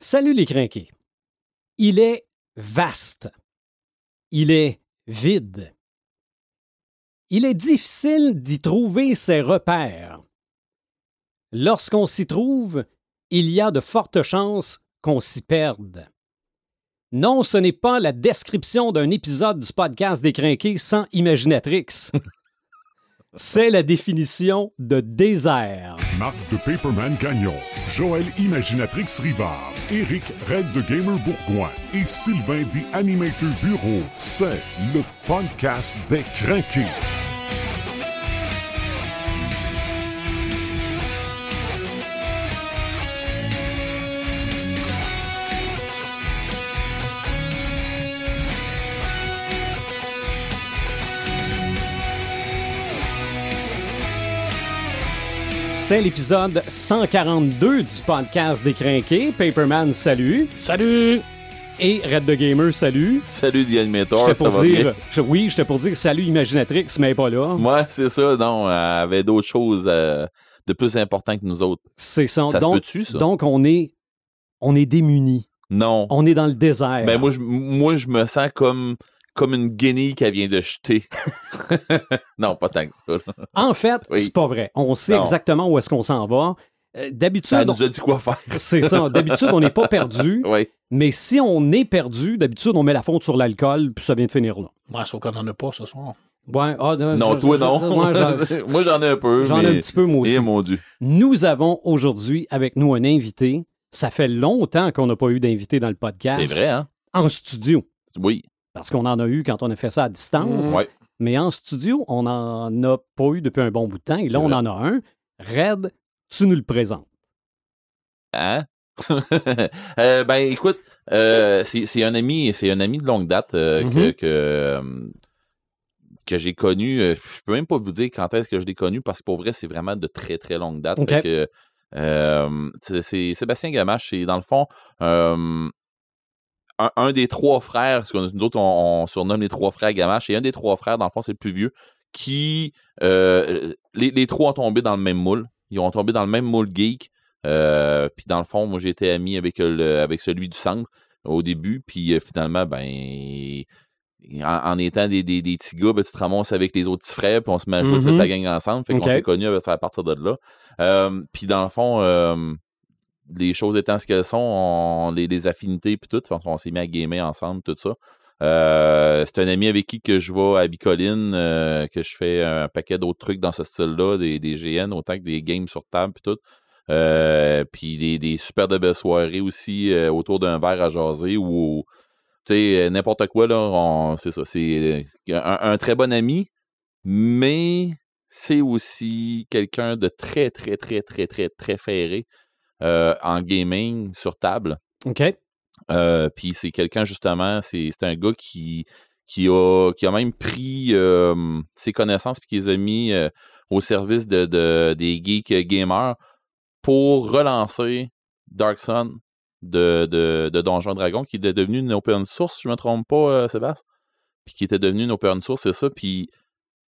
Salut les crinqués. Il est vaste. Il est vide. Il est difficile d'y trouver ses repères. Lorsqu'on s'y trouve, il y a de fortes chances qu'on s'y perde. Non, ce n'est pas la description d'un épisode du podcast des crinqués sans Imaginatrix. C'est la définition de désert. Marc de Paperman Gagnon, Joël Imaginatrix Rivard, Eric Red de Gamer Bourgoin et Sylvain des Animator Bureau. C'est le podcast des crinqués. C'est l'épisode 142 du podcast des crinqués. Paperman, salut. Salut! Et Red the Gamer, salut. Salut, The Animator, J'étais ça pour va dire, bien? je- oui, j'étais pour dire salut Imaginatrix, mais elle est pas là. Ouais, c'est ça, non, elle avait d'autres choses euh, de plus importantes que nous autres. C'est ça. Donc, peut-tu, ça? donc on est, on est démunis. Non. On est dans le désert. Ben, moi, je, moi, je me sens comme, comme une guenille qu'elle vient de jeter. non, pas tant que ça. En fait, Oui. c'est pas vrai. On sait Non. exactement où est-ce qu'on s'en va. Euh, D'habitude, Elle nous on- a dit quoi faire. c'est ça. D'habitude, on n'est pas perdu. Oui. Mais si on est perdu, d'habitude, on met la fonte sur l'alcool, puis ça vient de finir là. Ouais, sauf qu'on n'en a pas ce soir. Ouais, ah, Non, je- toi, je- non. moi, j'en- moi, j'en ai un peu. J'en ai un petit peu, moi aussi. Eh, mon Dieu. Nous avons aujourd'hui avec nous un invité. Ça fait longtemps qu'on n'a pas eu d'invité dans le podcast. C'est vrai, hein? En studio. Oui. Parce qu'on en a eu quand on a fait ça à distance. Ouais. Mais en studio, on n'en a pas eu depuis un bon bout de temps. Et là, on en a un. Red, tu nous le présentes. Hein? Euh, ben écoute, euh, c'est un ami, c'est un ami de longue date euh, que, Mhm. que, que j'ai connu. Je peux même pas vous dire quand est-ce que je l'ai connu parce que pour vrai, c'est vraiment de très très longue date. C'est Sébastien Gamache, c'est dans le fond un, un des trois frères, parce que nous autres on, on surnomme les trois frères Gamache, et un des trois frères, dans le fond, c'est le plus vieux, qui euh, les, les trois ont tombé dans le même moule. Ils ont tombé dans le même moule geek. Euh, puis dans le fond, moi été ami avec, le, avec celui du centre au début. Puis euh, finalement, ben en, en étant des, des, des petits gars, ben, tu te ramasses avec les autres petits frères, puis on se met à jouer toute la gang ensemble. Fait qu'on s'est connus à à partir de là. Puis dans le fond, les choses étant ce qu'elles sont, on- les, affinités puis tout, on, on s'est mis à gamer ensemble, tout ça. Euh, c'est un ami avec qui que je vais à Bicoline, euh, que je fais un paquet d'autres trucs dans ce style-là, des, GN, autant que des games sur table puis tout. Euh, puis des, des super de belles soirées aussi autour d'un verre à jaser ou n'importe quoi, là, c'est ça. C'est un, un très bon ami, mais c'est aussi quelqu'un de très, très, très, très, très, très ferré en gaming sur table. OK? Euh, Puis c'est quelqu'un, justement, c'est un gars qui, qui, a, qui a même pris euh, ses connaissances puis qui les a mis euh, au service de, de- des geeks gamers pour relancer Dark Sun de, de, de Donjon Dragon, qui était devenu une open source, si je ne me trompe pas, euh, Sébastien. Puis qui était devenu une open source, c'est ça. Puis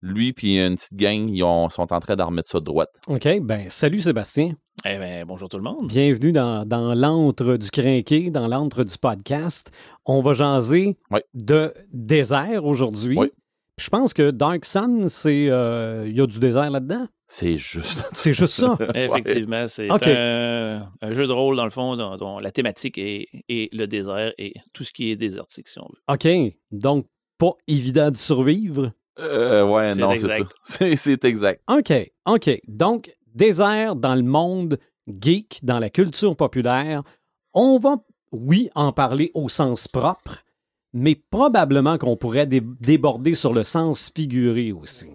lui, puis une petite gang, ils ont- sont en train d'en remettre ça de droite. OK. Ben, salut Sébastien. Eh bien, bonjour tout le monde. Bienvenue dans, dans l'antre du crinqué, dans l'antre du podcast. On va jaser de désert aujourd'hui. Je pense que Dark Sun, c'est. euh, Il y a du désert là-dedans. C'est juste. C'est juste ça. Effectivement, c'est un, un jeu de rôle, dans le fond, dont, dont la thématique est, est le désert et tout ce qui est désertique, si on veut. OK. Donc, pas évident de survivre. Euh, ouais, non, c'est ça. exact. C'est c'est exact. OK. OK. Donc, désert dans le monde geek, dans la culture populaire. On va, oui, en parler au sens propre, mais probablement qu'on pourrait dé- déborder sur le sens figuré aussi.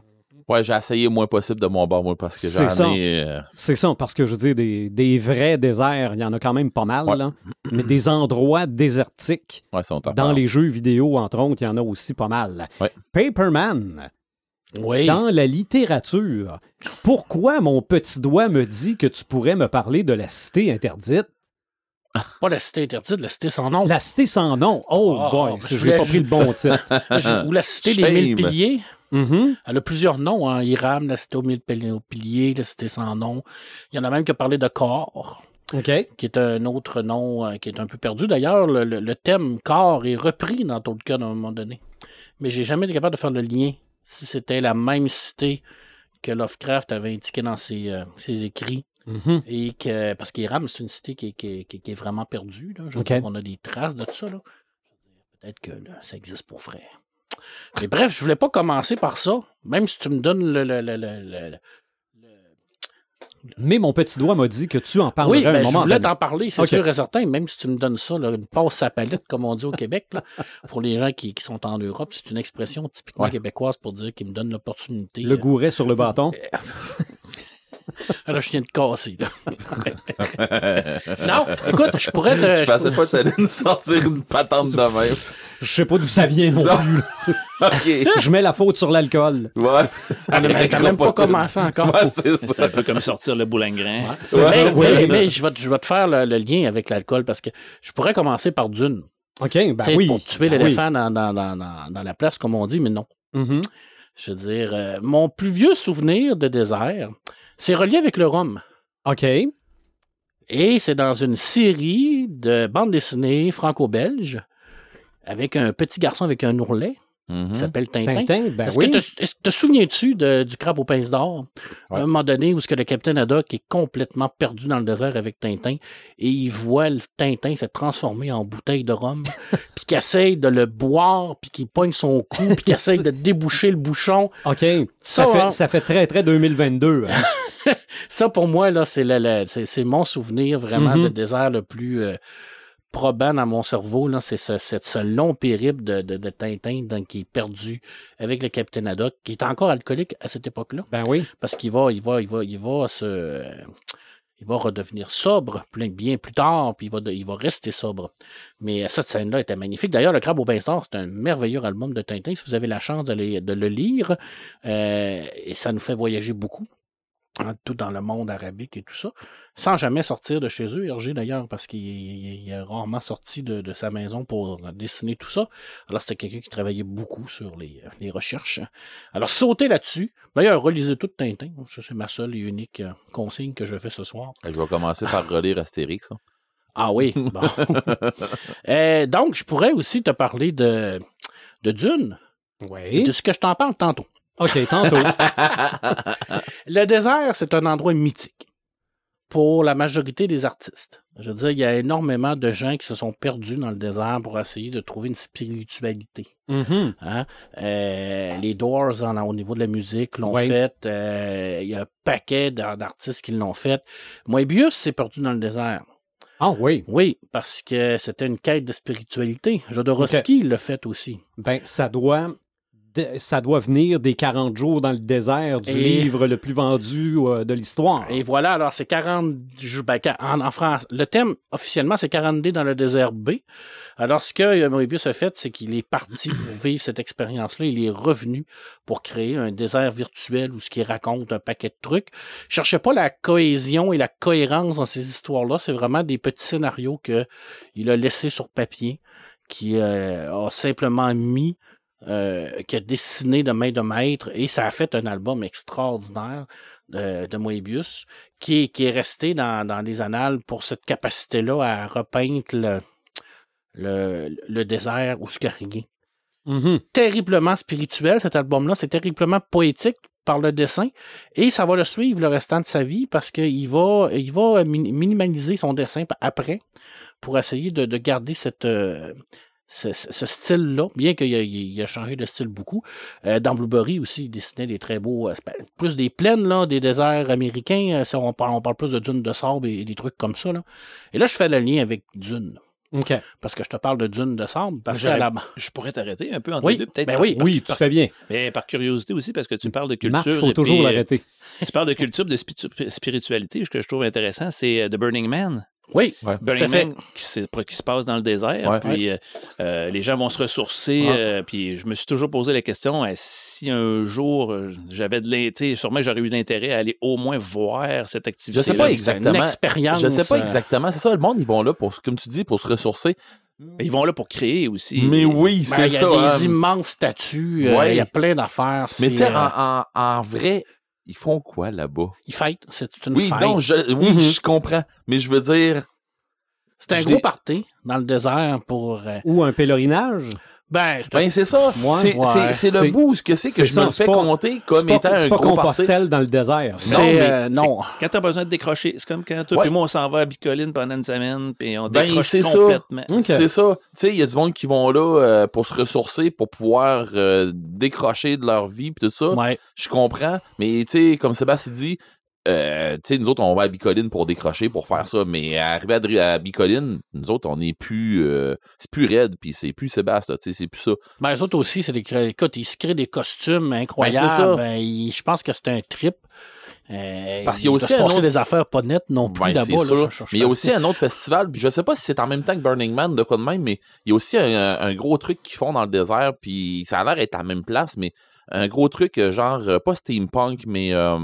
Ouais, j'ai essayé le moins possible de mon bord, moi, parce que C'est ça. j'en ai. euh, C'est ça, parce que je veux dire, des, des vrais déserts, il y en a quand même pas mal, Ouais. là. mais des endroits désertiques, ouais, sont en dans les jeux vidéo, entre autres, il y en a aussi pas mal. Ouais. Paperman, Oui. dans la littérature, pourquoi mon petit doigt me dit que tu pourrais me parler de la cité interdite? Pas la cité interdite, la cité sans nom. La cité sans nom. Oh Ah, boy, ben, je je n'ai voulais- pas pris le bon titre. Ou la cité des mille Shame. Mhm. Elle a plusieurs noms. Hein. Iram, la cité aux mille piliers, la cité sans nom. Il y en a même qui a parlé de corps. OK. qui est un autre nom euh, qui est un peu perdu. D'ailleurs, le, le- le thème corps est repris dans Tolkien à un moment donné. Mais j'ai jamais été capable de faire le lien si c'était la même cité que Lovecraft avait indiqué dans ses, euh, ses écrits. Mhm. Et que, parce qu'Iram, c'est une cité qui, est- qui est- qui est- qui est vraiment perdue. Là. Je veux Ok. dire, on a des traces de tout ça. Peut-être que là, ça existe pour vrai. Mais bref, je voulais pas commencer par ça. Même si tu me donnes le. le- le- le- Mais mon petit doigt m'a dit que tu en parlerais oui, un ben, je moment voulais donné. t'en parler, c'est sûr et certain. Même si tu me donnes ça, là, une passe à palette, comme on dit au Québec, là, pour les gens qui, qui sont en Europe, c'est une expression typiquement Ouais. québécoise pour dire qu'ils me donnent l'opportunité. Le euh, gouret sur le bâton. Là, je viens de casser. là. non, écoute, je pourrais te. Je pensais pas que t'allais nous sortir une patente de même. Je sais pas d'où ça vient non Non. plus. là, tu sais. OK. Je mets la faute sur l'alcool. Ouais. Ça Mais T'as même pas commencé encore. Ouais, c'est un peu comme sortir le boulingrin. Ouais. Mais, ça, oui. mais- mais je vais, te- je vais te faire le, le lien avec l'alcool parce que je pourrais commencer par Dune. OK, ben oui. Pour tuer Ben l'éléphant dans, dans, dans, dans, dans la place, comme on dit, mais non. Mhm. Je veux dire, euh, mon plus vieux souvenir de désert, c'est relié avec le rhum. OK. Et c'est dans une série de bande dessinée franco-belge avec un petit garçon avec un ourlet Mhm. qui s'appelle Tintin. Tintin, ben Est-ce oui. que te, est-ce que te souviens-tu du crabe aux pinces d'or? Ouais. À un moment donné où ce que le capitaine Haddock est complètement perdu dans le désert avec Tintin et il voit le Tintin se transformer en bouteille de rhum, puis qu'il essaye de le boire, puis qu'il pogne son cou, puis qu'il essaye de déboucher le bouchon. OK. Ça, Ça, fait, hein? ça fait très, très 2022. hein. Ça, pour moi, là, c'est, mon souvenir vraiment Mhm. de désert le plus euh, probant dans mon cerveau. Là, c'est ce, ce long périple de, de, de Tintin donc, qui est perdu avec le capitaine Haddock, qui est encore alcoolique à cette époque-là. Ben oui. Parce qu'il va, il va, il va, il va se. euh, Il va redevenir sobre plein bien plus tard, puis il va, de- il va rester sobre. Mais cette scène-là était magnifique. D'ailleurs, Le Crabe au d'Or, c'est un merveilleux album de Tintin. Si vous avez la chance de, les- de le lire, euh, et ça nous fait voyager beaucoup, tout dans le monde arabique et tout ça, sans jamais sortir de chez eux, Hergé d'ailleurs, parce qu'il il- il est rarement sorti de, de sa maison pour dessiner tout ça. Alors, c'était quelqu'un qui travaillait beaucoup sur les, les recherches. Alors, sautez là-dessus. D'ailleurs, relisez tout Tintin. Ça, c'est ma seule et unique euh, consigne que je fais ce soir. Je vais commencer par relire Astérix. hein. Ah oui, bon. Euh, donc, je pourrais aussi te parler de, de Dune, Oui. de ce que je t'en parle tantôt. OK, tantôt. Le désert, c'est un endroit mythique pour la majorité des artistes. Je veux dire, il y a énormément de gens qui se sont perdus dans le désert pour essayer de trouver une spiritualité. Mhm. Hein? Euh, les Doors, en- au niveau de la musique, l'ont fait. Euh, Il y a un paquet d'ar- d'artistes qui l'ont fait. Moebius s'est perdu dans le désert. Ah oui. Oui, parce que c'était une quête de spiritualité. Jodorowsky l'a fait aussi. Ben, ça doit, ça doit venir des 40 jours dans le désert du Et- livre le plus vendu euh, de l'histoire. Et voilà, alors c'est 40 jours. ben, en, en France, le thème officiellement, c'est 40 D dans le désert B. Alors, ce que euh, Moebius a fait, c'est qu'il est parti pour vivre cette expérience-là. Il est revenu pour créer un désert virtuel où ce qui raconte un paquet de trucs. Je cherchais pas la cohésion et la cohérence dans ces histoires-là. C'est vraiment des petits scénarios que il a laissés sur papier, qui euh, a simplement mis, euh, qui a dessiné de main de maître, et ça a fait un album extraordinaire de, de Moebius, qui est, qui est resté dans, dans les annales pour cette capacité-là à repeindre le, le, le désert où ce Mhm. terriblement spirituel, cet album-là. C'est terriblement poétique par le dessin. Et ça va le suivre le restant de sa vie parce qu'il va, il va min- minimaliser son dessin après pour essayer de, de garder cette, euh, ce, style-là, bien qu'il a, il a changé de style beaucoup. Euh, dans Blueberry aussi, il dessinait des très beaux, euh, plus des plaines, là, des déserts américains. Euh, ça, on, parle, on parle plus de dunes de sable et, des trucs comme ça. Là. Et là, je fais le lien avec Dune. OK. Parce que je te parle de dunes de sable. Parce la Je pourrais t'arrêter un peu entre Oui, les deux, peut-être. ben par- oui. par- Oui, tu par- fais bien. mais par curiosité aussi, parce que tu parles de culture. Il faut toujours l'arrêter. Tu parles de culture, de spi- spiritualité. Ce que je trouve intéressant, c'est The Burning Man. Oui, Ouais. Burning fait. Man qui, se- qui se passe dans le désert. Ouais. Puis euh, euh, les gens vont se ressourcer. Ouais. euh, puis je me suis toujours posé la question euh, si un jour j'avais de l'intérêt, sûrement j'aurais eu l'intérêt à aller au moins voir cette activité. Je sais pas exactement. une expérience. Je sais pas exactement. C'est ça, le monde, ils vont là pour, comme tu dis, pour se ressourcer. Ils vont là pour créer aussi. Mais oui, Ben, c'est il y a ça. des hein. immenses statues, Ouais. il y a plein d'affaires. Mais c'est, tu sais, euh, en, en- en vrai, Ils font quoi là-bas? Ils fêtent. C'est une Oui, fête. non, je, oui, Mhm. je comprends. Mais je veux dire, C'est un gros party dans le désert pour. euh, Ou un pèlerinage? Ben, c'est ben c'est ça. Ouais. c'est Ouais. le bout, ce que c'est que je ça, me fais pas- compter comme pas, étant c'est un pas gros. Compostelle dans le désert. c'est, mais euh, non. Quand t'as besoin de décrocher, c'est comme quand toi Ouais. et moi, on s'en va à Bicoline pendant une semaine, puis on Ben, décroche c'est ça. complètement. C'est ça. Tu sais, il y a du monde qui vont là euh, pour se ressourcer, pour pouvoir euh, décrocher de leur vie, puis tout ça. Ouais. Je comprends. Mais tu sais, comme Sébastien dit, euh, tu sais, nous autres, on va à Bicoline pour décrocher, pour faire ça. Mais arriver à, à Bicoline, nous autres, on n'est plus. euh, c'est plus raide, puis c'est plus Sébastien, tu sais, c'est plus ça. Ben, eux autres aussi, c'est des. Écoute, ils se créent des costumes incroyables. Ben, ça. Ben, je pense que c'est un trip. Euh, Parce qu'il y a aussi un autre- des affaires pas nettes non plus Ouais, là-bas. là, Mais il y a aussi un autre festival, puis je sais pas si c'est en même temps que Burning Man, de quoi de même, mais il y a aussi un, un gros truc qu'ils font dans le désert, puis ça a l'air d'être à la même place, mais un gros truc euh, genre, pas steampunk, mais euh,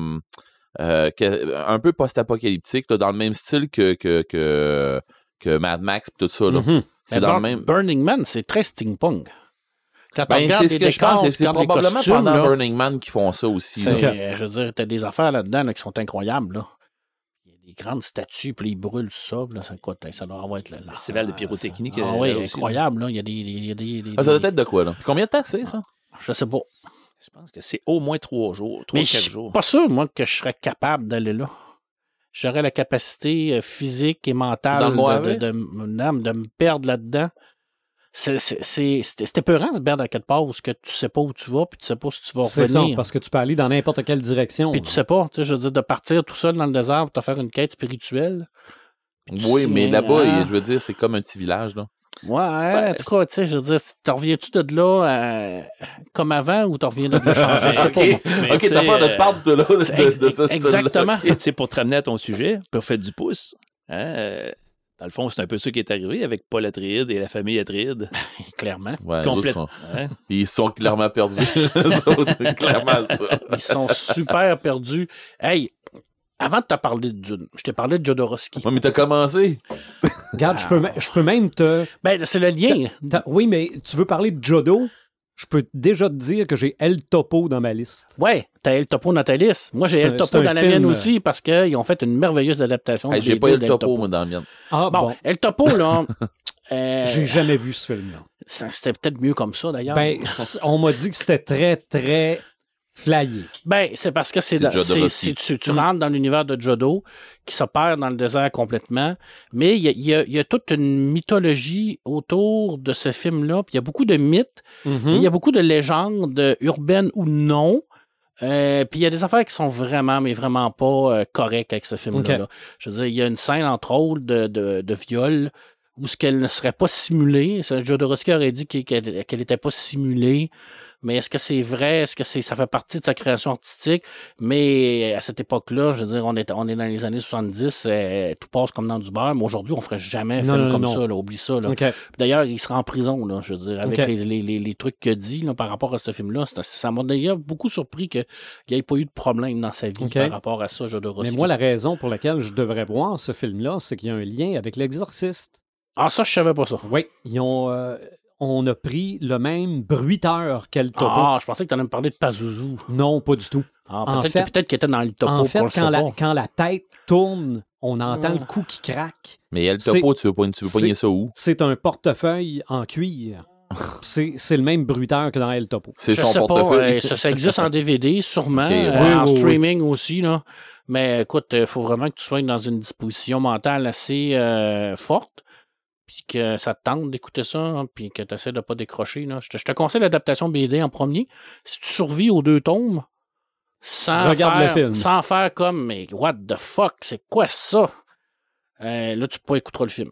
euh, que- un peu post-apocalyptique, là, dans le même style que, que, que, que Mad Max pis tout ça. là. Mhm. C'est dans le même... Burning Man, c'est très steampunk. Quand on Ben, regarde c'est ce je pense, c'est- probablement costumes, pendant là, Burning Man qu'ils font ça aussi. là. Euh, je veux dire, t'as des affaires là-dedans là, qui sont incroyables. Là. Il y a des grandes statues, puis ils brûlent ça. Là, ça, coûte, ça doit avoir être... Le, festival de pyrotechnie, Ah euh, oui, aussi, incroyable. Là. Il y a des... Ah, ça doit être de quoi, là? Puis combien de temps c'est, ça? Je sais pas. Je pense que c'est au moins trois jours, trois Mais ou je quatre suis jours. pas sûr, moi, que je serais capable d'aller là. J'aurais la capacité euh, physique et mentale dans le de, Mojave? de, de, non, de me perdre là-dedans. C'est c'est- c'est- C'était c'était peurant de se perdre à quelque part où ce que tu sais pas où tu vas, puis tu sais pas si tu vas C'est ça, revenir. parce que tu peux aller dans n'importe quelle direction. Puis tu sais pas, tu sais, je veux dire, de partir tout seul dans le désert pour te faire une quête spirituelle. Puis tu Oui, sais, mais là-bas, hein? je veux dire, c'est comme un petit village, là. Ouais, en tout cas, tu sais, je veux dire, t'en reviens-tu de là euh, comme avant ou t'en reviens de là? Changer? Je sais pas, moi. Mais ok, tu t'as peur de euh, perdre de là, de, de, de ce. Exactement. Et tu sais, pour te ramener à ton sujet, pour faire du pouce, hein, euh, dans le fond, c'est un peu ça qui est arrivé avec Paul Atreides et la famille Atreides. Clairement. Ouais, Complète. sont- hein? ils sont clairement perdus. Eux autres, c'est clairement ça. Ils sont super perdus. Hey, avant de te parler de Dune, je t'ai parlé de Jodorowsky. Ouais, mais t'as commencé. Regarde, je peux, me- je peux même te. Ben, c'est le lien. Oui, mais tu veux parler de Jodo? Je peux déjà te dire que j'ai El Topo dans ma liste. Ouais, t'as El Topo dans ta liste. Moi, j'ai C'est El Topo dans la film, mienne aussi parce qu'ils ont fait une merveilleuse adaptation. Hey, J'ai pas d'El topo, moi, dans le mien. Ah Bon, bon, El Topo, là, euh, j'ai jamais vu ce film-là. c'était peut-être mieux comme ça, d'ailleurs. Ben, on m'a dit que c'était très, très Ben, c'est parce que c'est tu, tu rentres dans l'univers de Jodo qui s'opère dans le désert complètement, mais il y a, il y a- il y a toute une mythologie autour de ce film-là, puis il y a beaucoup de mythes, Mhm. il y a beaucoup de légendes urbaines ou non. Euh, puis il y a des affaires qui sont vraiment, mais vraiment pas euh, correctes avec ce film-là. Là. Je veux dire, il y a une scène, entre autres, de, de, de viol où ce qu'elle ne serait pas simulée. Jodorowsky aurait dit qu'elle qu'elle n'était pas simulée. Mais est-ce que c'est vrai? Est-ce que c'est, ça fait partie de sa création artistique? Mais à cette époque-là, je veux dire, on est, on est dans les années 70, euh, tout passe comme dans du beurre, mais aujourd'hui, on ferait jamais un Non, film non, comme non. ça, là, oublie ça. D'ailleurs, il sera en prison, là, je veux dire, avec les, les, les, les trucs qu'il a dit là, par rapport à ce film-là. Ça m'a d'ailleurs beaucoup surpris qu'il n'y ait pas eu de problème dans sa vie par rapport à ça, Jodorowsky. Mais moi, la raison pour laquelle je devrais voir ce film-là, c'est qu'il y a un lien avec l'exorciste. Ah, ça, je savais pas ça. Oui, ils ont, euh, on a pris le même bruiteur qu'El Topo. Ah, je pensais que tu allais me parler de Pazuzu. Non, pas du tout. Ah, En peut-être, fait- que- peut-être qu'il était dans le topo, en fait, quand la, pas. quand la tête tourne, on entend Ah. le cou qui craque. Mais El Topo, tu veux, pogner- tu veux c'est- pogner ça où? C'est un portefeuille en cuir. C'est c'est le même bruiteur que dans El Topo. C'est Je son sais pas, portefeuille. euh, ça, ça existe en DVD, sûrement, euh, Oui, en oui, oui. streaming aussi, là. Mais écoute, il faut vraiment que tu sois dans une disposition mentale assez euh, forte, puis que ça te tente d'écouter ça, hein, puis que tu essaies de pas décrocher. Là. Je, te, je te conseille l'adaptation BD en premier. Si tu survis aux deux tomes, sans, Regarde faire, le film. sans faire comme, mais what the fuck, c'est quoi ça? Euh, là, tu peux pas écouter le film.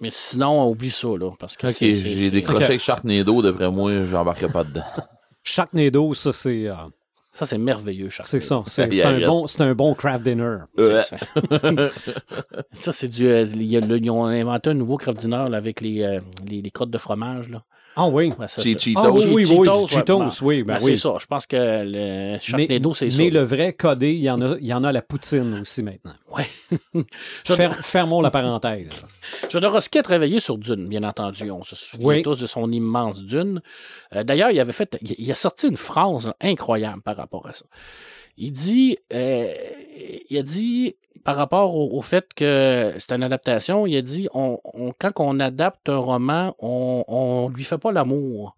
Mais sinon, oublie ça, là. Parce que j'ai décroché Ok. avec Sharknado, d'après moi, j'embarque pas dedans. Sharknado, ça, c'est euh, Ça, c'est merveilleux, Charles. c'est ça. C'est un, bon, c'est un bon craft dinner. Ouais. C'est ça. Ça, c'est du. euh, ils ont inventé un nouveau craft dinner là, avec les, euh, les, les crottes de fromage. Là. Ah oui. Ouais, c'est- Cheetos. Ah oui, oui, oui, Cheetos, ouais, ben, oui, ben Ben, oui. C'est ça. Je pense que le Mais, Sharknado, c'est ça. mais le vrai codé, il y en a, il y en a à la poutine aussi maintenant. Ouais. Fer- fermons la parenthèse. Jodorowsky a travaillé sur Dune, bien entendu. On se souvient Oui. tous de son immense Dune. Euh, D'ailleurs, il avait fait, il il a sorti une phrase incroyable par rapport à ça. Il dit, euh, il a dit, par rapport au, au fait que c'est une adaptation, il a dit, on, on- quand on adapte un roman, on, on lui fait pas l'amour.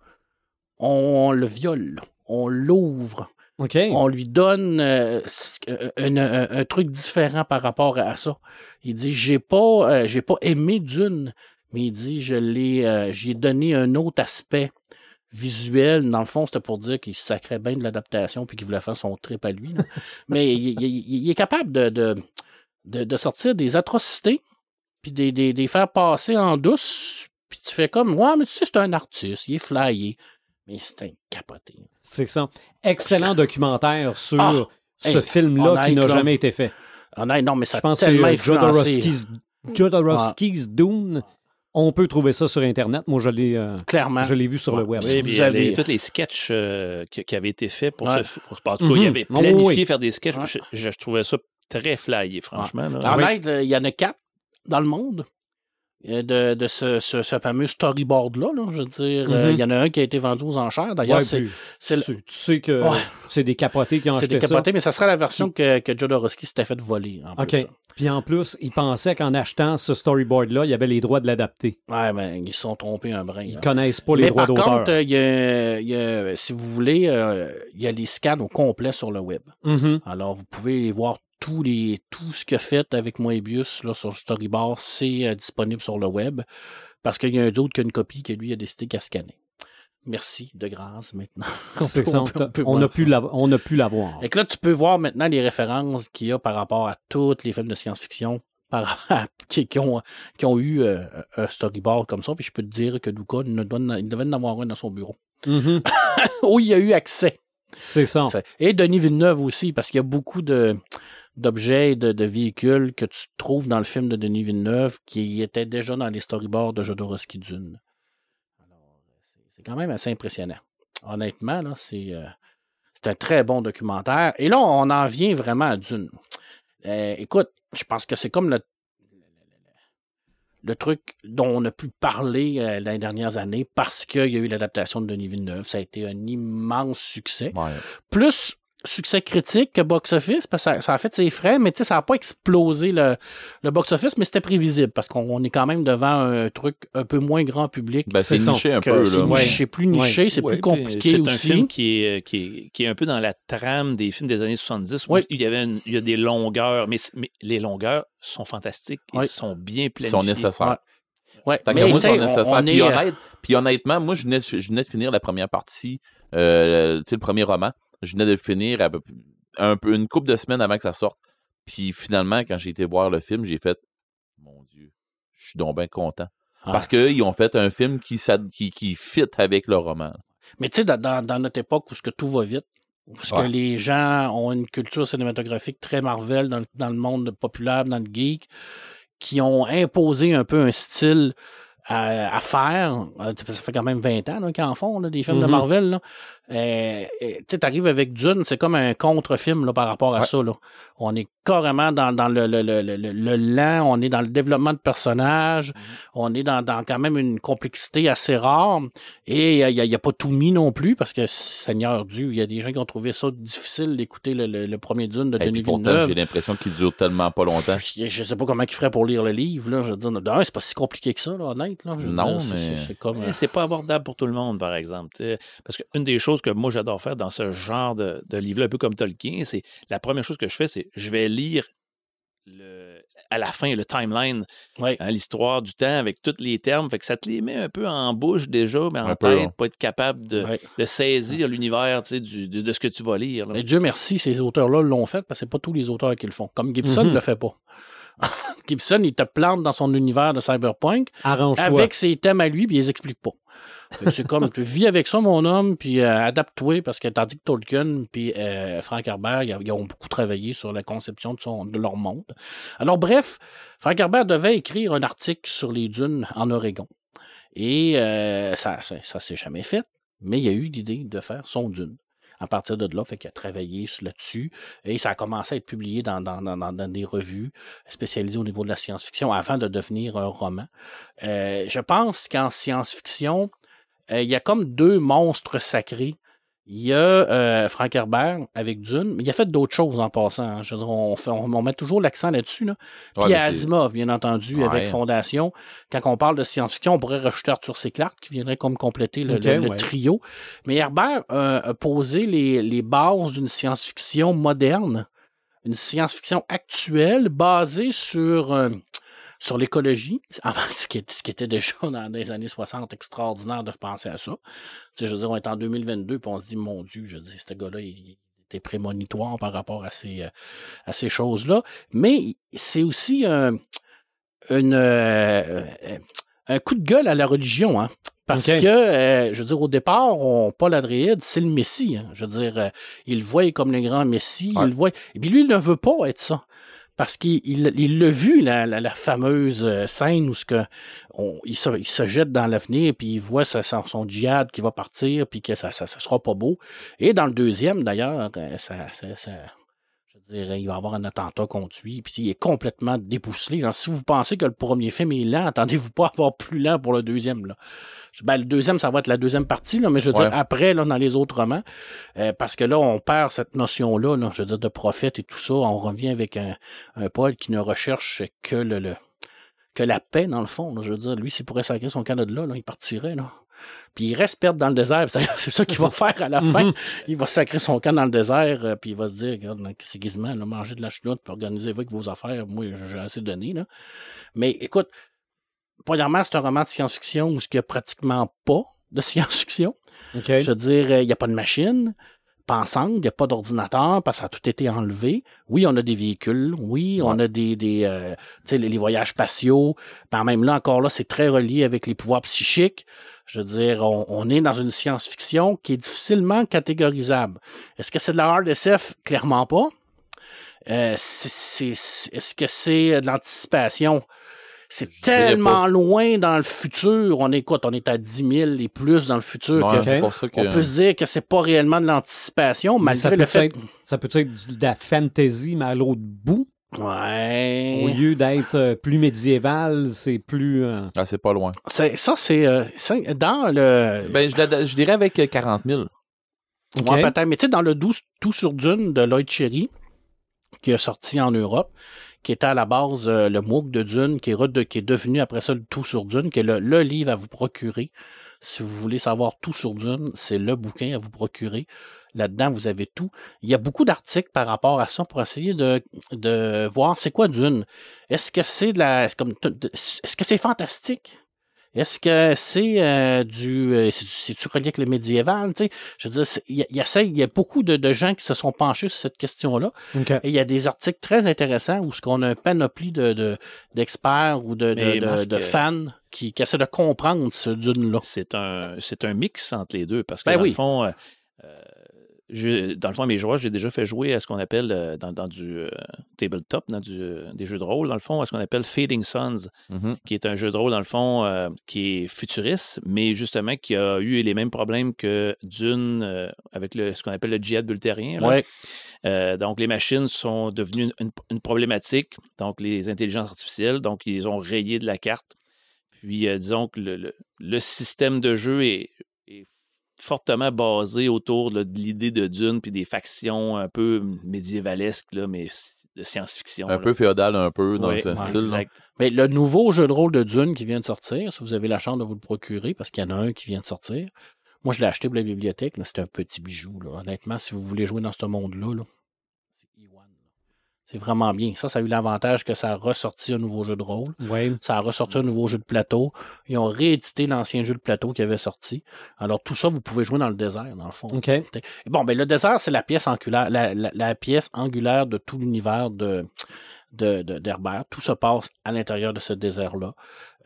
On le viole. On l'ouvre. On lui donne euh, euh, un, truc différent par rapport à ça. Il dit j'ai pas euh, j'ai pas aimé Dune, mais il dit je l'ai euh, j'ai donné un autre aspect visuel. Dans le fond, c'était pour dire qu'il sacrait bien de l'adaptation puis qu'il voulait faire son trip à lui. là. mais il, il- il- il est capable de, de, de, de sortir des atrocités puis des, des, des faire passer en douce. Puis tu fais comme ouais, mais tu sais, c'est un artiste, il est flyé. Mais c'est un capoté. C'est ça. Excellent documentaire sur Ah! ce Hey, film-là qui n'a jamais été fait. Honnête, non, mais ça Je a pense que c'est tellement. Jodorowsky's, Jodorowsky's Dune. On peut trouver ça sur Internet. Moi, je l'ai, euh, Clairement. je l'ai vu sur le web. Oui, puis avez- les- tous les sketchs euh, qui, qui avaient été faits pour Ouais. ce pour En tout cas, il Mhm. avait Oh, planifié oui. faire des sketchs. Ouais. Je, je trouvais ça très flyé, franchement. là. En Oui. aide, il y en a quatre dans le monde de, de ce, ce- ce fameux storyboard-là. là. je veux dire, euh, Mhm. il y en a un qui a été vendu aux enchères. D'ailleurs, Ouais, c'est le- tu, tu sais que Ouais. c'est des capotés qui ont c'est acheté décapoté, mais ça sera la version que, que Jodorowsky s'était fait voler. En ça. plus. OK. Puis en plus, ils pensaient qu'en achetant ce storyboard-là, il y avait les droits de l'adapter. Ouais, mais ils se sont trompés un brin. Ils là. connaissent pas les mais droits par d'auteur. contre, euh, il y a, il y a- si vous voulez, euh, il y a les scans au complet sur le web. Mhm. Alors, vous pouvez voir tous les, tout ce qu'il a fait avec Moebius là, sur Storyboard. C'est euh, disponible sur le web. Parce qu'il y a un autre qui a une copie que lui a décidé qu'à scanner. Merci, de grâce, maintenant. On a pu on a pu l'avoir. Et que là, tu peux voir maintenant les références qu'il y a par rapport à tous les films de science-fiction par, qui, qui ont, qui ont eu euh, un storyboard comme ça. Puis je peux te dire que Luca, il, devait en avoir un dans son bureau. Mhm. où il a eu accès. C'est ça. Et Denis Villeneuve aussi, parce qu'il y a beaucoup de d'objets et de, de véhicules que tu trouves dans le film de Denis Villeneuve qui étaient déjà dans les storyboards de Jodorowsky Dune. C'est- quand même assez impressionnant. Honnêtement, là, c'est euh, c'est un très bon documentaire. Et là, on en vient vraiment à Dune. Euh, écoute, je pense que c'est comme le, le truc dont on a pu parler euh, dans les dernières années parce qu'il y a eu l'adaptation de Denis Villeneuve. Ça a été un immense succès Ouais. plus succès critique que box-office, parce que ça, ça a fait ses frais, mais tu sais, ça n'a pas explosé le, le box-office, mais c'était prévisible, parce qu'on on est quand même devant un truc un peu moins grand public. Ben, c'est niché un peu. c'est Là. Ouais. plus niché, c'est Ouais, plus compliqué C'est un aussi. film qui est, qui, est, qui est un peu dans la trame des films des années 70 où il y avait une- il y a des longueurs, mais, les longueurs sont fantastiques. Oui. Ils sont bien Ils planifiés. sont nécessaires. Ouais, Tant mais qu'à moi, c'est on- nécessaire. on Puis, est, euh, honnête- puis honnêtement, moi, je venais, de- je venais de finir la première partie, euh, le premier roman. Je venais de le finir à peu- un peu, une couple de semaines avant que ça sorte. Puis finalement, quand j'ai été voir le film, j'ai fait Mon Dieu, je suis donc bien content. Ah. Parce qu'ils ont fait un film qui, qui, qui fit avec le roman. Mais tu sais, dans, notre époque où ce que tout va vite, où ce que Ouais. les gens ont une culture cinématographique très Marvel dans le monde populaire, dans le geek, qui ont imposé un peu un style à, à faire. Euh, Ça fait quand même 20 ans qu'ils en font, là, des films de Mhm. Marvel. Là. Euh, tu sais, t'arrives avec Dune, c'est comme un contre-film par rapport à Ouais. ça. Là. On est carrément dans, dans le, le, le, le, le- le lent, on est dans le développement de personnages, on est dans, dans quand même une complexité assez rare. Et il n'y a, pas tout mis non plus, parce que Seigneur Dieu, il y a des gens qui ont trouvé ça difficile d'écouter le, premier Dune de Et Denis Villeneuve. j'ai l'impression qu'il dure tellement pas longtemps. Je, je sais pas comment il ferait pour lire le livre. Là. Je veux dire, d'un, c'est pas si compliqué que ça, là, honnête. Là. Je veux Non, dire, mais- c'est- comme. Mais euh, c'est pas abordable pour tout le monde, par exemple. Parce qu'une des choses que moi j'adore faire dans ce genre de, de livre-là, un peu comme Tolkien, c'est la première chose que je fais, c'est je vais lire le, à la fin le timeline, hein, l'histoire du temps avec tous les termes. Fait que ça te les met un peu en bouche déjà, mais en Un peu, tête, ouais. pas être capable de, saisir l'univers tu sais, du- de, de ce que tu vas lire. là. Mais Dieu merci, ces auteurs-là l'ont fait parce que c'est pas tous les auteurs qui le font. Comme Gibson ne Mhm. le fait pas. Gibson, il te plante dans son univers de cyberpunk Arrange-toi. avec ses thèmes à lui, puis il les explique pas. C'est comme, tu vis avec ça, mon homme, puis euh, adapte-toi, parce que tandis que Tolkien puis euh, Frank Herbert, ils, ils ont beaucoup travaillé sur la conception de, son, de leur monde. Alors bref, Frank Herbert devait écrire un article sur les dunes en Oregon. Et euh, ça ça, ça s'est jamais fait, mais il a eu l'idée de faire son dune. À partir de là, fait qu'il a travaillé là-dessus et ça a commencé à être publié dans, des revues spécialisées au niveau de la science-fiction avant de devenir un roman. Euh, je pense qu'en science-fiction, euh, il y a comme deux monstres sacrés. Il y a euh, Frank Herbert avec Dune, mais il a fait d'autres choses en passant. hein. Je veux dire, on, fait- on- on met toujours l'accent là-dessus. Là. Puis Ouais, il y a mais c'est- Asimov, bien entendu, Ouais. avec Fondation. Quand on parle de science-fiction, on pourrait rajouter Arthur C. Clarke qui viendrait comme compléter le, Ok, le- le ouais. trio. Mais Herbert euh, a posé les, les bases d'une science-fiction moderne, une science-fiction actuelle basée sur, euh, sur l'écologie, avant, ce, qui, est- ce qui était déjà dans les années 60 extraordinaire de penser à ça. Tu sais, je veux dire, on est en 2022 puis on se dit, mon Dieu, je dis, ce gars-là, il, était prémonitoire par rapport à ces, euh, à ces choses-là. Mais c'est aussi un, une, euh, un coup de gueule à la religion, hein. Parce que, euh, je veux dire, au départ, on, Paul Adréide, c'est le Messie. hein. Je veux dire, euh, il le voit comme le grand Messie. Ouais. Il le voit. Et puis lui, il ne veut pas être ça. Parce qu'il il, l'a vu, la, la, fameuse euh, scène où ce que on- il, se, il se jette dans l'avenir, puis il voit sa- son, djihad qui va partir, puis que ça, ça, ça sera pas beau. Et dans le deuxième, d'ailleurs, euh, ça, ça, ça- il va y avoir un attentat contre lui, puis il est complètement débousselé. Alors, si vous pensez que le premier film est lent, attendez-vous pas à avoir plus lent pour le deuxième. Là. Ben, le deuxième, ça va être la deuxième partie, là, mais je veux Ouais. dire, après, là, dans les autres romans, euh, parce que là, on perd cette notion-là, là, je veux dire, de prophète et tout ça. On revient avec un, un Paul qui ne recherche que le, le- que la paix, dans le fond. là. Je veux dire, lui, s'il pourrait sacrer son Canada, là, il partirait. Là. Puis il reste perdre dans le désert. C'est ça qu'il va faire à la fin. Il va sacrer son camp dans le désert, euh, puis il va se dire, regarde, c'est quasiment là, manger de la chenoute, puis organiser avec vos affaires. Moi, j'ai assez donné. Là. Mais écoute, premièrement, c'est un roman de science-fiction où il n'y a pratiquement pas de science-fiction. OK. Je veux dire, euh, il n'y a pas de machine pensante, il n'y a pas d'ordinateur parce que ça a tout été enlevé. Oui, on a des véhicules, oui, on a des, des euh, tu sais, les, les voyages spatiaux. Par même là, encore là, c'est très relié avec les pouvoirs psychiques. Je veux dire, on, on est dans une science-fiction qui est difficilement catégorisable. Est-ce que c'est de la hard SF? Clairement pas. Euh, c'est- Est-ce que c'est de l'anticipation? C'est tellement loin dans le futur. On est quoi? On est à 10 000 et plus dans le futur. Ouais, que c'est pour ça que. on peut se dire que c'est pas réellement de l'anticipation, malgré peut le fait. être- Ça peut être de la fantasy, mais à l'autre bout. Ouais. Au lieu d'être euh, plus médiéval, c'est plus. euh, Ah, c'est pas loin. C'est- Ça, c'est euh, dans le. Ben, je, dirais avec euh, 40 000. OK. Ouais, peut-être. Mais tu sais, dans le 12 Tout sur Dune de Lloyd Cherry, qui est sorti en Europe, qui était à la base euh, le MOOC de Dune, qui est, devenu après ça le Tout sur Dune, qui est le, livre à vous procurer. Si vous voulez savoir tout sur Dune, c'est le bouquin à vous procurer. Là-dedans, vous avez tout. Il y a beaucoup d'articles par rapport à ça pour essayer de, voir c'est quoi Dune. Est-ce que c'est de est-ce que c'est fantastique? Est-ce que c'est euh, du. euh, c'est- C'est-tu relié avec le médiéval? Tu sais? Je veux dire, il y, a- y, a- il y a beaucoup de, de gens qui se sont penchés sur cette question-là. Et il y a des articles très intéressants où ce qu'on a un panoplie de, de- d'experts ou de, de, Marc, euh, fans qui, qui essaient de comprendre ce dune-là. C'est un, c'est un mix entre les deux parce que Ben dans oui. le fond, euh, euh, je- dans le fond, mes joueurs, j'ai déjà fait jouer à ce qu'on appelle euh, dans, dans du euh, tabletop, dans du, euh, des jeux de rôle, dans le fond, à ce qu'on appelle Fading Suns, Mhm. qui est un jeu de rôle, dans le fond, qui est futuriste, mais justement qui a eu les mêmes problèmes que Dune avec le, ce qu'on appelle le djihad bultérien. Ouais. Donc, les machines sont devenues une, une- une problématique. Donc, les intelligences artificielles, donc, ils ont rayées de la carte. Puis, disons que le, le- le système de jeu est fortement basé autour là, de l'idée de Dune puis des factions un peu médiévalesques, là, mais de science-fiction. Un là. peu féodal, un peu, dans Ouais, ce ouais, style. exact. Mais le nouveau jeu de rôle de Dune qui vient de sortir, si vous avez la chance de vous le procurer, parce qu'il y en a un qui vient de sortir. Moi, je l'ai acheté pour la bibliothèque. là, C'est un petit bijou. Là. Honnêtement, si vous voulez jouer dans ce monde-là, là. C'est vraiment bien. Ça, ça a eu l'avantage que ça a ressorti un nouveau jeu de rôle. Ouais. Ça a ressorti un nouveau jeu de plateau. Ils ont réédité l'ancien jeu de plateau qui avait sorti. Alors, tout ça, vous pouvez jouer dans le désert, dans le fond. OK. Et Bon, ben le désert, c'est la pièce angulaire, la, la- la pièce angulaire de tout l'univers de, de, de- d'Herbert. Tout se passe à l'intérieur de ce désert-là,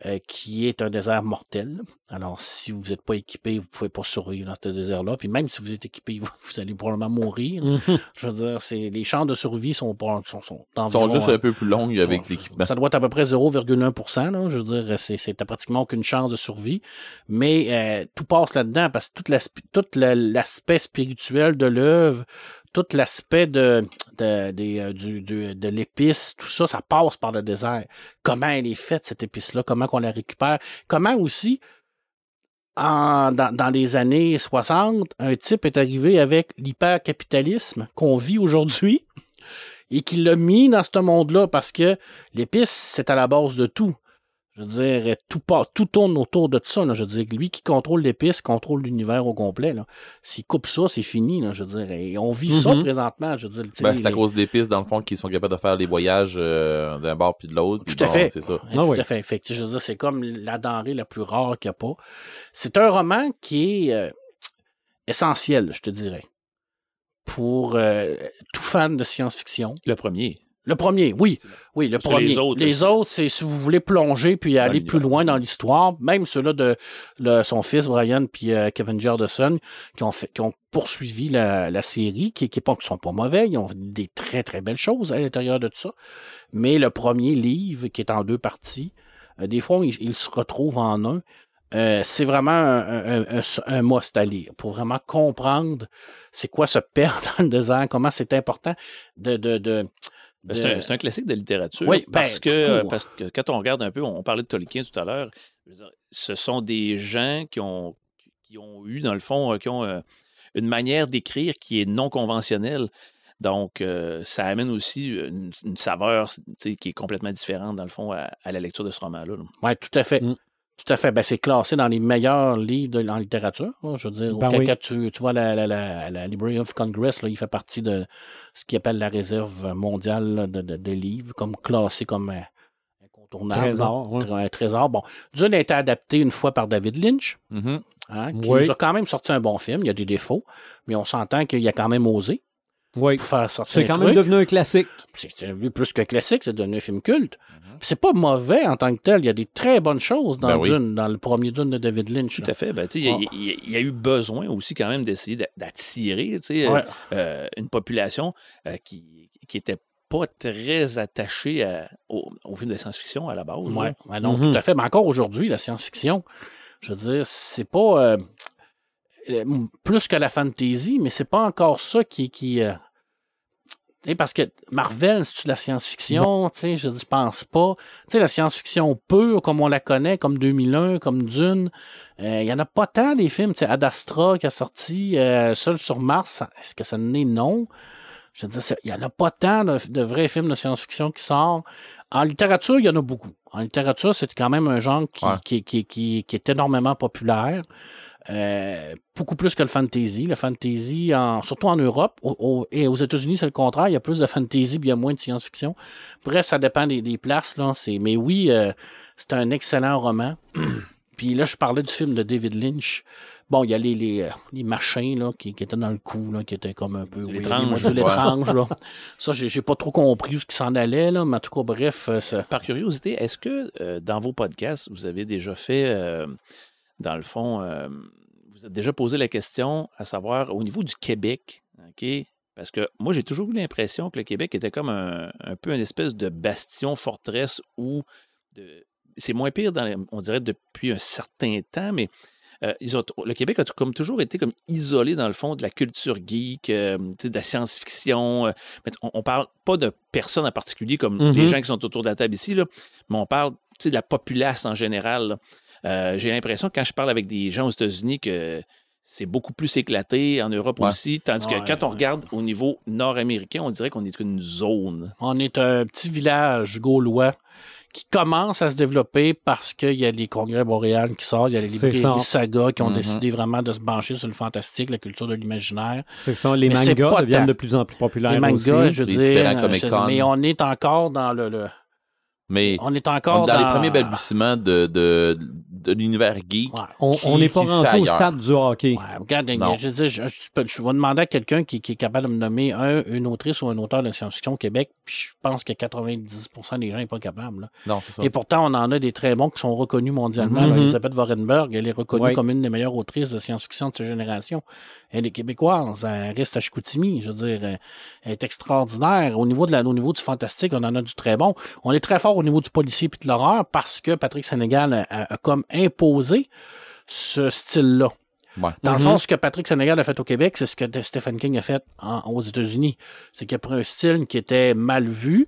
euh, qui est un désert mortel. Alors, si vous n'êtes pas équipé, vous pouvez pas survivre dans ce désert-là. Puis même si vous êtes équipé, vous, vous allez probablement mourir. Mhm. Je veux dire, c'est, les chances de survie sont, pas- sont, sont Ils sont juste euh, un peu plus longues avec l'équipement. Ça doit être à peu près 0,1% là. Je veux dire, c'est, c'est pratiquement aucune chance de survie. Mais euh, tout passe là-dedans parce que tout l'aspect, tout le- l'aspect spirituel de l'œuvre, tout l'aspect de, de, des, euh, du- de l'épice, tout ça, ça passe par le désert. Comment elle est faite, cette épice-là? Comment qu'on la récupère? Comment aussi dans, dans les années 60, un type est arrivé avec l'hypercapitalisme qu'on vit aujourd'hui et qu'il l'a mis dans ce monde-là parce que l'épice, c'est à la base de tout. Je veux dire, tout, part, tout tourne autour de ça. là. Je veux dire, lui qui contrôle l'épice contrôle l'univers au complet. S'il coupe ça, c'est fini. là. Je veux dire, et on vit ça Mhm. présentement. Je veux dire, Ben, c'est à les- cause des pistes, dans le fond, qu'ils sont capables de faire les voyages euh, d'un bord puis de l'autre. Tout à bon, fait. C'est ça. Ouais, Ah tout oui. à fait. Fait que, je veux dire, c'est comme la denrée la plus rare qu'il n'y a pas. C'est un roman qui est euh, essentiel, je te dirais, pour euh, tout fan de science-fiction. Le premier. Le premier, oui. Oui, le Parce premier. les autres, les autres, c'est si vous voulez plonger puis aller plus loin dans l'histoire, même ceux-là de le- son fils Brian puis euh, Kevin Jardison qui ont fait, qui ont poursuivi la, la série, qui, qui, pas, qui sont pas mauvais, ils ont des très très belles choses à l'intérieur de tout ça. Mais le premier livre, qui est en deux parties, euh, des fois il, il se retrouve en un. Euh, c'est vraiment un, un, un, un must à lire pour vraiment comprendre c'est quoi se perdre dans le désert, comment c'est important de, de, de Ben, c'est, un, c'est un classique de littérature. Oui, parce, ben, que, euh, tout. parce que quand on regarde un peu, on parlait de Tolkien tout à l'heure, dire, ce sont des gens qui ont, qui ont eu, dans le fond, euh, qui ont euh, une manière d'écrire qui est non conventionnelle. Donc, euh, ça amène aussi une, une saveur qui est complètement différente, dans le fond, à, à la lecture de ce roman-là. là. Oui, tout à fait. Mm. Tout à fait. Ben, c'est classé dans les meilleurs livres de, en littérature. hein, je veux dire, Ben oui. tu, tu vois la, la, la, la Library of Congress, là, il fait partie de ce qu'il appelle la réserve mondiale là, de, de, de livres, comme classé comme euh, incontournable. Trésor. Tr- Un trésor. Bon, Dune a été adapté une fois par David Lynch, Mhm. hein, qui Oui. nous a quand même sorti un bon film. Il y a des défauts, mais on s'entend qu'il a quand même osé Oui. pour faire sortir C'est quand même devenu un classique. C'est plus que classique, c'est devenu un film culte. Mhm. Puis C'est pas mauvais en tant que tel. Il y a des très bonnes choses dans Ben oui. Dune, dans le premier Dune de David Lynch. Tout là. à fait. Ben, il y a- il y, a- il y a eu besoin aussi quand même d'essayer d'a- d'attirer Ouais. euh, une population euh, qui qui était pas très attachée à- au, au film de science-fiction à la base. Ouais, ouais, non, Mhm. tout à fait. Mais encore aujourd'hui, la science-fiction, je veux dire, c'est pas euh, euh, plus que la fantasy, mais c'est pas encore ça qui. qui euh, parce que Marvel, c'est-tu de la science-fiction? Je je pense pas. Tu sais, la science-fiction pure, comme on la connaît, comme 2001, comme Dune, euh, il y en a pas tant des films. Tu sais, Ad Astra qui a sorti euh, Seul sur Mars, est-ce que ça n'est? Non? Je veux dire, c'est- il n'y en a pas tant de, de vrais films de science-fiction qui sortent. En littérature, il y en a beaucoup. En littérature, c'est quand même un genre qui, Ouais. qui, qui, qui, qui est énormément populaire. Euh, beaucoup plus que le fantasy. Le fantasy, en, surtout en Europe au- au- et aux États-Unis, c'est le contraire. Il y a plus de fantasy, puis il y a moins de science-fiction. Bref, ça dépend des, des places. Là. Mais oui, euh, c'est un excellent roman. puis là, je parlais du film de David Lynch. Bon, il y a les, les, euh, les machins là, qui, qui étaient dans le cou, là, qui étaient comme un peu... Oui, les étranges, là. Ça, j'ai, pas trop compris où ce qui s'en allait, là, mais en tout cas, bref, ça- Par curiosité, est-ce que euh, dans vos podcasts, vous avez déjà fait, dans le fond, euh, vous êtes déjà posé la question à savoir au niveau du Québec, OK? Parce que moi, j'ai toujours eu l'impression que le Québec était comme un, un peu une espèce de bastion, forteresse où de- c'est moins pire, dans les- on dirait, depuis un certain temps, mais euh, ils ont- le Québec a comme toujours été comme isolé dans le fond de la culture geek, euh, de la science-fiction. euh, on, on parle pas de personnes en particulier comme les gens qui sont autour de la table ici, là, mais on parle de la populace en général. là. Euh, J'ai l'impression que quand je parle avec des gens aux États-Unis que c'est beaucoup plus éclaté, en Europe Ouais. aussi, tandis que Ouais, quand on ouais. regarde au niveau nord-américain, on dirait qu'on est une zone. On est un petit village gaulois qui commence à se développer parce qu'il y a les congrès boréales qui sortent, il y a les C'est librairies ça. saga qui ont Mhm. décidé vraiment de se bancher sur le fantastique, la culture de l'imaginaire. C'est ça. Les Mais mangas deviennent tant. de plus en plus populaires les mangas, aussi. je veux Les dire, euh, mais on est encore dans le, le- Mais on est on encore est dans, les premiers balbutiements de, de, de l'univers geek. Ouais. On n'est pas rendu au stade du hockey. Ouais, regarde, je, je, je vais demander à quelqu'un qui, qui est capable de me nommer un, une autrice ou un auteur de science-fiction au Québec, puis je pense que 90% des gens n'est pas capable. là. Non, c'est ça. Et pourtant, on en a des très bons qui sont reconnus mondialement. Mhm. là. Elisabeth Warrenberg, elle est reconnue Ouais. comme une des meilleures autrices de science-fiction de sa génération. Elle est québécoise, elle reste à Chicoutimi. Je veux dire, elle est extraordinaire. Au niveau, de la, au niveau du fantastique, on en a du très bon. On est très fort au niveau du policier et de l'horreur parce que Patrick Sénégal a, a- a comme imposé ce style-là. Ouais. Dans Mhm. le fond, ce que Patrick Sénégal a fait au Québec, c'est ce que Stephen King a fait en- aux États-Unis. C'est qu'il a pris un style qui était mal vu,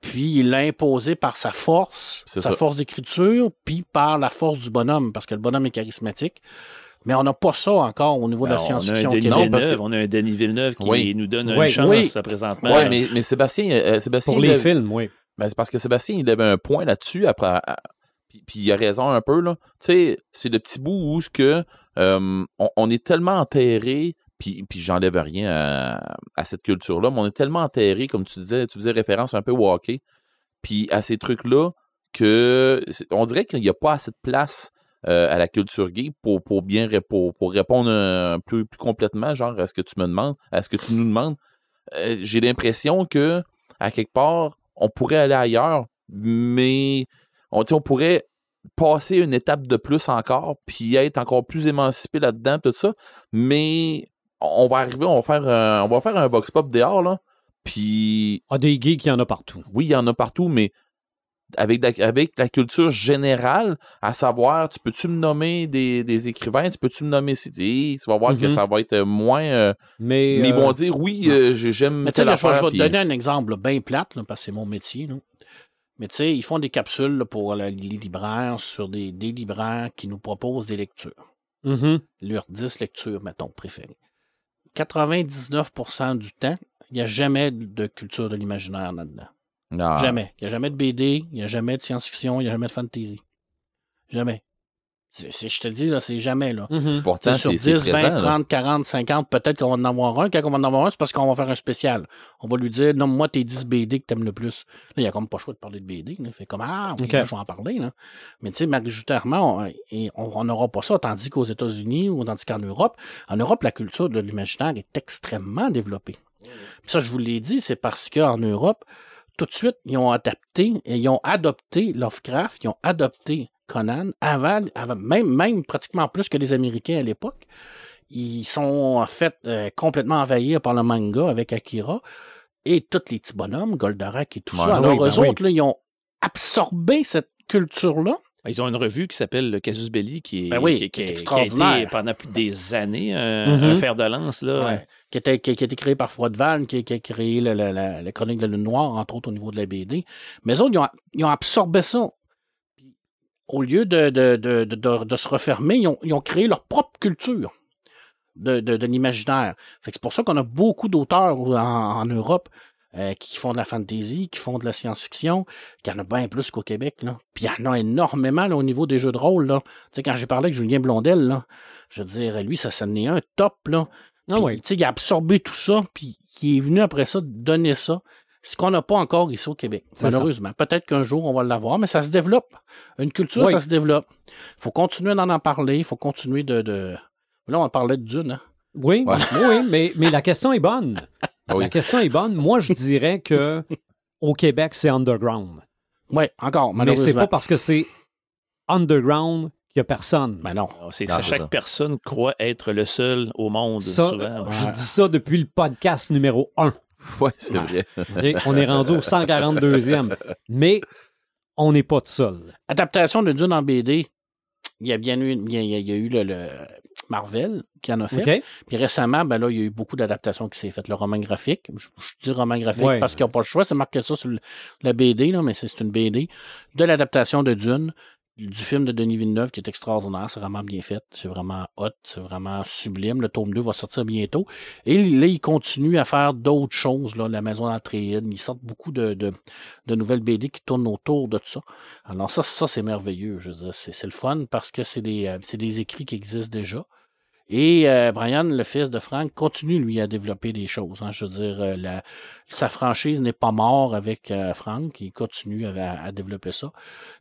Puis il l'a imposé par sa force, sa ça. force d'écriture, puis par la force du bonhomme, parce que le bonhomme est charismatique. Mais on n'a pas ça encore au niveau de Ben, la on a un science-fiction. Non, parce Villeneuve, que- on a un Denis Villeneuve qui Oui. nous donne Oui. une chance Oui. ça, présentement. Ouais, mais, mais Sébastien, euh, Sébastien Pour les films, oui. Ben, c'est parce que Sébastien, il avait un point là-dessus. Après, puis, puis il a raison un peu. là. Tu sais, c'est le petit bout où que, euh, on, on est tellement enterré, puis, puis j'enlève rien à, à cette culture-là, mais on est tellement enterré, comme tu disais, tu faisais référence un peu au hockey, puis à ces trucs-là, que on dirait qu'il n'y a pas assez de place euh, à la culture gay pour, pour bien pour, pour répondre un plus, plus complètement, genre à ce que tu me demandes, à ce que tu nous demandes. Euh, J'ai l'impression que, à quelque part, on pourrait aller ailleurs, mais on, pourrait passer une étape de plus encore, puis être encore plus émancipé là-dedans, tout ça. Mais on va arriver, on va faire un, on va faire un box pop dehors, là. Puis Ah, des geeks, il y en a partout. oui, il y en a partout, mais avec la, avec la culture générale, à savoir, tu peux-tu me nommer des, des écrivains, tu peux-tu me nommer si tu vas voir que Mhm. ça va être moins. euh, Mais, mais ils euh, vont dire oui, euh, j'ai- j'aime Mais tu sais, je vais- te donner un exemple bien plate, là, parce que c'est mon métier. là. Mais tu sais, ils font des capsules là, pour les libraires sur des, des libraires qui nous proposent des lectures. mhm. Leurs 10 lectures, mettons, préférées. 99% du temps, il n'y a jamais de culture de l'imaginaire là-dedans. Ah. Jamais. Il n'y a jamais de BD, il n'y a jamais de science-fiction, il n'y a jamais de fantasy. Jamais. Je te dis, là, c'est jamais, là. Mhm. Pourtant, sur c'est 10, c'est 20, présent, là. 30, 40, 50, peut-être qu'on va en avoir un. Quand on va en avoir un, c'est parce qu'on va faire un spécial. On va lui dire, nomme-moi tes 10 BD que t'aimes le plus. Là, il n'y a comme pas le choix de parler de BD. là. Il fait comme, ah, ok, Ok. là, je vais en parler. Là. Mais tu sais, majoritairement, on n'aura pas ça, tandis qu'aux États-Unis ou tandis qu'en Europe, en Europe, la culture de l'imaginaire est extrêmement développée. Puis ça, je vous l'ai dit, c'est parce qu'en Europe, tout de suite, ils ont adapté, ils ont adopté Lovecraft, ils ont adopté Conan avant, avant- même, même pratiquement plus que les Américains à l'époque. Ils sont en fait euh, complètement envahis par le manga avec Akira et tous les petits bonhommes, Goldorak et tout Ouais. ça. Alors, oui, ben eux oui. autres, là, ils ont absorbé cette culture-là. Ils ont une revue qui s'appelle le Casus Belli, qui est, Ben oui, qui, qui est qui- qui a extraordinaire. été pendant plus des années un, Mhm. un fer de lance. Là. Ouais. Qui, était, qui, qui a été créé par Froideval, qui, qui a créé le- le- la, la chronique de la Lune Noire, entre autres au niveau de la BD. Mais eux autres, ils ont, ils ont absorbé ça. Au lieu de, de, de, de, de- de se refermer, ils ont, ils ont créé leur propre culture de, l'imaginaire. C'est pour ça qu'on a beaucoup d'auteurs en, en Europe euh, qui font de la fantasy, qui font de la science-fiction, qu'il y en a bien plus qu'au Québec. Là. Puis il y en a énormément là, au niveau des jeux de rôle. Là. Tu sais, quand j'ai parlé avec Julien Blondel, là, je veux dire, lui, ça, ça en est un top. Là. Ah Puis, sais, il a absorbé tout ça, puis il est venu après ça donner ça. Ce qu'on n'a pas encore ici au Québec, malheureusement. Peut-être qu'un jour, on va l'avoir, mais ça se développe. Une culture, Oui. ça se développe. Il faut continuer d'en en parler, il faut continuer de, de- Là, on parlait de Dune. Hein? Oui, Ouais. oui, mais, mais la question est bonne. Ah oui. La question est bonne. Moi, je dirais que au Québec, c'est underground. Oui, encore, Mais c'est malheureusement. pas parce que c'est underground qu'il y a personne. Ben non. Alors, c'est- Non, c'est c'est chaque ça. personne croit être le seul au monde, Ça, souvent. je dis ça depuis le podcast numéro 1. Ouais, c'est vrai. On est rendu au 142e. Mais on n'est pas tout seul. Adaptation de Dune en BD, il y a bien eu, il y a, il y a eu le, le Marvel qui en a fait. Puis récemment, ben là, il y a eu beaucoup d'adaptations qui s'est faites. Le roman graphique, je, je dis roman graphique Ouais. parce qu'il n'y a pas le choix, c'est marqué ça sur le- la BD, là, mais c'est une BD. De l'adaptation de Dune, du film de Denis Villeneuve qui est extraordinaire. C'est vraiment bien fait. C'est vraiment hot. C'est vraiment sublime. Le tome 2 va sortir bientôt. Et là, il continue à faire d'autres choses. Là, la maison d'Atréide. Ils sortent beaucoup de, de, de nouvelles BD qui tournent autour de tout ça. Alors ça, ça c'est merveilleux. Je veux dire, c'est c'est le fun parce que c'est des, euh, c'est des écrits qui existent déjà. Et euh, Brian, le fils de Frank, continue, lui, à développer des choses. hein. Je veux dire, euh, la- sa franchise n'est pas mort avec euh, Frank. Il continue à, à développer ça.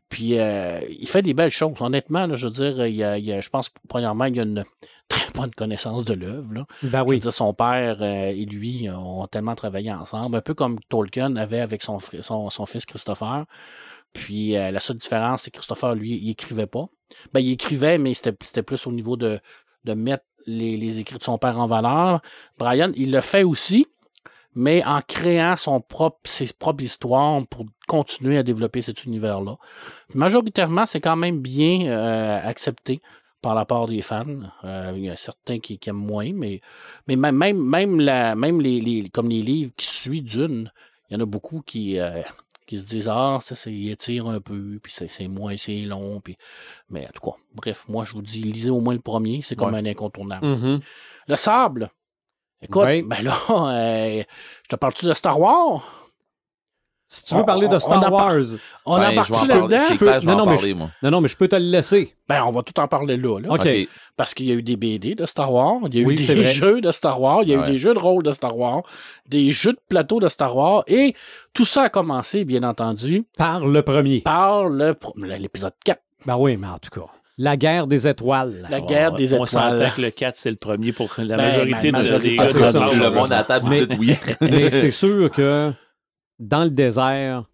Puis, il fait des belles choses. Honnêtement, là, je veux dire, il y a, il y a- je pense, premièrement, il y a une très bonne connaissance de l'œuvre. Ben Je veux oui. dire, son père et lui ont tellement travaillé ensemble, un peu comme Tolkien avait avec son, fri- son, son fils Christopher. Puis euh, la seule différence, c'est que Christopher, lui, il écrivait pas. Ben, il écrivait, mais c'était plus au niveau de, de mettre les, écrits de son père en valeur. Brian, il le fait aussi, mais en créant son propre, ses propres histoires pour continuer à développer cet univers-là. Majoritairement, c'est quand même bien euh, accepté par la part des fans. Euh, il y a certains qui, aiment moins, mais, même, les- comme les livres qui suivent d'une, il y en a beaucoup qui, euh, qui se disent Ah, ça, c'est, il étire un peu, puis c'est, c'est moins, c'est long. Puis... Mais en tout cas, bref, moi, je vous dis, lisez au moins le premier, c'est comme Ouais. un incontournable. Mhm. Le sable. Écoute, Ouais. ben là, euh, je te parle-tu de Star Wars? Si tu veux On- parler on- de on Star par- Wars, On Ben, embarque je vais en parler. là-dedans? Non, non, parler, moi. non, non, mais je peux te le laisser. Ben, on va tout en parler là. là. Parce qu'il y a eu des BD de Star Wars, il y a Oui, eu des jeux de Star Wars, il y a Ouais. eu des jeux de rôle de Star Wars, des jeux de plateau de Star Wars, et tout ça a commencé, bien entendu, Par le premier. par le l'épisode 4, Ben oui, mais en tout cas. La guerre des étoiles. la guerre des On s'entend étoiles. que le 4, c'est le premier pour la Ben, majorité ben, de- Star le monde à table oui. Mais c'est sûr que dans le désert,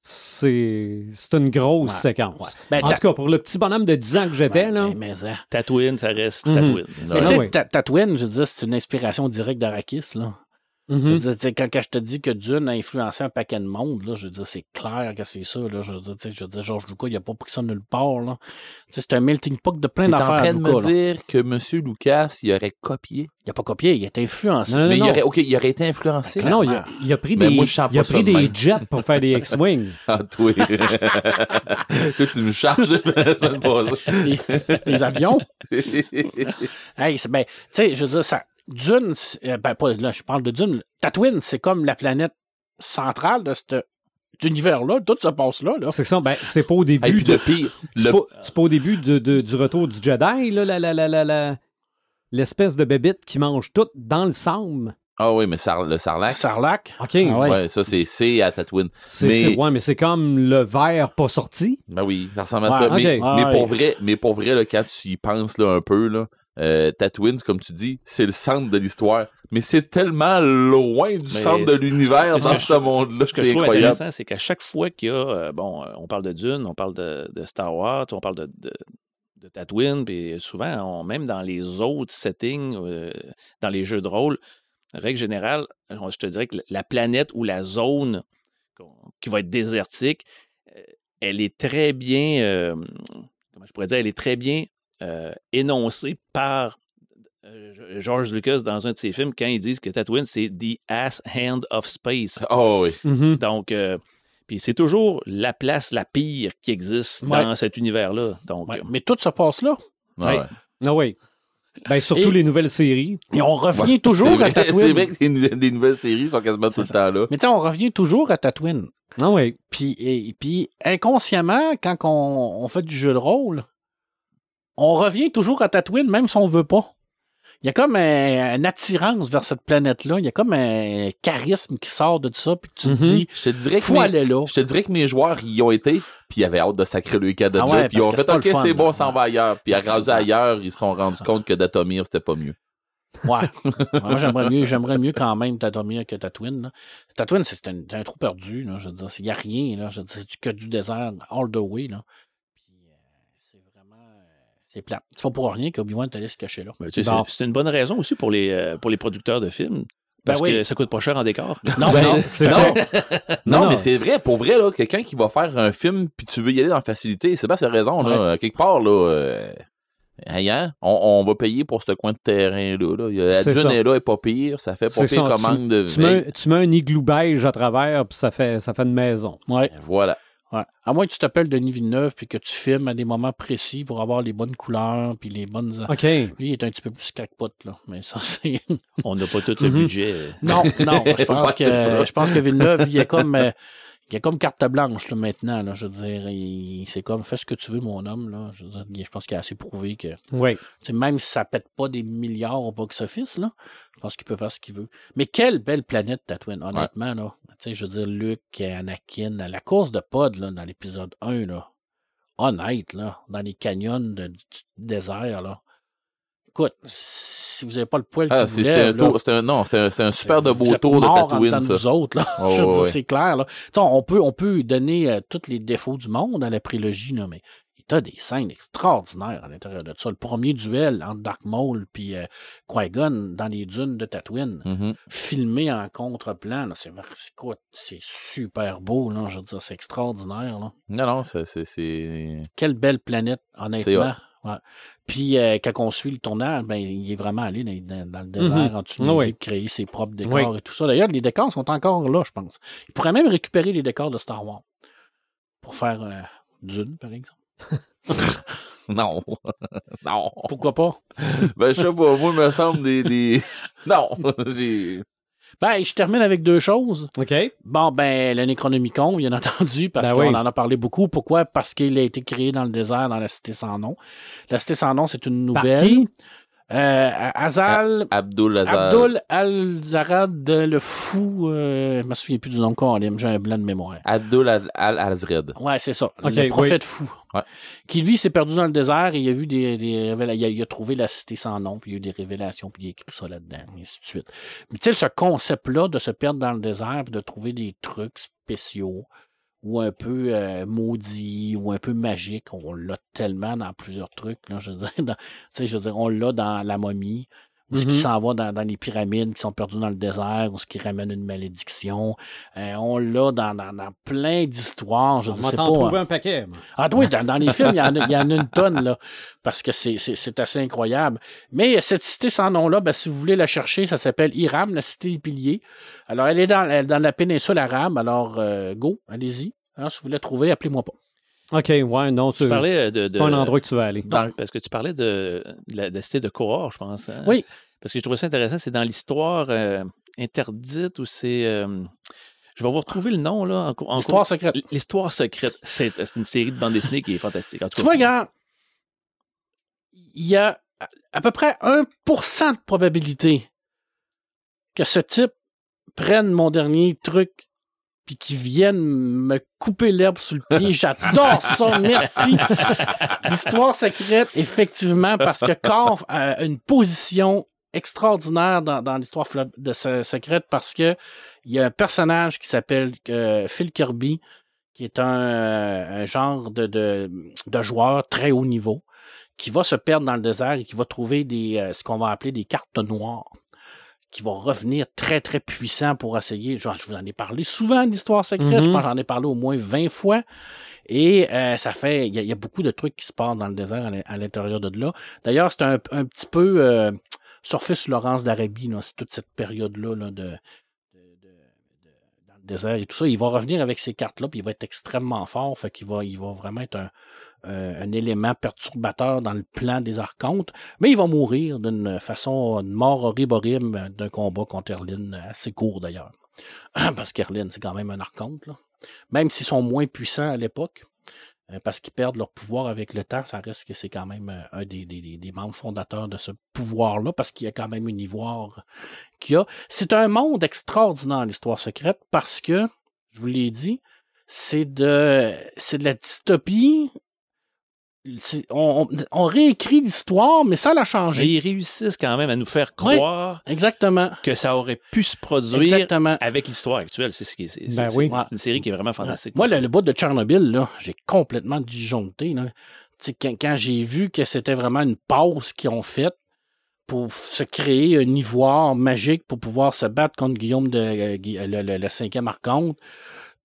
c'est c'est une grosse Ouais, séquence. ouais. Ben, en tout cas, pour le petit bonhomme de 10 ans que j'étais, Ben, là. ben, mais, hein. Tatooine, ça reste Mhm. Tatooine. Ta- Tatooine, je veux dire, c'est une inspiration directe d'Arakis, là. Je mhm. veux dire, tu sais, quand, quand je te dis que Dune a influencé un paquet de monde, là, je veux dire, c'est clair que c'est ça. Là, je, veux dire, tu sais, je veux dire, Georges Lucas, il a pas pris ça nulle part. Là. Tu sais, C'est un melting pot de plein en d'affaires. train de Lucas, me là. dire que M. Lucas, il aurait copié. Il a pas copié, il a été influencé. Non, non, mais non. il aurait, il aurait été influencé. Ben, Non, il a, il a pris Mais des, moi, il a pris de des même. jets pour faire des X-Wing. Ah, toi. toi, tu me charges de la les, les avions. Hey, c'est- ben, tu sais, je veux dire, ça, Dune, euh, ben, pas, là, je parle de Dune. Tatooine, c'est comme la planète centrale de cet univers-là. Tout se passe là. là. C'est ça, ben, c'est pas au Et début puis de. pire, C'est le- pas, c'est pas au début de, de- du retour du Jedi, là, la, la, la, la, la- l'espèce de bébite qui mange tout dans le sable. Ah oui, mais Sar- le Sarlac. Sarlac. OK. Ah ouais. Ouais, ça, c'est c'est à Tatooine. C'est, Mais- c'est- ouais, mais c'est comme le verre pas sorti. Ben oui, ça ressemble à Ouais, ça. Mais, mais pour vrai, mais pour vrai là, quand tu y penses là, un peu, là, euh, Tatooine, comme tu dis, c'est le centre de l'histoire. Mais c'est tellement loin du Mais centre de l'univers dans ce monde-là. Ce que je trouve incroyable. intéressant, c'est qu'à chaque fois qu'il y a, euh, bon, euh, on parle de Dune, on parle de, de Star Wars, on parle de, de, de Tatooine, puis souvent, on- même dans les autres settings, euh, dans les jeux de rôle, règle générale, on- je te dirais que la planète ou la zone qui va être désertique, elle est très bien, comment je pourrais dire, elle est très bien euh, énoncée par euh, George Lucas dans un de ses films quand ils disent que Tatooine, c'est the ass hand of space. Oh oui. Mhm. Donc, euh, puis c'est toujours la place la pire qui existe Ouais. dans cet univers-là. Donc, Ouais, euh, Mais tout se passe là. Ouais. Ah oui. Ben, surtout Et- les nouvelles séries. Et on revient Ouais. toujours à Tatooine. c'est vrai que les, nou- les nouvelles séries sont quasiment tout le temps là. Mais tu sais, on revient toujours à Tatooine. Ah oui. Puis, et, puis inconsciemment, quand on, on fait du jeu de rôle, on revient toujours à Tatooine, même si on veut pas. Il y a comme un- une attirance vers cette planète-là. Il y a comme un charisme qui sort de ça, puis que tu te Mhm. dis, Je te dirais que mes, là. je te dirais que mes joueurs y ont été, puis ils avaient hâte de sacrer le cadeau Ah de ouais, puis ils ont fait OK, c'est bon, s'en va ailleurs. Puis C'est rendu ça. ailleurs, ils se sont rendus compte que Datomir, c'était pas mieux. Ouais. Moi, j'aimerais mieux, j'aimerais mieux quand même Tatomir que Tatooine. là. Tatooine, c'est un, un trou perdu. Là, je veux dire, il n'y a rien. Là, je veux dire, c'est que du désert all the way. Là. Puis, euh, c'est vraiment. euh, c'est plate. C'est pas pour rien qu'Obi-Wan allé se cacher là. ben, tu sais, Bon. c'est une bonne raison aussi pour les, euh, pour les producteurs de films. Parce Ben oui. que ça coûte pas cher en décor. Non, Ben, non, c'est non. ça. Non, Non. mais c'est vrai, pour vrai, là, quelqu'un qui va faire un film puis tu veux y aller dans la facilité, c'est pas sa raison, là. Quelque part, là, euh, hein, on, on va payer pour ce coin de terrain-là. Là. La dune ça. est là, est pas pire. Ça fait pas pire ça, commande de Tu mets, tu mets un igloo beige à travers, puis ça fait, ça fait une maison. Ouais, Voilà. Ouais. À moins que tu t'appelles Denis Villeneuve puis que tu filmes à des moments précis pour avoir les bonnes couleurs puis les bonnes. OK. Lui, il est un petit peu plus crackpot, là. Mais ça, c'est. On n'a pas tout le Mhm. budget. Non, non. Je pense que je pense que Villeneuve, il est comme. euh, il est comme carte blanche là, maintenant. Là, je veux dire, il- c'est comme fais ce que tu veux, mon homme. Là. Je, veux dire, je pense qu'il a assez prouvé que Oui. même si ça pète pas des milliards au box-office, là, je pense qu'il peut faire ce qu'il veut. Mais quelle belle planète, Tatooine, honnêtement. Là. Tu sais, je veux dire, Luke, Anakin, la course de pod là, dans l'épisode 1, là, honnête, là, dans les canyons de- du désert. Là. Écoute, si vous n'avez pas le poil Ah, qui c'est un tour, c'est un, non, c'est un, c'est un super de beau tour de Tatooine, dedans de ça. nous autres, là. Oh, Je veux dire, ouais. c'est clair, là. On peut, on peut donner euh, tous les défauts du monde à la prélogie, là, mais a des scènes extraordinaires à l'intérieur de ça. Le premier duel entre Dark Maul et Qui-Gon dans les dunes de Tatooine, Mhm. filmé en contre-plan, c'est super beau, là. Je veux dire, c'est extraordinaire, là. Non, non, c'est-. Quelle belle planète, honnêtement. Puis euh, quand on suit le tournage, ben, il est vraiment allé dans, le désert Mhm. en Tunisie, Oui. créer ses propres décors et tout ça. D'ailleurs, les décors sont encore là, je pense. Il pourrait même récupérer les décors de Star Wars pour faire euh, Dune, par exemple. Non. non. Pourquoi pas? Ben, je sais pas, moi, il me semble des. des... Non. J'ai- Ben, je termine avec deux choses. OK. Bon, ben, le Necronomicon, bien entendu, parce Ben qu'on oui. en a parlé beaucoup. Pourquoi? Parce qu'il a été créé dans le désert, dans la Cité sans nom. La Cité sans nom, c'est une Par nouvelle. qui? Euh, Azal, Abdul Al-Zarad, le fou, euh, je me souviens plus du nom encore, j'ai un blanc de mémoire. Abdul Al- Al-Azred. Ouais, c'est ça. Le prophète fou. Ouais. Qui, lui, s'est perdu dans le désert et il a vu des, des révéla- il a, il a trouvé la cité sans nom, puis il y a eu des révélations, puis il a écrit ça là-dedans, et ainsi de suite. Mais tu sais, ce concept-là de se perdre dans le désert, puis de trouver des trucs spéciaux, ou un peu euh, maudits, ou un peu magiques, on l'a tellement dans plusieurs trucs, là, je veux dire, dans- je veux dire, on l'a dans la momie, ou ce qui Mhm. s'en va dans, dans les pyramides qui sont perdues dans le désert, ou ce qui ramène une malédiction. Euh, on l'a dans, dans, plein d'histoires. Je On va t'en pas, trouver un paquet. moi. ah oui, dans, dans les films, il y, en a, il y en a une tonne, là, parce que c'est- assez incroyable. Mais cette cité sans nom-là, ben, si vous voulez la chercher, ça s'appelle Iram, la cité des piliers. Alors, elle est dans, elle la péninsule arabe, alors euh, go, allez-y. Hein, si vous voulez trouver, appelez-moi pas. OK, ouais, non, tu, Tu parlais euh, de. de- pas un endroit que tu vas aller. dans- parce que tu parlais de, de la, de la cité de Kohor, je pense. hein? Oui. Parce que je trouvais ça intéressant, c'est dans l'histoire euh, interdite ou c'est. euh, je vais vous retrouver le nom, là. En, cou- en Histoire cours- secrète. L'histoire secrète. C'est c'est une série de bande dessinée qui est fantastique. En tout Tu cas, vois, gars, il y a à- à peu près 1% de probabilité que ce type prenne mon dernier truc puis qu'il vienne me couper l'herbe sous le pied. J'adore ça, merci. L'histoire secrète, effectivement, parce que Corf a une position extraordinaire dans, dans l'histoire de ce- secrète parce que il y a un personnage qui s'appelle euh, Phil Kirby qui est un, euh, un genre de, de, de joueur très haut niveau qui va se perdre dans le désert et qui va trouver des euh, ce qu'on va appeler des cartes noires qui va revenir très très puissant pour essayer. Genre, je vous en ai parlé souvent d'histoire secrète. Je pense que j'en ai parlé au moins 20 fois. Et euh, ça fait il y, a- il y a beaucoup de trucs qui se passent dans le désert à l'in- à l'intérieur de là. D'ailleurs c'est un, un petit peu euh, surfer sur Laurence d'Arabie toute cette période là, de, de- de- de- dans le désert et tout ça. Il va revenir avec ces cartes-là, puis il va être extrêmement fort. Fait qu'il va, il va vraiment être un, un- un élément perturbateur dans le plan des archontes. Mais il va mourir d'une façon, une mort horrible, horrible d'un combat contre Erlin, assez court d'ailleurs. Parce qu'Erlin, c'est quand même un archonte. Même s'ils sont moins puissants à l'époque. euh, Parce qu'ils perdent leur pouvoir avec le temps, ça reste que c'est quand même euh, un des, membres fondateurs de ce pouvoir-là, parce qu'il y a quand même une ivoire qu'il a. C'est un monde extraordinaire, l'histoire secrète, parce que, je vous l'ai dit, c'est de, c'est de la dystopie. On, on- on réécrit l'histoire, mais ça l'a Mais changé. ils réussissent quand même à nous faire Oui. croire Exactement. que ça aurait pu se produire Exactement. avec l'histoire actuelle. C'est Ben c'est- oui. c'est une série qui est vraiment fantastique. Moi, le, le bout de Tchernobyl, là, j'ai complètement disjoncté. Là. Quand, quand j'ai vu que c'était vraiment une pause qu'ils ont faite pour se créer un ivoire magique pour pouvoir se battre contre Guillaume de euh, le, le- le cinquième archonte,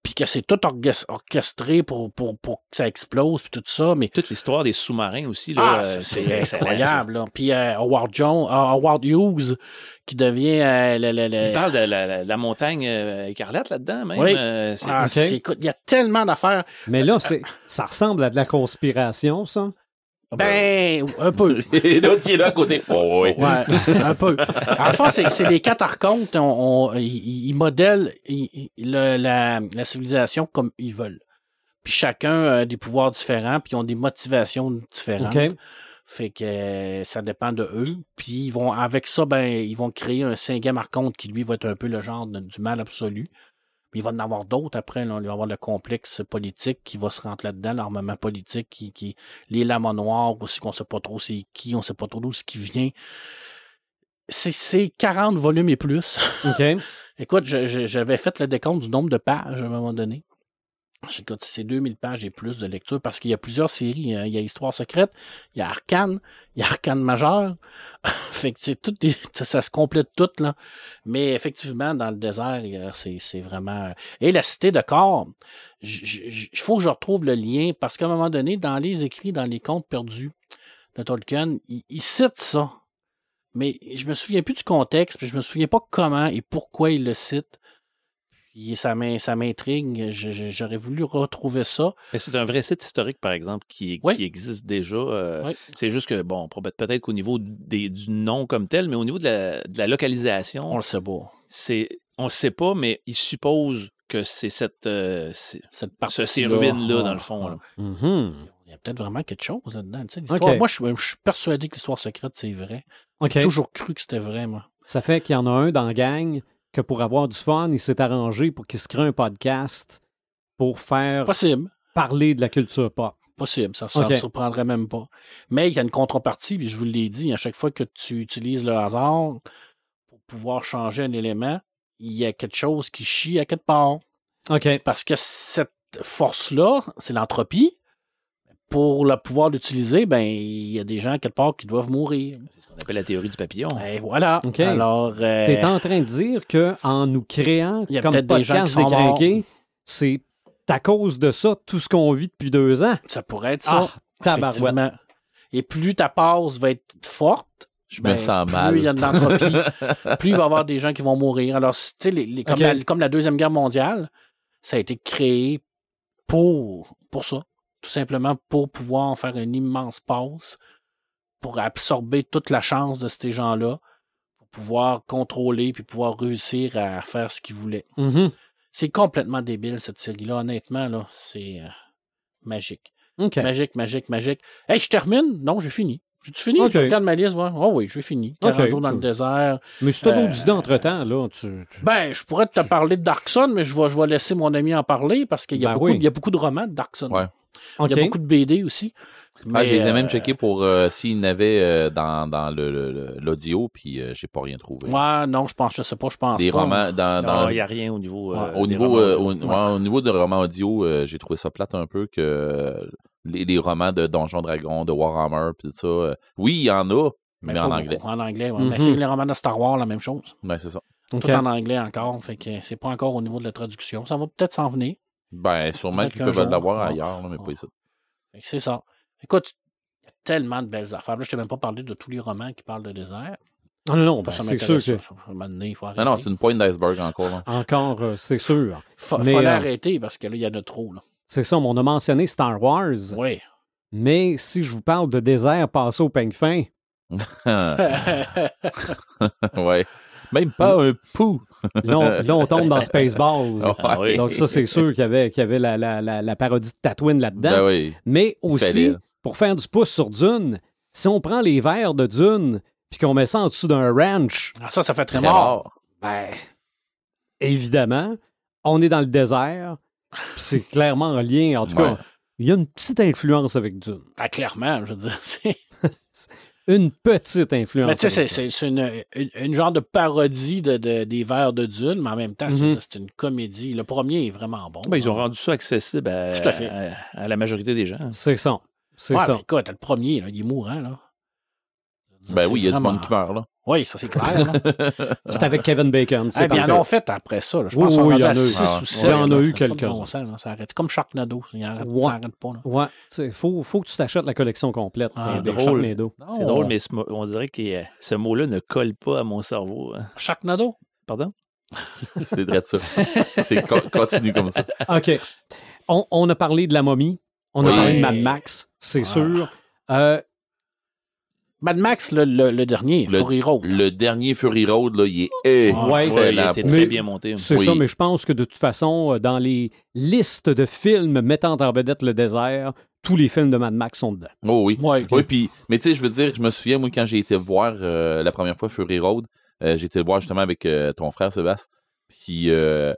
puis que c'est tout orchestré pour, pour, pour que ça explose, puis tout ça, mais Toute l'histoire des sous-marins aussi. Là, ah, euh, c'est- incroyable. Là. Puis euh, Howard Jones, euh, Howard Hughes, qui devient euh, le, le- le- Il parle de la, la- la montagne euh, écarlate là-dedans, même. Oui. euh, c'est- Ah, Ok. c'est- écoute, il y a tellement d'affaires. Mais là, c'est, ça ressemble à de la conspiration, ça. Ben, un peu. Et l'autre qui est là à côté. Oh, oui. Ouais, un peu. En fait, c'est, c'est les quatre archontes, on, on- ils, modèlent ils- ils- le- la, la civilisation comme ils veulent. Puis chacun a des pouvoirs différents, puis ils ont des motivations différentes. Fait que euh, ça dépend de eux. Puis ils vont, avec ça, ben, ils vont créer un cinquième archonte qui, lui, va être un peu le genre de- du mal absolu. Mais il va en avoir d'autres après. Là. Il va y avoir le complexe politique qui va se rentrer là-dedans, l'armement politique, qui, qui, les lames noirs aussi, qu'on sait pas trop c'est qui, on sait pas trop d'où ce qui vient. C'est, c'est 40 volumes et plus. OK. Écoute, j'avais fait le décompte du nombre de pages à un moment donné. Écoute, c'est 2000 pages et plus de lecture parce qu'il y a plusieurs séries. hein. Il y a Histoire secrète, il y a Arcane, il y a Arcane majeur. fait que c'est tout ça, se complète tout, là. Mais effectivement, dans le désert, c'est vraiment. Et la cité de corps, il faut que je retrouve le lien parce qu'à un moment donné, dans les écrits, dans les contes perdus, de Tolkien, il, il cite ça. Mais je me souviens plus du contexte, puis je me souviens pas comment et pourquoi il le cite. Puis ça m'in- ça m'intrigue. J'aurais voulu retrouver ça. Mais c'est un vrai site historique, par exemple, qui, Oui. qui existe déjà. euh, Oui. C'est juste que, bon, peut- peut-être qu'au niveau des- du nom comme tel, mais au niveau de la, de la localisation, On le sait pas. c'est on ne sait pas, mais il suppose que c'est cette euh, Cette ce- partie ces ruines-là, dans le fond. là. Mhm. Il y a peut-être vraiment quelque chose là-dedans. tu sais. Moi, je, suis- je suis persuadé que l'histoire secrète, c'est vrai. J'ai toujours cru que c'était vrai, moi. Ça fait qu'il y en a un dans la gang que pour avoir du fun, il s'est arrangé pour qu'il se crée un podcast pour faire Possible. parler de la culture pop. Possible, ça ne surprendrait même pas. Mais il y a une contrepartie, puis je vous l'ai dit, à chaque fois que tu utilises le hasard pour pouvoir changer un élément, il y a quelque chose qui chie à quelque part. OK. Parce que cette force-là, c'est l'entropie. Pour la pouvoir l'utiliser, ben il y a des gens quelque part qui doivent mourir. C'est ce qu'on appelle la théorie du papillon. Et voilà. Ok. Alors, euh, T'es en train de dire que en nous créant Il y a comme peut-être des gens podcast qui sont décrinqué, c'est à cause de ça tout ce qu'on vit depuis deux ans. ça pourrait être ça. Ah, tabarouette. effectivement. Et plus ta passe va être forte, Je ben, me sens plus mal. il y a de l'entropie, plus il va y avoir des gens qui vont mourir. Alors, tu sais, les- les- comme, la, comme la Deuxième Guerre mondiale, ça a été créé pour, pour ça. Tout simplement pour pouvoir en faire une immense passe, pour absorber toute la chance de ces gens-là, pour pouvoir contrôler puis pouvoir réussir à faire ce qu'ils voulaient. Mhm. C'est complètement débile, cette série-là. Honnêtement, là, c'est euh, magique. Magique, magique, magique. Hey, je termine? Non, j'ai fini. J'ai-tu fini? Ok. Je regarde ma liste, voir. Oh oui, j'ai fini. 40 Ok. jours dans le désert. Mais si t'as Euh, d'autres idées entre-temps, là, tu... tu- Ben, je pourrais te parler de Dark Sun, mais je vais, je vais laisser mon ami en parler parce qu'il y, a Ben beaucoup- oui. il y a beaucoup de romans de Dark Sun. Il y a beaucoup de BD aussi. Ah, j'ai euh, même checké pour euh, s'il y en avait euh, dans, dans le- le- le- l'audio, puis euh, j'ai pas rien trouvé. Ouais, non, je pense, je sais pas, je pense Des pas. romans dans, dans- Non, il n'y a rien au niveau. euh, au niveau romans euh, au, ouais, au niveau de romans audio, euh, j'ai trouvé ça plate un peu que euh, les, les romans de Donjons Dragons, de Warhammer, puis tout ça. euh, oui, il y en a, mais, pas en beaucoup. anglais. En anglais, ouais. Mhm. Mais c'est les romans de Star Wars, la même chose. Ben, c'est ça. Tout en anglais encore. Fait que c'est pas encore au niveau de la traduction. Ça va peut-être s'en venir. Ben, sûrement qu'ils peuvent l'avoir ah, ailleurs, là, mais ah. pas ici. C'est ça. Écoute, il y a tellement de belles affaires. Là, je t'ai même pas parlé de tous les romans qui parlent de désert. Ah non, non, ben, Ça c'est sûr que... ça. À un moment donné, il faut Non, non, c'est une pointe d'iceberg encore. là. Encore, euh, c'est sûr. Faut, Mais, faut euh, l'arrêter parce que là, il y en a trop. Là. C'est ça, mais on a mentionné Star Wars, Oui. mais si je vous parle de désert passé au peigne fin, ouais. Même pas un pou. là, on, là, on tombe dans Spaceballs. Ah oui. Donc ça, c'est sûr qu'il y avait, qu'il y avait la, la- la- la parodie de Tatooine là-dedans. Ben oui. Mais aussi, pour faire du pouce sur Dune, si on prend les verres de Dune puis qu'on met ça en dessous d'un ranch, Ah, ça, ça fait très Très mort. ben, évidemment, on est dans le désert. C'est clairement en lien. En tout Ouais. cas, il y a une petite influence avec Dune. Ah, clairement, je veux dire. Une petite influence. Mais tu sais, c'est- une, une, une genre de parodie de, de- des vers de Dune, mais en même temps, c'est- Mhm. c'est une comédie. Le premier est vraiment bon. Ben, ils ont rendu ça accessible à, Tout à fait. à- à la majorité des gens. C'est ça. C'est Ouais, ça. mais écoute, le premier, là, il est mourant. Là. Ben oui, il y a du monde qui meurt, là. Oui, ça, c'est clair. C'est avec Kevin Bacon. C'est bien, parfait. ils en ont fait après ça. là. Je Oui, pense oui, qu'on il y en a eu. 6 Ah, ou 7. il y en a eu quelques-uns. Ça arrête. Comme Sharknado. Il arrête, Ouais. Ça n'arrête pas. Là. Ouais, il faut, faut que tu t'achètes la collection complète. Ah, euh, des drôle. Sharknado. C'est drôle, mais on dirait que euh, ce mot-là ne colle pas à mon cerveau. hein. Sharknado? Pardon? C'est vrai de ça. C'est co- continue comme ça. OK. On, on a parlé de la momie. On a Oui. parlé de Mad Max, c'est Ah. sûr. Euh, Mad Max, le, le, le dernier, Le- Fury Road. Le dernier Fury Road, là, il est Ouais. Ouais, il excellent. était Mais- très bien monté. c'est Oui. ça, mais je pense que de toute façon, euh, dans les listes de films mettant en vedette le désert, tous les films de Mad Max sont dedans. Oh oui. Ouais, Oui, puis, mais tu sais, je veux dire, je me souviens, moi, quand j'ai été voir euh, la première fois Fury Road, euh, j'ai été le voir justement avec euh, ton frère Sébastien. Puis, euh,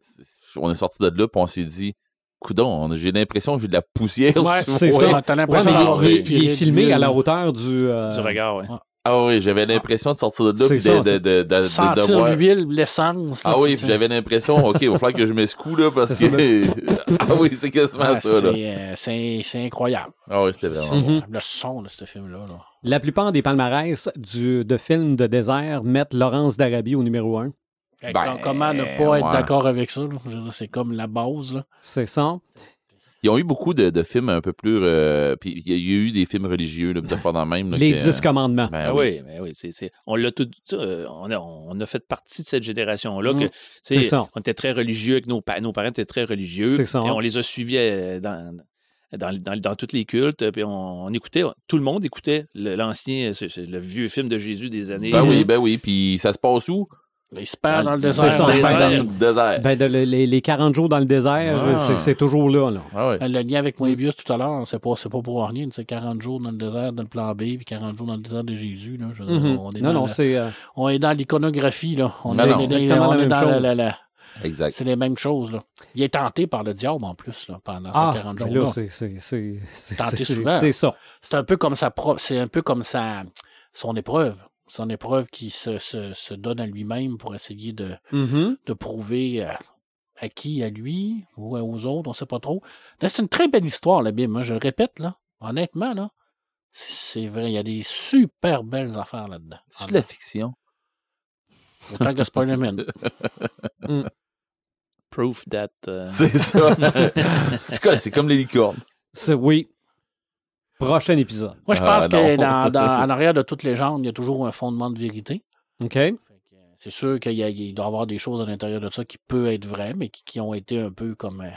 c'est- on est sorti de là, puis on s'est dit, coudon, j'ai l'impression que j'ai de la poussière. Ouais, c'est ça. T'as l'impression ouais, est filmé à la hauteur du, euh, regard. Ah. Oui, j'avais l'impression de sortir de là pis de, de, de, de, sentir de l'essence. Ah oui, j'avais l'impression, ok, il va falloir que je m'escoue là parce que. ah oui, c'est quasiment ah, ça. Euh, c'est incroyable. Ah oui, c'était vraiment. Le son de ce film-là. La plupart des palmarès du, de films de désert mettent Laurence d'Arabie au numéro 1. Ben, com- Comment ne pas être d'accord avec ça? là? Je veux dire, C'est comme la base. Là. C'est ça. Ils ont eu beaucoup de, de films un peu plus. euh, puis il y a eu des films religieux, là, de dans le même. là, Les dix commandements. Ben Ah oui. oui, mais oui, c'est, c'est- on l'a tout, euh, on, a, on a fait partie de cette génération-là. Que, sais, C'est ça. On était très religieux, avec nos, nos parents étaient très religieux. C'est ça. Et on les a suivis euh, dans, dans, dans, dans tous les cultes. Puis on, on écoutait, tout le monde écoutait le- l'ancien, c'est- c'est le vieux film de Jésus des années. Ben oui, ben oui. Puis ça se passe où? Il se perd dans le C'est désert. ça, Dans le ben, désert. Ben, de- les, les 40 jours dans le désert, Ah. c'est- c'est toujours là. là. Ah. Ben, Le lien avec Moebius tout à l'heure, c'est pas, c'est pas pour rien. C'est 40 jours dans le désert de le plan B, puis 40 jours dans le désert de Jésus. Là. Je on, est Non, dans non, le- c'est. euh, on est dans l'iconographie. Là. On, Non, est, non. on est- Exactement on la est même dans la- chose. la- la- Exact. C'est les mêmes choses. Là. Il est tenté par le diable en plus là, pendant Ah, ces 40 ben jours. là, c'est- c'est- c'est c'est- Tenté c'est- souvent. c'est ça. C'est un peu comme sa pro- c'est un peu comme sa son épreuve. Son épreuve qui se, se, se donne à lui-même pour essayer de, Mhm. de prouver à, à qui, à lui ou aux autres, on sait pas trop. C'est une très belle histoire, la Bible. hein, Je le répète, là. Honnêtement, là. C'est vrai, il y a des super belles affaires là-dedans. C'est de la fiction. Autant que Spider-Man. Proof that. euh, C'est ça. c'est quoi? C'est comme les licornes. C'est- Oui. Prochain épisode. Moi, je Ah, pense que non. dans, dans- en arrière de toute légende, il y a toujours un fondement de vérité. OK? Que, euh, C'est sûr qu'il y a- il doit y avoir des choses à l'intérieur de ça qui peuvent être vraies, mais qui, qui ont été un peu comme. euh,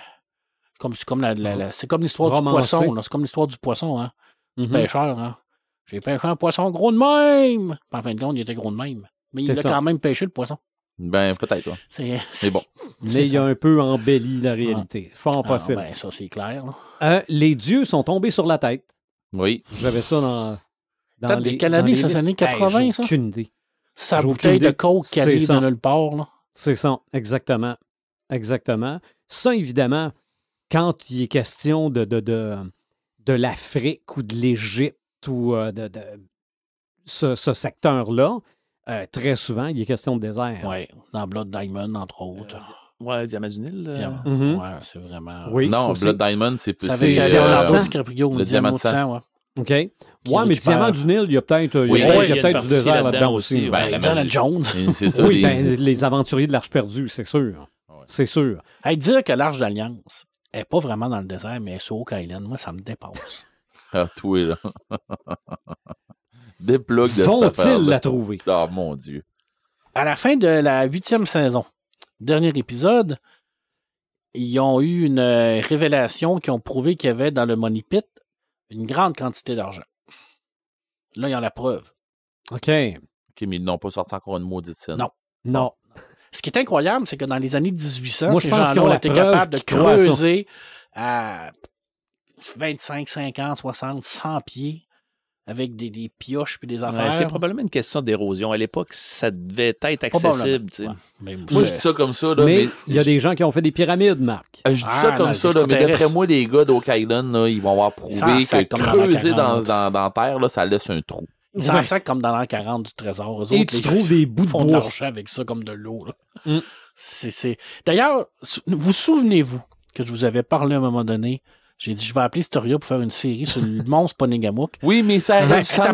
comme c'est comme la, la- la- c'est comme l'histoire du poisson. là. C'est comme l'histoire du poisson, hein. Du Mhm. pêcheur, hein. J'ai pêché un poisson gros de même. Puis en fin de compte, il était gros de même. Mais il a ça. quand même pêché le poisson. Ben, peut-être. ouais. C'est, bon. Mais il a un peu embelli la réalité. Fort Ah, possible. ben, ça, c'est clair. là. Euh, les dieux sont tombés sur la tête. Oui. J'avais ça dans. dans Peut-être des c'est années 80, Hey, j'ai ça? aucune idée. C'est sa bouteille de coke qui C'est arrive ça. de nulle part. Là. C'est ça, exactement. Exactement. Ça, évidemment, quand il est question de, de, de, de l'Afrique ou de l'Égypte ou euh, de, de ce, ce secteur-là, euh, très souvent, il est question de désert. Ouais, dans Blood Diamond, entre autres. Ouais, Diamant du Nil. euh, Diamant. Mhm. Ouais, c'est vraiment. Oui, non, aussi. Blood Diamond, c'est plus. C'est euh, euh, euh, le le diamant de sang. ouais. OK. Ouais, mais le diamant du Nil, il y a peut-être Oui, ouais, peut-être une du désert là-dedans aussi. Ben, la Indiana. Jones. Et C'est ça. oui, les- ben, les aventuriers de l'Arche perdue, c'est sûr. Ouais. C'est sûr. Hey, dire que l'Arche d'Alliance n'est pas vraiment dans le désert, mais sur Oak Island, moi, ça me dépasse. Ah, toi, là. Des plugs de Vont-ils la trouver? Ah, mon Dieu. À la fin de la huitième saison, dernier épisode, ils ont eu une euh, révélation qui ont prouvé qu'il y avait dans le Money Pit une grande quantité d'argent. Là, ils ont la preuve. OK. OK, mais ils n'ont pas sorti encore une maudite scène. Non. Non. Ce qui est incroyable, c'est que dans les années 1800, Moi, je ces pense qu'ils gens-là ont été preuve capables de creuser à 25, 50, 60, 100 pieds avec des, des pioches puis des ouais, affaires. c'est probablement une question d'érosion. À l'époque, ça devait être accessible. ouais. Mais Moi, je- je dis ça comme ça, là, mais il y a des gens qui ont fait des pyramides, Marc. Je dis Ah, ça non, comme ça, là, mais d'après moi, les gars d'Oak Island, là, ils vont avoir prouvé Ça que comme dans la creuser dans, 40. dans, dans la terre, là, ça laisse un trou. Ils s'en Ouais. comme dans l'an 40 du trésor. Eux Et autres, tu les- trouves des bouts de font de bois. l'argent avec ça comme de l'eau. Mm. C'est, c'est... D'ailleurs, vous souvenez-vous que je vous avais parlé à un moment donné, j'ai dit je vais appeler Storia pour faire une série sur le monstre Ponégamouk. Oui, mais ça Ben, ça.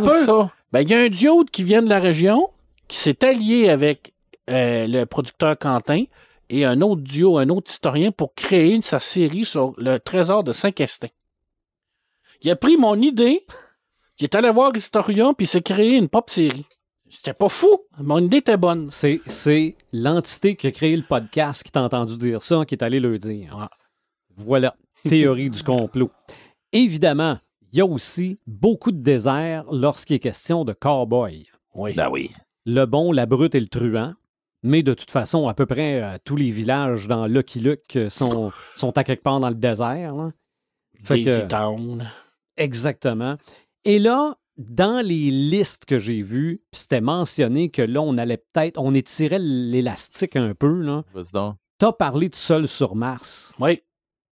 Ben, il y a un duo qui vient de la région qui s'est allié avec euh, le producteur Quentin et un autre duo, un autre historien pour créer sa série sur le trésor de Saint-Questin. Il a pris mon idée, il est allé voir Historia, puis il s'est créé une pop série. C'était pas fou. Mon idée était bonne. C'est, c'est l'entité qui a créé le podcast qui t'a entendu dire ça, qui est allé le dire. Ouais. Voilà, théorie du complot. Évidemment, il y a aussi beaucoup de déserts lorsqu'il est question de cow-boy. Oui. Ben oui. Le bon, la brute et le truand. Mais de toute façon, à peu près euh, tous les villages dans Lucky Luke euh, sont, sont à quelque part dans le désert. là. Fait que- Town. Exactement. Et là, dans les listes que j'ai vues, c'était mentionné que là, on allait peut-être, on étirait l'élastique un peu. Là. Vas-y donc. T'as parlé de Seul sur Mars. Oui,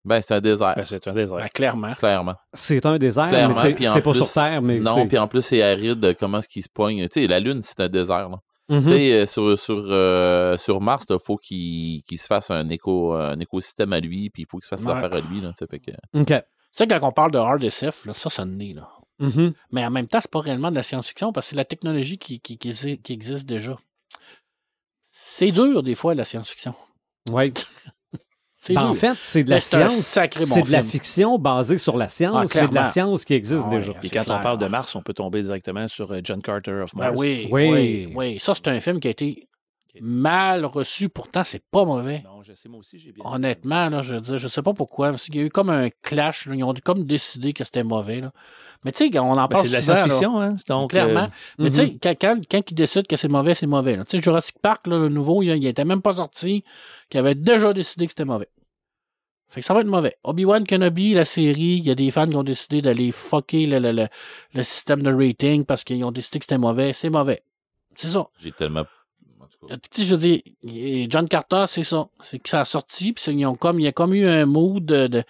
Ben, c'est un désert, Ben, c'est un désert. ben, clairement. clairement. C'est un désert, Clairement, mais c'est- puis en c'est pas plus- sur Terre. Mais non, c'est- puis en plus, c'est aride. Comment est-ce qu'il se pogne? Tu sais, la Lune, c'est un désert, là. Tu sais, euh, sur, sur, euh, sur Mars, il faut qu'il qu'il se fasse un, éco, un écosystème à lui, puis il faut qu'il se fasse ses Ouais. affaires à lui. Là, tu sais, fait que- OK. Tu sais, quand on parle de hard SF, là, ça, ça naît, là. Mhm. Mais en même temps, c'est pas réellement de la science-fiction parce que c'est la technologie qui, qui, qui, exi- qui existe déjà. C'est dur, des fois, la science-fiction. Ouais. C'est Ben, en fait, c'est de la science. C'est de la fiction basée sur la Ah, science, mais de la science qui existe Ah déjà. C'est quand clair. on parle de Mars, on peut tomber directement sur euh, John Carter of Mars. Ben oui, Oui. oui, oui. Ça, c'est un film qui a été mal reçu. Pourtant, c'est pas mauvais. Non, je sais, moi aussi, j'ai bien. Honnêtement, là, je veux dire, je sais pas pourquoi, parce qu'il y a eu comme un clash. là. ils ont comme décidé que c'était mauvais. Là. Mais tu sais, on en Ben, parle c'est de la science-fiction, hein? Donc, Clairement. euh, Mais tu sais, quand, quand, quand ils décident que c'est mauvais, c'est mauvais. Tu sais, Jurassic Park, là, le nouveau, il, il était même pas sorti, qu'il avait déjà décidé que c'était mauvais. Fait que ça va être mauvais. Obi-Wan Kenobi, la série, il y a des fans qui ont décidé d'aller fucker le, le, le, le système de rating parce qu'ils ont décidé que c'était mauvais. C'est mauvais. C'est ça. J'ai tellement. en tout cas, Tu sais, je veux dire, John Carter, c'est ça. C'est que ça a sorti, puis ils ont comme, il y a comme eu un mood de, de-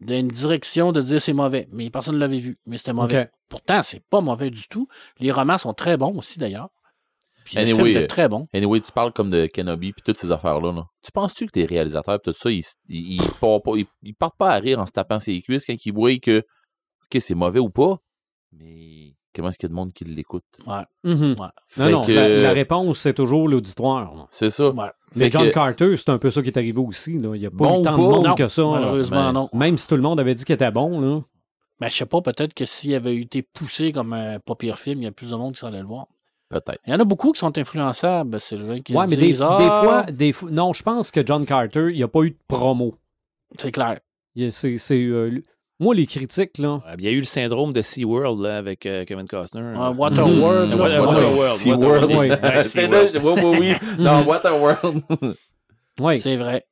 d'une direction de dire c'est mauvais. Mais personne ne l'avait vu. Mais c'était mauvais. Pourtant, c'est pas mauvais du tout. Les romans sont très bons aussi, d'ailleurs. Puis le Anyway, film était euh, très bon. Anyway, tu parles comme de Kenobi puis toutes ces affaires-là. là. Tu penses-tu que tes réalisateurs tout ça, ils, ils, ils partent pas, ils- partent pas à rire en se tapant ses cuisses quand ils voient que OK, c'est mauvais ou pas, mais comment est-ce qu'il y a de monde qui l'écoute? Ouais. Non, Fait non, que- la, la réponse, c'est toujours l'auditoire. C'est ça. Ouais. Mais Fait John que- Carter, c'est un peu ça qui est arrivé aussi. Là. Il n'y a pas Bon eu tant de monde Non, que ça. Malheureusement, Ben, non. Même si tout le monde avait dit qu'il était bon. Là. Mais je sais pas, peut-être que s'il avait été poussé comme un pas pire film, il y a plus de monde qui s'en allait le voir. Peut-être. Il y en a beaucoup qui sont influençables, Sylvain, qui Ouais, se mais des, disent, des Ah, fois, des fois. Non, je pense que John Carter, il n'y a pas eu de promo. C'est clair. C'est- c'est, euh, moi, les critiques, là. il y a eu le syndrome de SeaWorld là, avec euh, Kevin Costner. Ah, Euh, Waterworld, Mhm. là, Water-. Waterworld, SeaWorld. Waterworld. Oui. Ouais, C'est là, SeaWorld. je- oui, oui, oui. Non, Waterworld. Oui. C'est vrai.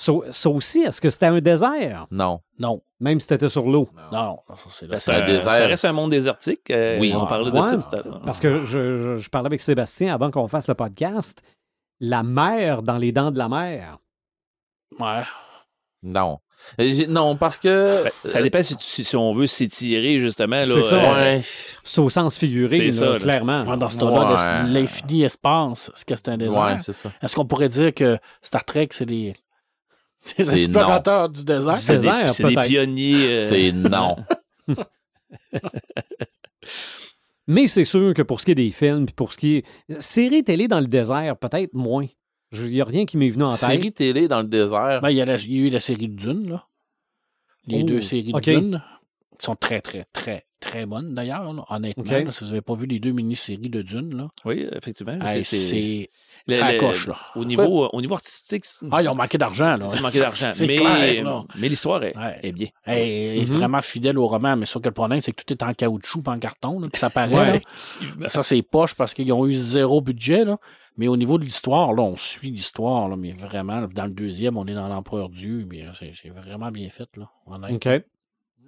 Ça, ça aussi, est-ce que c'était un désert? non. Non. Même si c'était sur l'eau? Non, non, ça, c'est un c'est un- désert. Ça reste un monde désertique. euh, Oui. On parlait Ouais, de ça tout à l'heure. Parce que je, je- je parlais avec Sébastien avant qu'on fasse le podcast. La mer dans les dents de la mer. Ouais. Non. Euh, Non, parce que. Ben, ça dépend si, tu- si on veut s'étirer, justement. là, C'est ça. euh, Ouais. C'est au sens figuré, C'est là, ça, là. clairement. Dans ce temps-là, l'infini espace, est-ce que c'est un désert? Ouais, c'est ça. Est-ce qu'on pourrait dire que Star Trek, c'est des, des C'est explorateurs du désert? C'est- des, c'est pionniers. euh, C'est non. Mais c'est sûr que pour ce qui est des films, puis pour ce qui est. Série télé dans le désert, peut-être moins. Il n'y a rien qui m'est venu en tête. Série télé dans le désert. Ben, il, y a la- il y a eu la série de Dune, là. Les Oh, deux séries ok. de Dune, qui sont très, très, très, très bonnes, d'ailleurs, honnêtement. Là, si vous n'avez pas vu les deux mini-séries de Dune, là, Oui, effectivement. c'est- Ça le- coche, là. Au niveau, au niveau artistique, Ah, ils ont manqué d'argent, là. c'est manqué d'argent. Mais clair, là. mais l'histoire est, Ouais. est bien. Il est Mhm. vraiment fidèle au roman, mais sauf que le problème, c'est que tout est en caoutchouc, en carton, là, puis ça paraît. Ouais. Ça, c'est poche parce qu'ils ont eu zéro budget, là. Mais au niveau de l'histoire, là, on suit l'histoire, là, mais vraiment, dans le deuxième, on est dans l'Empereur Dieu, mais euh, c'est vraiment bien fait, là. OK.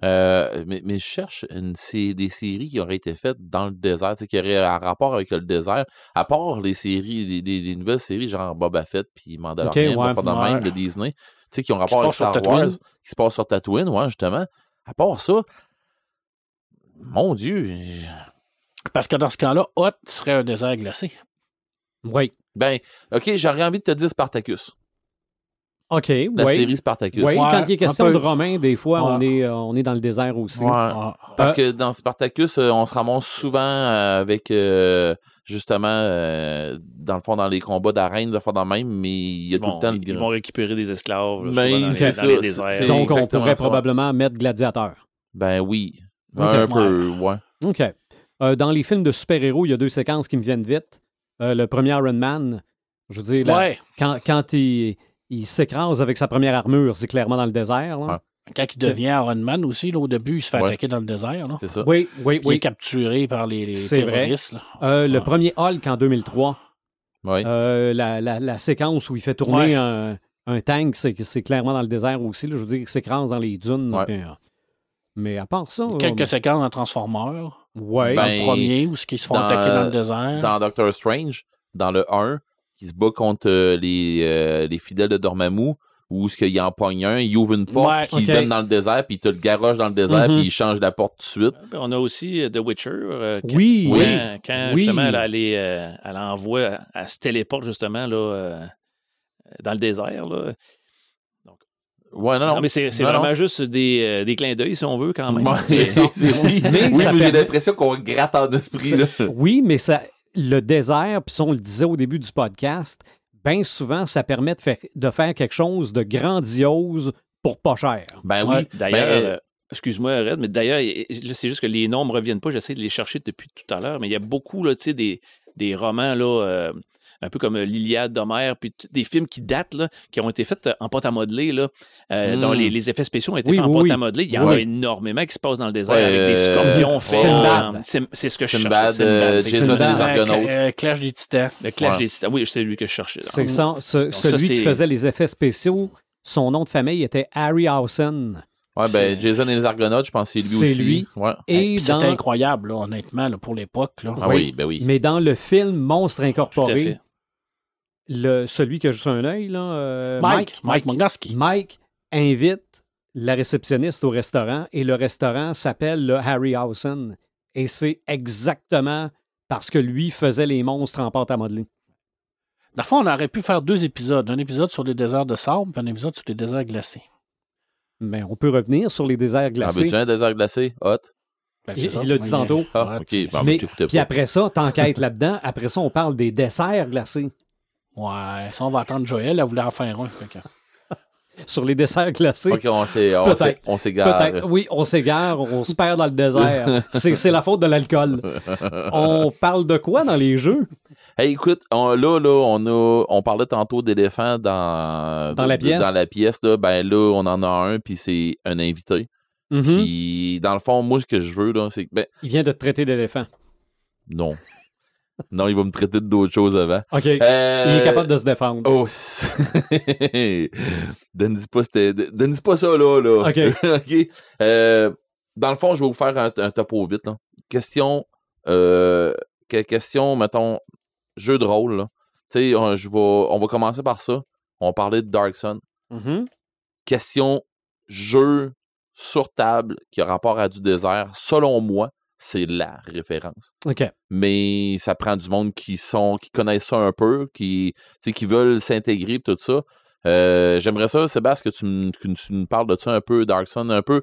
Euh, mais, mais je cherche une, des séries qui auraient été faites dans le désert, qui auraient un rapport avec le désert, à part les séries, les, les- les nouvelles séries genre Boba Fett puis Mandalorian, ouais, ouais. même de Disney, tu sais, qui ont rapport avec passe sur Star Tatooine. Wars, qui se passe sur Tatooine, ouais, justement. À part ça, mon Dieu, je- Parce que dans ce cas-là, Hot serait un désert glacé. Oui. ben, ok, j'aurais envie de te dire Spartacus, OK. la oui. série Spartacus. Oui, quand il est question peu. de Romain, des fois, Ouais. on, est, euh, on est dans le désert aussi. Ouais. Ah, Parce que dans Spartacus, euh, on se ramasse souvent euh, avec euh, justement euh, dans le fond dans les combats d'arène, dans le même, mais il y a Ils tout le temps ils le vont récupérer des esclaves là, Ben, dans, les, c'est dans ça, les c'est- déserts. c'est- Donc, on pourrait ça. probablement mettre gladiateur. Ben oui. Un peu, ouais. OK. Euh, dans les films de super-héros, il y a deux séquences qui me viennent vite. Euh, le premier Iron Man, je veux dire, la- ouais. quand, quand il, il s'écrase avec sa première armure, c'est clairement dans le désert. là. Ouais. Quand il devient Iron Man aussi, là, au début, il se fait Ouais. attaquer dans le désert. Là. C'est ça. Oui, oui, Puis Il est oui. capturé par les, les C'est vrai. terroristes. là. Euh, le premier Hulk en 2003, Oui. euh, la, la- la séquence où il fait tourner Ouais. un, un tank, c'est c'est clairement dans le désert aussi. là. je veux dire, il s'écrase dans les dunes. Ouais. puis, euh, mais à part ça. Quelques séquences en Transformers. ouais. Dans Ben, le premier, où ils se font dans, attaquer dans le désert. Dans Doctor Strange, dans le 1, qui se bat contre euh, les, euh, les fidèles de Dormammu, où ce qu'il en pogne un, il ouvre une porte, Ouais. puis il Ok. donne dans le désert, puis il te le garoche dans le désert, Mhm. puis il change la porte tout de suite. On a aussi euh, The Witcher. euh, quand- Oui, quand, oui. quand, Oui. justement elle, elle, est, euh, elle envoie, elle se téléporte justement là, euh, dans le désert. Là. Ouais, non, non. Non, mais c'est c'est Non, vraiment non. juste des, euh, des clins d'œil, si on veut, quand même. Ouais, c'est ça. c'est- oui, Mais oui, ça mais j'ai permet- l'impression qu'on gratte en esprit. Là. Oui, mais ça, le désert, puis ça, on le disait au début du podcast, bien souvent, ça permet de faire, de faire quelque chose de grandiose pour pas cher. Ben oui. D'ailleurs, Ben, euh, excuse-moi, Red, mais d'ailleurs, c'est juste que les noms me reviennent pas. J'essaie de les chercher depuis tout à l'heure, mais il y a beaucoup là, tu sais, des, des romans là, euh, un peu comme euh, l'Iliade d'Homère, puis des films qui datent, là, qui ont été faits euh, en pâte à modeler, là, euh, Mm. dont les, les effets spéciaux ont été Oui, faits en oui, pâte oui. à modeler. Il y en a Oui. énormément qui se passent dans le désert Ouais, avec des scorpions faits. Euh, C'est ce que je euh, c'est Jason Sinbad. Clash des Titans. Le Clash Ouais. des Titans. Oui, c'est lui que je cherchais. C'est ça, ce- ça, celui qui c'est- faisait les effets spéciaux, son nom de famille était Harryhausen. Ouais, c'est- ben, Jason et les Argonautes, je pense que c'est lui C'est aussi. lui. Ouais. Et C'était dans, incroyable, là, honnêtement, là, pour l'époque. Ah oui, ben oui. mais dans le film Monstre Tout à Incorporé, fait. Le, celui qui a juste un œil, là, euh, Mike, Mike, Mongaski. Mike invite la réceptionniste au restaurant et le restaurant s'appelle le Harryhausen. Et c'est exactement parce que lui faisait les monstres en pâte à modeler. Dans le fond, on aurait pu faire deux épisodes. Un épisode sur les déserts de sable, puis un épisode sur les déserts glacés. Mais on peut revenir sur les déserts Ah, glacés. veux-tu un désert glacé? Hot? Ben, Il- l'a dit tantôt. Ah, ok. Bon, Mais- t'écoutais Puis après ça, t'enquêtes là-dedans. Après ça, on parle des desserts glacés. Ouais, ça, on va attendre Joël. Elle voulait en faire un. fait que- Sur les desserts glacés. Ok, on s'égare. Peut-être. Oui, on s'égare, on se perd dans le désert. C'est c'est la faute de l'alcool. On parle de quoi dans les jeux? Hey, écoute, on- là, là, on a, on parlait tantôt d'éléphants dans, Dans la de- pièce. Dans la pièce, là, ben là, on en a un, puis c'est un invité. Mhm. Puis, dans le fond, moi, ce que je veux, là, c'est que, ben, Il vient de te traiter d'éléphant. non. non, il va me traiter de d'autres choses avant. OK. Euh, Il est capable de se défendre. Oh, donne-y pas, pas ça, là. là. OK. Euh, dans le fond, je vais vous faire un, un topo vite. Là. Question, euh, que- question, mettons, jeu de rôle. là. Tu sais, on, je vais- on va commencer par ça. On va parler de Dark Sun. Mhm. Question, jeu sur table qui a rapport à du désert. Selon moi, c'est la référence mais ça prend du monde qui sont qui connaissent ça un peu, qui, qui veulent s'intégrer tout ça. Euh, J'aimerais ça, Sébastien, que tu, me- que tu me parles de ça un peu, Dark Sun, un peu.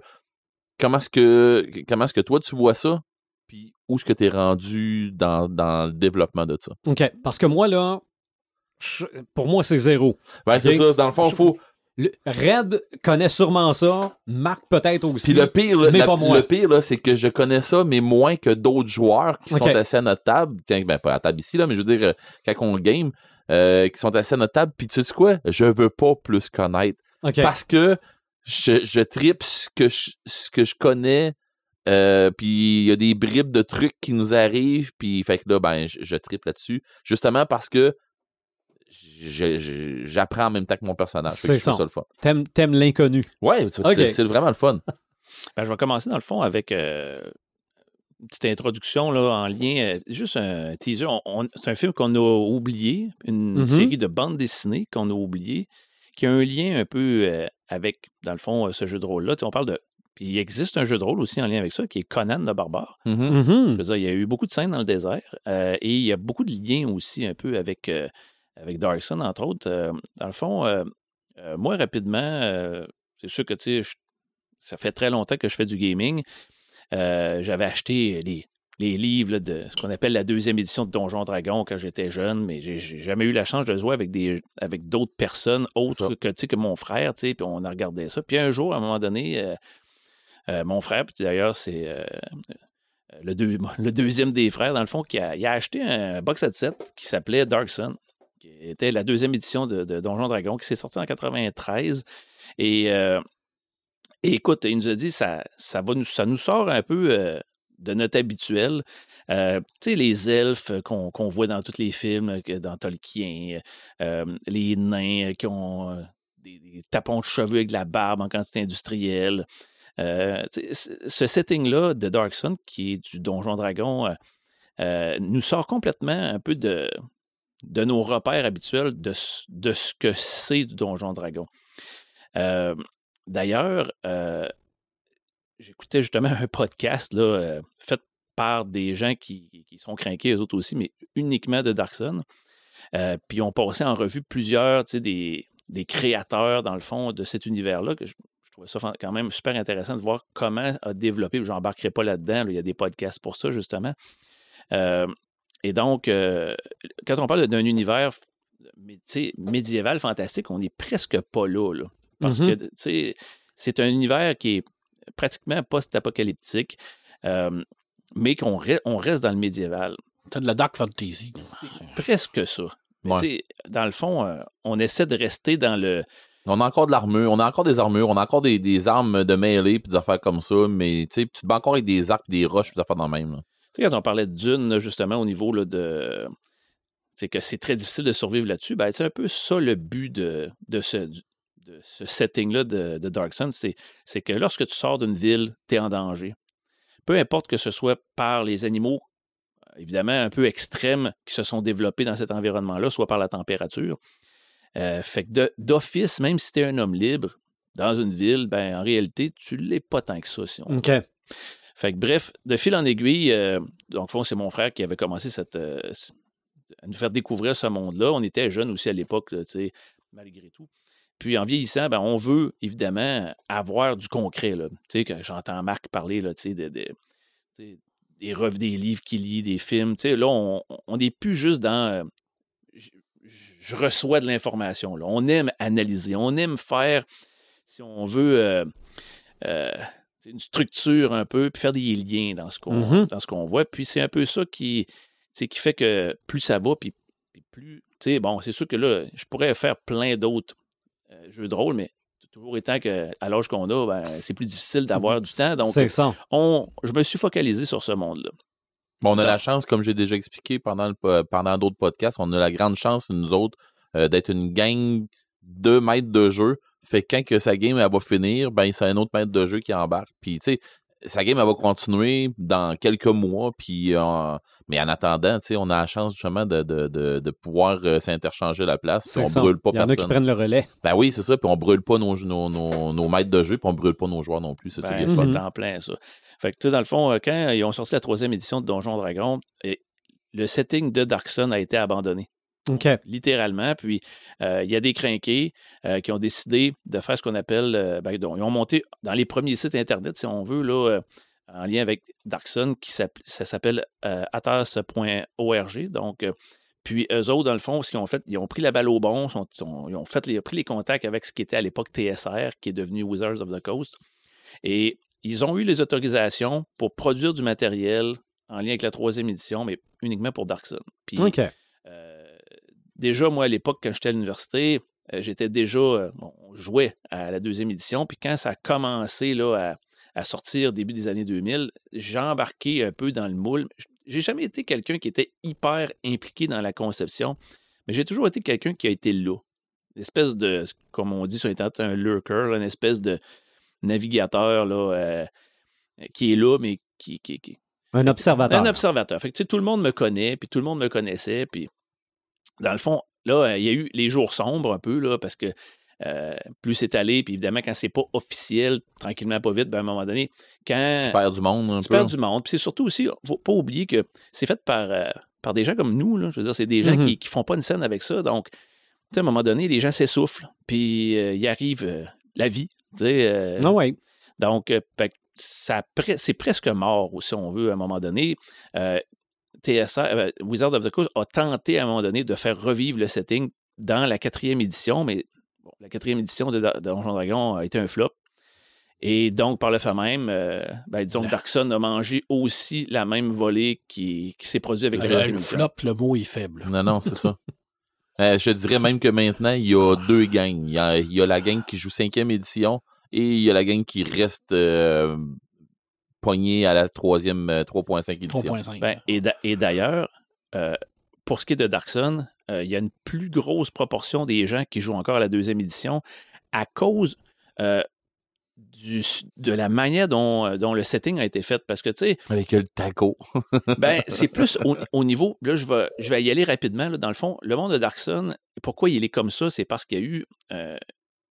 Comment est-ce que comment est-ce que toi tu vois ça? Puis où est-ce que tu es rendu dans, dans le développement de ça? OK. Parce que moi, là, je- pour moi, c'est zéro. C'est ça. Dans le fond, il faut. Le- Red connaît sûrement ça. Marc peut-être aussi. Puis le pire, là, mais la- pas moi. le pire, là, c'est que je connais ça, mais moins que d'autres joueurs qui sont assis à notre table. Tiens, ben pas à la table ici, là, mais je veux dire, euh, quand on game, euh, qui sont assis à notre table, puis tu sais quoi? Je veux pas plus connaître. Parce que je, je tripe ce que je, ce que je connais. euh, puis il y a des bribes de trucs qui nous arrivent. Puis fait que là, ben, je, je tripe là-dessus. Justement parce que j'apprends en même temps que mon personnage. C'est ça. le fun. T'aimes, t'aimes l'inconnu. Ouais, c'est Ok. c'est- c'est vraiment le fun. Ben, je vais commencer dans le fond avec euh, une petite introduction là, en lien, euh, juste un teaser. On- on- c'est un film qu'on a oublié, une Mhm. série de bandes dessinées qu'on a oublié, qui a un lien un peu euh, avec, dans le fond, euh, ce jeu de rôle-là. Tu sais, on parle de. Puis il existe un jeu de rôle aussi en lien avec ça, qui est Conan le barbare. Mhm. Mhm. Je veux dire, il y a eu beaucoup de scènes dans le désert euh, et il y a beaucoup de liens aussi un peu avec, euh, avec Dark Sun, entre autres. Euh, dans le fond, euh, euh, moi, rapidement, c'est sûr que tu sais, ça fait très longtemps que je fais du gaming. J'avais acheté les, les livres là, de ce qu'on appelle la deuxième édition de Donjon Dragon quand j'étais jeune, mais j'ai jamais eu la chance de jouer avec des avec d'autres personnes autres que, que mon frère, puis on a regardé ça. Puis un jour, à un moment donné, euh, euh, mon frère, puis d'ailleurs, c'est euh, le, deux- le deuxième des frères, dans le fond, qui a, il a acheté un box set set qui s'appelait Dark Sun, qui était la deuxième édition de, Donjon Dragon, qui s'est sorti en 93. Et, euh, et écoute, il nous a dit, ça, ça, va nous, ça nous sort un peu euh, de notre habituel. Euh, tu sais, les elfes qu'on voit dans tous les films, dans Tolkien, les nains qui ont des, tapons de cheveux avec de la barbe en quantité industrielle. Ce setting-là de Dark Sun, qui est du Donjon Dragon, nous sort complètement un peu de, de nos repères habituels de, ce- que c'est du Donjon Dragon. Euh, D'ailleurs, euh, j'écoutais justement un podcast euh, fait par des gens qui, sont craqués, eux autres aussi, mais uniquement de Dark Sun. Puis on passait en revue plusieurs des, créateurs, dans le fond, de cet univers-là, que je, ça quand même super intéressant de voir comment a développé, je n'embarquerai pas là-dedans, là, il y a des podcasts pour ça, justement. Et donc, euh, quand on parle d'un univers médiéval, fantastique, on n'est presque pas là. là. parce que sais, c'est un univers qui est pratiquement post-apocalyptique, euh, mais qu'on re- on reste dans le médiéval. C'est de la dark fantasy. Presque ça. Mais Ouais. dans le fond, euh, on essaie de rester dans le. On a encore de l'armure, on a encore des armures, on a encore des, des armes de mêlée puis des affaires comme ça, mais tu te bats encore avec des arcs, des roches, puis des affaires dans le même. là. Sais, quand on parlait de Dune, justement, au niveau là, de. C'est que c'est très difficile de survivre là-dessus. Ben, c'est un peu ça le but de, de ce, setting-là de, de Dark Sun. C'est, que lorsque tu sors d'une ville, tu es en danger. Peu importe que ce soit par les animaux, évidemment, un peu extrêmes qui se sont développés dans cet environnement-là, soit par la température. Euh, fait que d'office, même si tu es un homme libre, dans une ville, ben, en réalité, tu l'es pas tant que ça, si on. Fait que bref, de fil en aiguille, euh, donc fond, c'est mon frère qui avait commencé cette, euh, à nous faire découvrir ce monde-là. On était jeunes aussi à l'époque, malgré tout. Puis en vieillissant, ben, on veut évidemment avoir du concret. Là. Tu sais, que j'entends Marc parler de, des revues, des livres qu'il lit, des films. Tu sais, là, on n'est plus juste dans. euh, je, reçois de l'information. là. On aime analyser, on aime faire, si on veut, euh, une structure un peu, puis faire des liens dans ce qu'on Mhm. dans ce qu'on voit. Puis c'est un peu ça qui, qui fait que plus ça va, puis, puis plus. Tu sais, bon, c'est sûr que là, je pourrais faire plein d'autres euh, jeux de rôle, mais toujours étant qu'à l'âge qu'on a, ben, c'est plus difficile d'avoir du temps. Donc, on, je me suis focalisé sur ce monde-là. Bon, on a la chance, comme j'ai déjà expliqué pendant, le po- pendant d'autres podcasts, on a la grande chance, nous autres, euh, d'être une gang de maîtres de jeu. Fait que quand que sa game elle va finir, ben c'est un autre maître de jeu qui embarque. Puis tu sais, sa game elle va continuer dans quelques mois. Puis euh, mais en attendant, tu sais, on a la chance justement de, de, de, de pouvoir euh, s'interchanger la place. puis on ça. brûle pas Il y en a qui prennent le relais. Ben oui, c'est ça. Puis on brûle pas nos, nos, nos, nos maîtres de jeu, puis on brûle pas nos joueurs non plus. C'est ça qui Ben, est en plein, ça. Fait que, tu sais, dans le fond, euh, quand ils ont sorti la troisième édition de Donjon Dragon, et le setting de Dark Sun a été abandonné, Littéralement. Puis, euh, il y a des crinqués euh, qui ont décidé de faire ce qu'on appelle. euh, ben, donc, ils ont monté dans les premiers sites Internet, si on veut, là, en lien avec Dark Sun, qui s'appelle- ça s'appelle atas.org. Donc, puis eux autres, dans le fond, ce qu'ils ont fait, ils ont pris la balle au bon, sont- sont- ils ont fait les, pris les contacts avec ce qui était à l'époque TSR, qui est devenu Wizards of the Coast. Et ils ont eu les autorisations pour produire du matériel en lien avec la troisième édition, mais uniquement pour Dark Sun. Puis, OK. euh, déjà, moi, à l'époque, quand j'étais à l'université, euh, j'étais déjà. euh, bon, on jouait à la deuxième édition. Puis quand ça a commencé là, à, à sortir début des années 2000, j'ai embarqué un peu dans le moule. J'ai jamais été quelqu'un qui était hyper impliqué dans la conception, mais j'ai toujours été quelqu'un qui a été là. Une espèce de, comme on dit sur Internet, un lurker, là, une espèce de navigateur là, euh, qui est là, mais qui, qui, qui, Un observateur. un observateur. Fait que, tu sais, tout le monde me connaît, puis tout le monde me connaissait, puis dans le fond, là, euh, il y a eu les jours sombres un peu, là, parce que euh, plus c'est allé, puis évidemment, quand c'est pas officiel, tranquillement, pas vite, ben, à un moment donné, quand Tu perds du monde un tu peu. perds du monde, puis c'est surtout aussi, faut pas oublier que c'est fait par, euh, par des gens comme nous, là. je veux dire, c'est des gens Mhm. qui, qui font pas une scène avec ça, donc, tu sais, à un moment donné, les gens s'essoufflent, puis euh, il arrive euh, la vie, tu sais, euh, Ah ouais. donc, ça c'est presque mort, si on veut, à un moment donné. TSR, euh, Wizard of the Coast a tenté à un moment donné de faire revivre le setting dans la quatrième édition, mais bon, la quatrième édition de, de Donjon Dragon a été un flop. Et donc, par le fait même, euh, ben, disons que Dark Sun a mangé aussi la même volée qui, qui s'est produite avec Le, le flop, le mot est faible. Non, non, c'est ça. Euh, je dirais même que maintenant, il y a deux gangs. Il y a, il y a la gang qui joue cinquième édition et il y a la gang qui reste euh, pognée à la troisième euh, 3.5 édition. 3.5. Ben, et d'a- et d'ailleurs, euh, pour ce qui est de Dark Sun, euh, il y a une plus grosse proportion des gens qui jouent encore à la deuxième édition à cause euh, du, de la manière dont, euh, dont le setting a été fait. Parce que, tu sais, Avec le taco. ben, c'est plus au, au niveau. Là, je vais, je vais y aller rapidement. là. dans le fond, le monde de Dark Sun, pourquoi il est comme ça? C'est parce qu'il y a eu euh,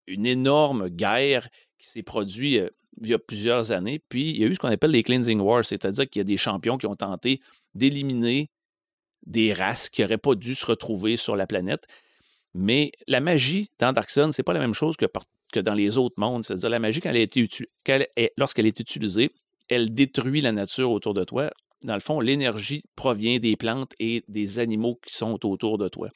une énorme guerre qui s'est produite euh, il y a plusieurs années. Puis, il y a eu ce qu'on appelle les Cleansing Wars, c'est-à-dire qu'il y a des champions qui ont tenté d'éliminer des races qui n'auraient pas dû se retrouver sur la planète. Mais la magie dans Dark Sun, c'est pas la même chose que, dans les autres mondes. C'est-à-dire la magie, lorsqu'elle est utilisée, elle détruit la nature autour de toi. Dans le fond, l'énergie provient des plantes et des animaux qui sont autour de toi.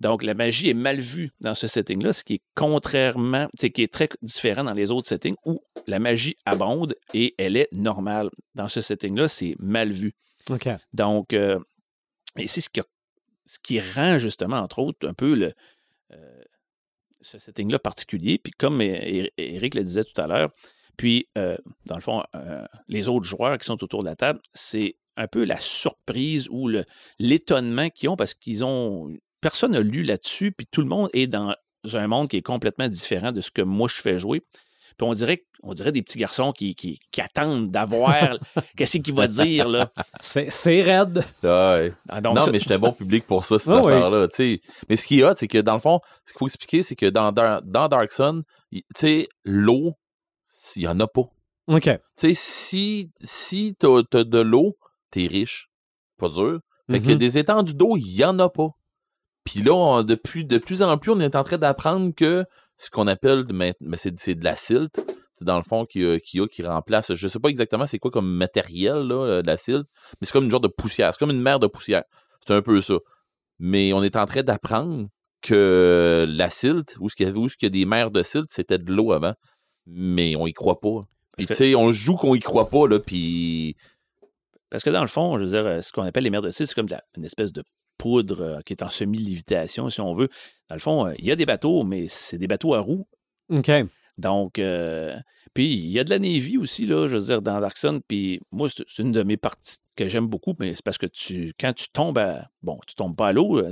Donc, la magie est mal vue dans ce setting-là, ce qui est contrairement, c'est qui est très différent dans les autres settings où la magie abonde et elle est normale. Dans ce setting-là, c'est mal vu. Donc, euh, et c'est ce qui, a- ce qui rend justement, entre autres, un peu le, euh, ce setting-là particulier. Puis comme Eric le disait tout à l'heure, puis euh, dans le fond, les autres joueurs qui sont autour de la table, c'est un peu la surprise ou l'étonnement qu'ils ont parce qu'ils ont... Personne n'a lu là-dessus, puis tout le monde est dans un monde qui est complètement différent de ce que moi je fais jouer. Puis on dirait, on dirait des petits garçons qui, qui- qui attendent d'avoir qu'est-ce qu'il va dire, là. C'est raide. Ouais. Ah, donc non, ça- mais j'étais bon public pour ça, cette Ah affaire-là. tu. Mais ce qui est hot, c'est que dans le fond, ce qu'il faut expliquer, c'est que dans, dans, dans Dark Sun, tu l'eau, il n'y en a pas. OK. Tu sais, si, si t'as as de l'eau, t'es riche. Pas dur. Fait que Mhm. des étendues d'eau, il n'y en a pas. Puis là, on- depuis, de plus en plus, on est en train d'apprendre que ce qu'on appelle, mais, c'est de la silt. C'est dans le fond qu'il y, a- qu'il y a qui remplace. Je sais pas exactement c'est quoi comme matériel, là, euh, de la silt, mais c'est comme une genre de poussière. C'est comme une mer de poussière. C'est un peu ça. Mais on est en train d'apprendre que la silt, où est-ce qu'il y avait où est-ce qu'il y a des mers de silt, c'était de l'eau avant. Mais on y croit pas. Puis tu sais, on joue qu'on y croit pas, là, puis Parce que dans le fond, je veux dire, euh, ce qu'on appelle les mers de cire, c'est comme de la- une espèce de poudre euh, qui est en semi-lévitation, si on veut. Dans le fond, euh, il y a des bateaux, mais c'est des bateaux à roues. OK. Donc, euh, puis il y a de la Navy aussi, là, je veux dire, dans Darkson. Puis moi, c'est une de mes parties que j'aime beaucoup, mais c'est parce que tu, quand tu tombes à. Bon, tu tombes pas à l'eau,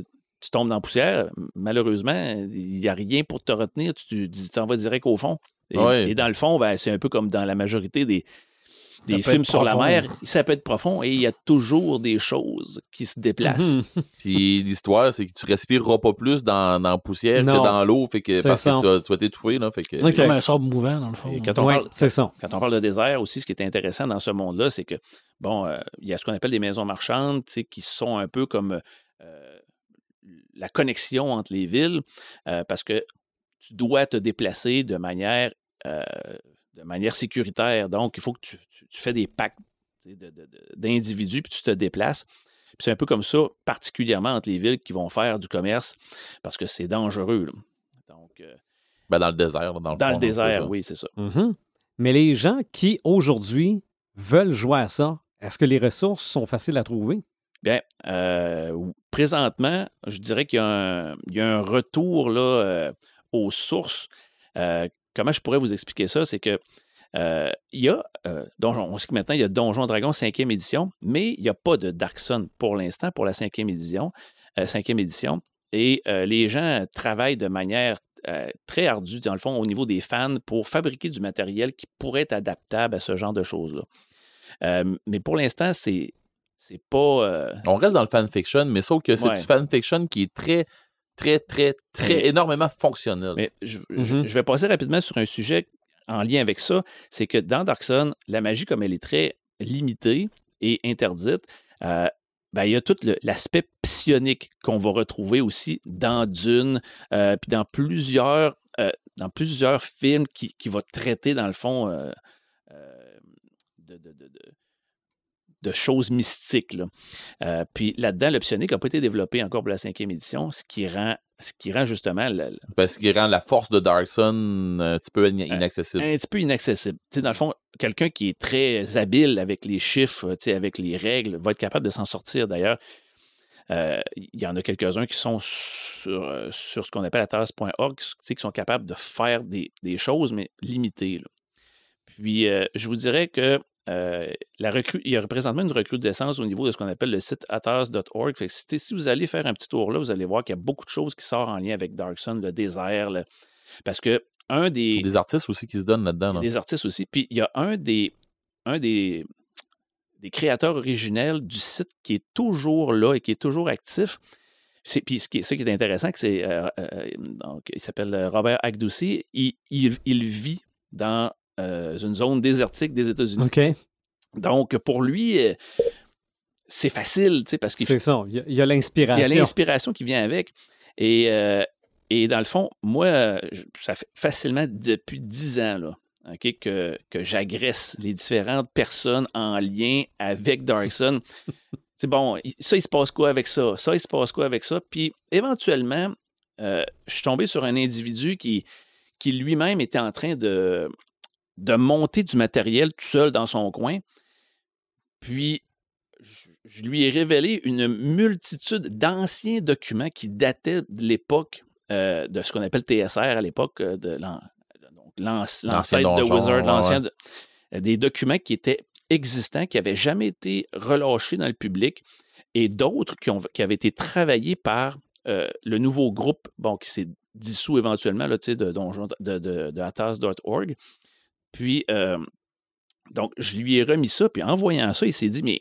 tu tombes dans la poussière. Malheureusement, il n'y a rien pour te retenir. Tu tu t'en vas direct au fond. Et, Ouais. et dans le fond, ben, c'est un peu comme dans la majorité des, des films sur la mer. Ça peut être profond et il y a toujours des choses qui se déplacent. Mhm. Puis l'histoire, c'est que tu respireras pas plus dans, dans la poussière Non. que dans l'eau, fait que C'est parce ça. que tu vas, t'étouffer, là. Fait que, Ok. Comme un sable mouvant, dans le fond. Et quand on Ouais, parle- c'est ça. Quand on parle de désert aussi, ce qui est intéressant dans ce monde-là, c'est que, bon, euh, il y a ce qu'on appelle des maisons marchandes, tu sais, qui sont un peu comme euh, la connexion entre les villes, euh, parce que tu dois te déplacer de manière, euh, de manière sécuritaire. Donc, il faut que tu, tu- tu fais des de- d'individus, puis tu te déplaces. Puis c'est un peu comme ça, particulièrement entre les villes qui vont faire du commerce, parce que c'est dangereux. là. Donc, euh, ben, dans le désert, dans le dans fond, le désert, ça. oui, c'est ça. Mhm. Mais les gens qui, aujourd'hui, veulent jouer à ça, est-ce que les ressources sont faciles à trouver? Bien, euh, présentement, je dirais qu'il y a un, il y a un retour là, euh, aux sources. Euh, comment je pourrais vous expliquer ça? C'est que euh, il y a euh, Donjon, on sait que maintenant il y a Donjon Dragon 5e édition, mais il n'y a pas de Dark Sun pour l'instant pour la 5e édition. euh, 5e édition. Et les gens travaillent de manière très ardue, dans le fond, au niveau des fans, pour fabriquer du matériel qui pourrait être adaptable à ce genre de choses-là. Mais pour l'instant, c'est c'est pas. On reste dans le fanfiction, mais sauf que c'est Ouais. du fanfiction qui est très, très, très, très Mais- énormément fonctionnel. Mais je, Mhm. je vais passer rapidement sur un sujet en lien avec ça. C'est que dans Dark Sun, la magie, comme elle est très limitée et interdite, euh, ben, il y a tout l'aspect psionique qu'on va retrouver aussi dans Dune, euh, puis dans plusieurs, euh, dans plusieurs films qui, qui vont traiter, dans le fond, euh, euh, de, de- de- de- de choses mystiques. là. Euh, puis là-dedans, le psionique n'a pas été développé encore pour la cinquième édition, ce qui rend, ce qui rend justement le- Parce qu'il rend la force de Dark Sun un petit peu in- inaccessible. un petit peu inaccessible. Dans le fond, quelqu'un qui est très habile avec les chiffres, avec les règles, va être capable de s'en sortir. D'ailleurs, euh, il y en a quelques-uns qui sont sur, euh, sur ce qu'on appelle sais, qui sont capables de faire des, des choses, mais limitées. là. Puis, euh, je vous dirais que euh, la recrue, il y a présentement une recrudescence au niveau de ce qu'on appelle le site que si, si vous allez faire un petit tour là, vous allez voir qu'il y a beaucoup de choses qui sortent en lien avec Dark Sun, le désert, le- parce que un des, des artistes aussi qui se donnent là-dedans. là. des artistes aussi. Puis il y a un des, un des, des créateurs originels du site qui est toujours là et qui est toujours actif. C'est, puis ce qui est, ce qui est intéressant, c'est, euh, euh, donc, il s'appelle euh, Robert. Il, il, il vit dans euh, une zone désertique des États-Unis. Donc, pour lui, euh, c'est facile, tu sais, parce qu'il C'est ça. Il y a- a il y a l'inspiration. l'inspiration qui vient avec. Et, euh, et dans le fond, moi, je- ça fait facilement depuis dix ans là, que, que j'agresse les différentes personnes en lien avec Dark Sun. c'est bon, ça, il se passe quoi avec ça? Ça, il se passe quoi avec ça? Puis éventuellement, euh, je suis tombé sur un individu qui, qui lui-même était en train de, de monter du matériel tout seul dans son coin. Puis, je, lui ai révélé une multitude d'anciens documents qui dataient de l'époque euh, de ce qu'on appelle TSR à l'époque, euh, de l'ancêtre de Wizard, l'ancien ouais. de- des documents qui étaient existants, qui n'avaient jamais été relâchés dans le public, et d'autres qui, ont- qui avaient été travaillés par euh, le nouveau groupe, bon, qui s'est dissous éventuellement, là, de, de, de, de. Puis, euh, donc, je lui ai remis ça, puis en voyant ça, il s'est dit, mais,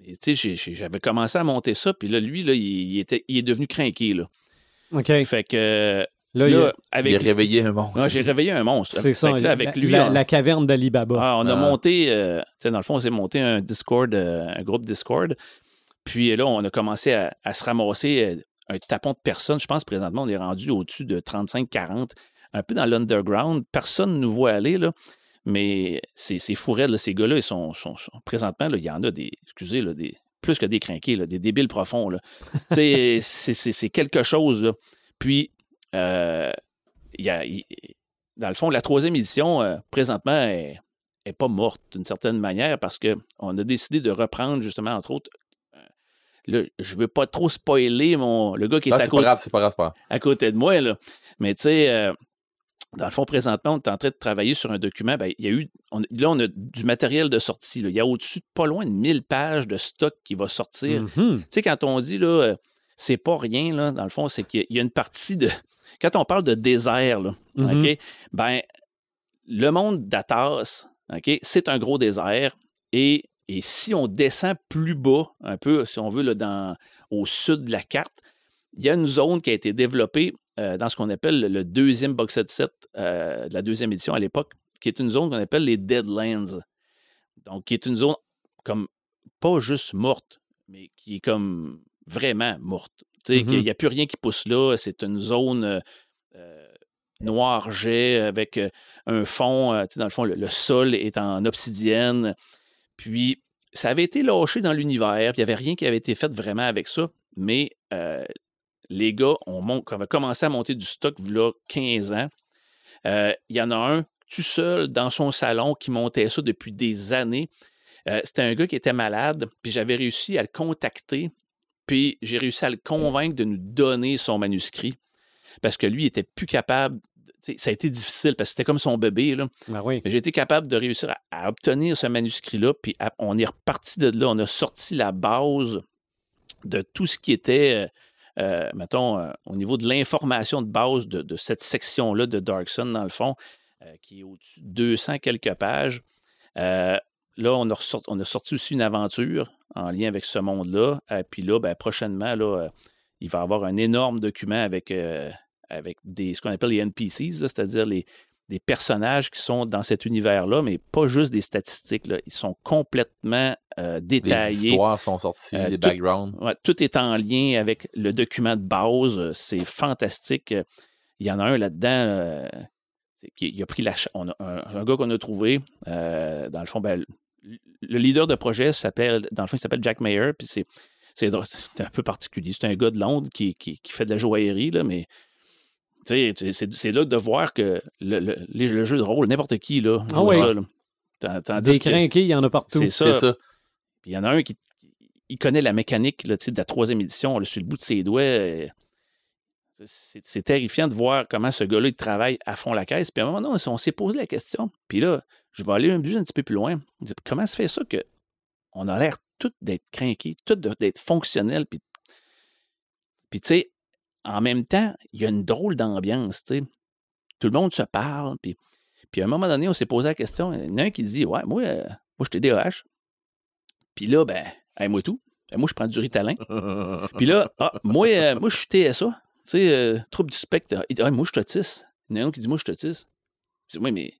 mais tu sais, j'avais commencé à monter ça, puis là, lui, là, il, il était, il est devenu craqué, là. OK. Fait que, il là, y a- Il a avec... réveillé un monstre. Ouais, j'ai réveillé un monstre. c'est ça. Là, avec la, lui, la- on- la caverne d'Alibaba. ah, on a Ah. monté, euh, tu sais, dans le fond, on s'est monté un Discord, euh, un groupe Discord. Puis là, on a commencé à, à se ramasser euh, un tapon de personnes. Je pense présentement, on est rendu au-dessus de 35-40, un peu dans l'underground. Personne ne nous voit aller, là. Mais c'est c'est fou raide, là. Ces gars-là, ils sont, sont- sont- présentement, là, il y en a des, excusez, là, des, plus que des crinqués, là, des débiles profonds. là. Tu sais, c'est c'est- quelque chose. là. Puis, euh, y a, dans le fond, la troisième édition, euh, présentement, est, est pas morte d'une certaine manière parce qu'on a décidé de reprendre, justement, entre autres, euh, là, je veux pas trop spoiler mon, le gars qui est, à, pas côté, grave, c'est pas grave, c'est pas grave. à côté de moi, là. Mais tu sais, euh, dans le fond, présentement, on est en train de travailler sur un document. Ben, il y a eu, on- là, on a du matériel de sortie. là. Il y a au-dessus de pas loin de 1000 pages de stock qui va sortir. Mhm. Tu sais, quand on dit, là, euh, c'est pas rien, là, dans le fond, c'est qu'il y a- une partie de. Quand on parle de désert, là. OK, ben, le monde d'Atas, OK, c'est un gros désert. Et, et si on descend plus bas, un peu, si on veut, là, dans, au sud de la carte, il y a une zone qui a été développée euh, dans ce qu'on appelle le- deuxième box set set euh, de la deuxième édition à l'époque, qui est une zone qu'on appelle les Deadlands. Donc, qui est une zone comme pas juste morte, mais qui est comme vraiment morte. Tu sais, qu'il n'y a plus rien qui pousse là. C'est une zone euh, euh, noir-jet avec un fond, tu sais, dans le fond, le, le sol est en obsidienne. Puis, ça avait été lâché dans l'univers, il n'y avait rien qui avait été fait vraiment avec ça. Mais euh, les gars ont, mon- avaient commencé à monter du stock là 15 ans. Euh, Il y en a un tout seul dans son salon qui montait ça depuis des années. Euh, C'était un gars qui était malade, puis j'avais réussi à le contacter, puis j'ai réussi à le convaincre de nous donner son manuscrit, parce que lui, il était plus capable. Ça a été difficile parce que c'était comme son bébé. Là. Ah oui. Mais j'ai été capable de réussir à, à obtenir ce manuscrit-là, puis à- on est reparti de là. On a sorti la base de tout ce qui était, euh, mettons, euh, au niveau de l'information de base de, cette section-là de Dark Sun, dans le fond, euh, qui est au-dessus de 200 quelques pages. Là, on a, on a sorti aussi une aventure en lien avec ce monde-là. Puis là, ben, prochainement, il va y avoir un énorme document avec, avec des, ce qu'on appelle les NPCs, c'est-à-dire les, des personnages qui sont dans cet univers-là, mais pas juste des statistiques. là. Ils sont complètement euh, Les détaillés. histoires sont sorties, Euh, les tout- backgrounds. Ouais, tout est en lien avec le document de base. Euh, C'est fantastique. Il y en a un là-dedans. euh, qui- il a pris la. On a un, un gars qu'on a trouvé. dans le fond, ben, le le leader de projet s'appelle. Dans le fond, il s'appelle Jack Mayer. Puis c'est. Un peu particulier. C'est un gars de Londres qui, qui, qui fait de la joaillerie, là, mais c'est c'est là de voir que le, le- le jeu de rôle, n'importe qui, là, Ah oui. ça. là. Des crinqués, il y en a partout. C'est ça. Puis il y en a un qui il connaît la mécanique là, de la troisième édition là, sur le bout de ses doigts. C'est terrifiant de voir comment ce gars-là il travaille à fond la caisse. Puis à un moment donné, on s'est posé la question. Puis là, je vais aller un, petit peu plus loin. Comment se fait ça que on a l'air tout d'être craqué, tout d'être fonctionnel. Puis, puis tu sais, en même temps, il y a une drôle d'ambiance. tu sais. Tout le monde se parle. Puis, puis à un moment donné, on s'est posé la question. Il y en a un qui dit Ouais, moi, euh, moi je. Puis là, ben, hey, moi tout. Ben, moi, je prends du Ritalin. Puis là, ah, moi, euh, moi, je suis TSA. Tu sais, euh, trouble du spectre. Il dit, Ah, moi, je suis autiste. Il y en a un qui dit, moi, je suis autiste. Je mais.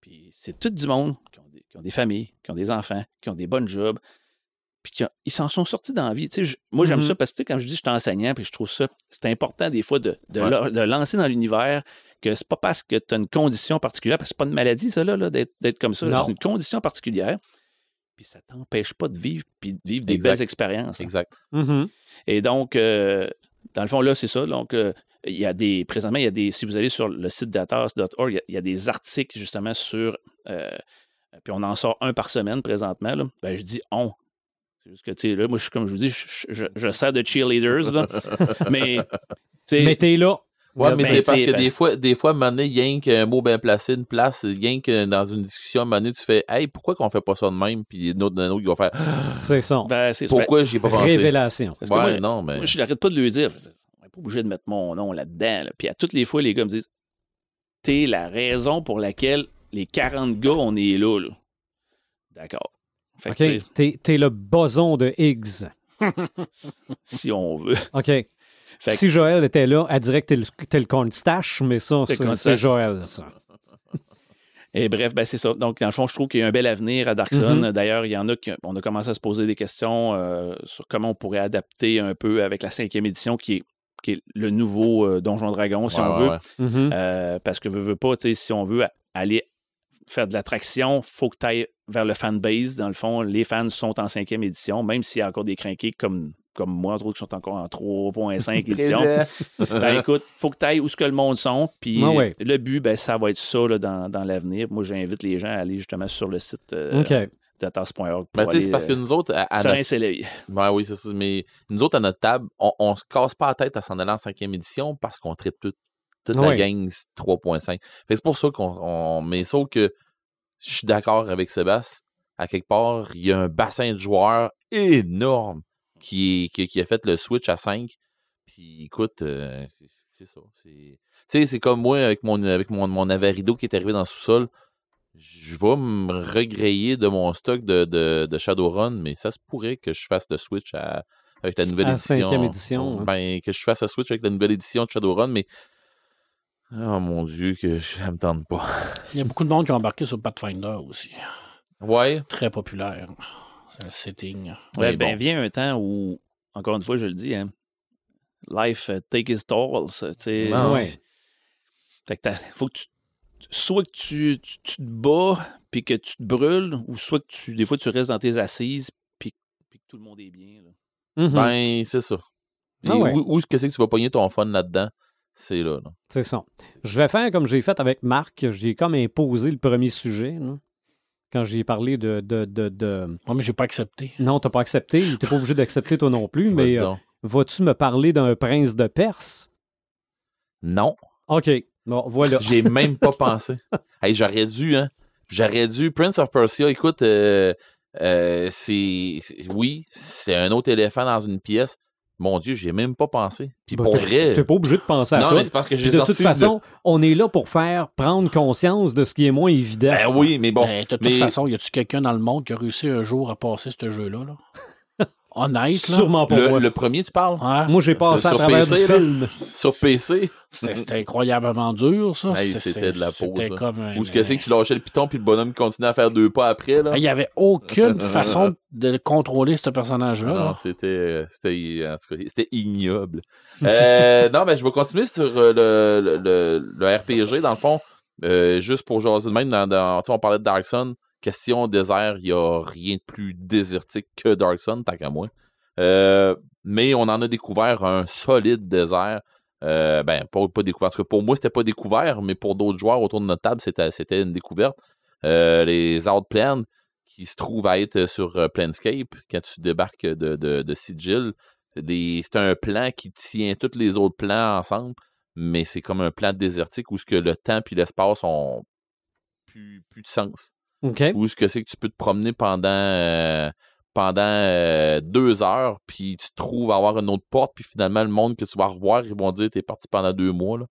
Puis c'est tout du monde qui qui ont des familles, qui ont des enfants, qui ont des bonnes jobs. Puis qui ont- ils s'en sont sortis dans la vie. Tu sais, je- moi, j'aime Mhm. ça parce que tu sais, quand je dis que je suis enseignant, puis je trouve ça, c'est important des fois de, de, Ouais. la- de lancer dans l'univers que c'est pas parce que tu as une condition particulière, parce que c'est pas une maladie, ça, là, là, d'être d'être comme ça. C'est une condition particulière. puis ça t'empêche pas de vivre, puis de vivre des Exact. belles expériences. hein. Exact. Mhm. Et donc, euh, dans le fond, là, c'est ça. Donc, euh, il y a des, présentement, il y a des, si vous allez sur le site datas.org, il, y a- il y a des articles justement sur, euh, puis on en sort un par semaine présentement. Là. Ben, je dis on. C'est juste que, tu sais, là, moi, je, suis comme je vous dis, je, je, je sers de cheerleaders, là. mais, tu sais, Mais t'es là. Ouais, mais Ben, c'est parce que ben- des fois, des fois, à un moment donné, rien qu'un mot bien placé, une place, rien que dans une discussion, à un moment donné, tu fais Hey, pourquoi qu'on fait pas ça de même? Puis d'un autre, il va faire C'est ça. ben, c'est ça. Pourquoi j'y ai pas pensé? Révélation. Parce Ouais, moi, non, mais. Moi, je n'arrête pas de lui dire. On n'est pas obligé de mettre mon nom là-dedans. là. Puis à toutes les fois, les gars me disent T'es la raison pour laquelle les 40 gars, on est là. là. D'accord. Fait OK. T'es, t'es le boson de Higgs. si on veut. OK. Fait que- si Joël était là, elle dirait que t'es le, t'es le cornstache, mais ça, c'est, Joël, ça. Et bref, ben, c'est ça. Donc, dans le fond, je trouve qu'il y a un bel avenir à Darkson. Mhm. D'ailleurs, il y en a qui. On a commencé à se poser des questions euh, sur comment on pourrait adapter un peu avec la cinquième édition qui est, qui est le nouveau euh, Donjon Dragon, si Ouais, on ouais, veut. ouais. Euh, parce que veux, veux pas, tu sais, si on veut aller faire de l'attraction, faut que tu ailles vers le fanbase. Dans le fond, les fans sont en cinquième édition, même s'il y a encore des crinqués comme, comme moi, entre autres, qui sont encore en 3.5 édition. ben écoute, faut que tu ailles où ce que le monde sont. Puis Ah ouais. le but, ben, ça va être ça là, dans, dans l'avenir. Moi, j'invite les gens à aller justement sur le site euh, OK. datas.org. Ben, pour tu sais, c'est parce que euh, nous autres, à, notre... Ouais, oui, c'est ça. Mais nous autres, à notre table, on, on se casse pas la tête à s'en aller en cinquième édition parce qu'on traite tout, toute la gang 3.5. Fait que C'est pour ça qu'on. on- Mais sauf que je suis d'accord avec Sébastien. À quelque part, il y a un bassin de joueurs énorme qui, est- qui, qui a fait le switch à 5. Puis écoute, euh, c'est ça. Tu sais, c'est comme moi avec mon, avec mon, mon Avarido qui est arrivé dans le sous-sol. Je vais me regrayer de mon stock de, de, de Shadowrun, mais ça se pourrait que je fasse le switch à, avec la nouvelle À édition. cinquième édition, hein. Ben, que je fasse le switch avec la nouvelle édition de Shadowrun, mais. Oh mon dieu, que ça me tente pas. Il y a beaucoup de monde qui ont embarqué sur Pathfinder aussi. Ouais. Très populaire. C'est un setting. Ouais, Mais ben, bon. vient un temps où, encore une fois, je le dis, hein, life uh, take its toll. ça, tu sais. Ah ouais. Fait que faut que tu. Soit que tu, tu, tu te bats puis que tu te brûles, ou soit que tu, des fois tu restes dans tes assises puis, puis que tout le monde est bien. là. Ben, c'est ça. Ah ouais. Où, où est-ce que c'est que tu vas pogner ton fun là-dedans? C'est là, là. C'est ça. Je vais faire comme j'ai fait avec Marc. J'ai comme imposé le premier sujet. là. Quand j'ai parlé de, de, de, de- Moi, mais j'ai pas accepté. Non, t'as pas accepté. T'es pas obligé d'accepter toi non plus, mais euh, vas-tu me parler d'un prince de Perse? Non. OK. Bon, voilà. J'ai même pas pensé. Hey, j'aurais dû, hein. J'aurais dû. Prince of Persia, écoute, euh, euh, c'est- Oui, c'est un autre éléphant dans une pièce. Mon Dieu, j'ai même pas pensé. Puis Ben, pour vrai. T'es pas obligé de penser à Non, tout. mais c'est parce que j'ai de sorti toute façon, on est là pour faire prendre conscience de ce qui est moins évident. Ben oui, mais bon. Ben, de toute mais- façon, y a-tu quelqu'un dans le monde qui a réussi un jour à passer ce jeu-là? Là? Honnête, là. Sûrement pas Le, moi. le premier, tu parles? Hein? Moi, j'ai passé à sur travers PC, du là? film. Sur PC? C'était c'était incroyablement dur, ça. Hey, c'était de la C'était pause, comme un- Ou ce que c'est que tu lâchais le piton puis le bonhomme continuait à faire deux pas après, là? Il n'y avait aucune façon de contrôler ce personnage-là. Non, c'était, euh, c'était, en tout cas, c'était ignoble. Euh, non, ben, je vais continuer sur euh, le, le, le- le RPG, dans le fond. Euh, juste pour jaser de même, dans, dans- tu sais, on parlait de Dark Sun. Question désert, il n'y a rien de plus désertique que Dark Sun, tant qu'à moi. Euh, mais on en a découvert un solide désert. Euh, ben, pas, découvert. Parce que pour moi, c'était pas découvert, mais pour d'autres joueurs autour de notre table, c'était, une découverte. Euh, les Outplans, qui se trouvent à être sur Planescape, quand tu débarques de, de, Sigil. C'est un plan qui tient tous les autres plans ensemble, mais c'est comme un plan désertique où ce que le temps et l'espace ont plus, plus de sens. OK. Où ce que c'est que tu peux te promener pendant, euh, pendant euh, deux heures, puis tu trouves à avoir une autre porte, puis finalement, le monde que tu vas revoir, ils vont dire t'es parti pendant deux mois. Là.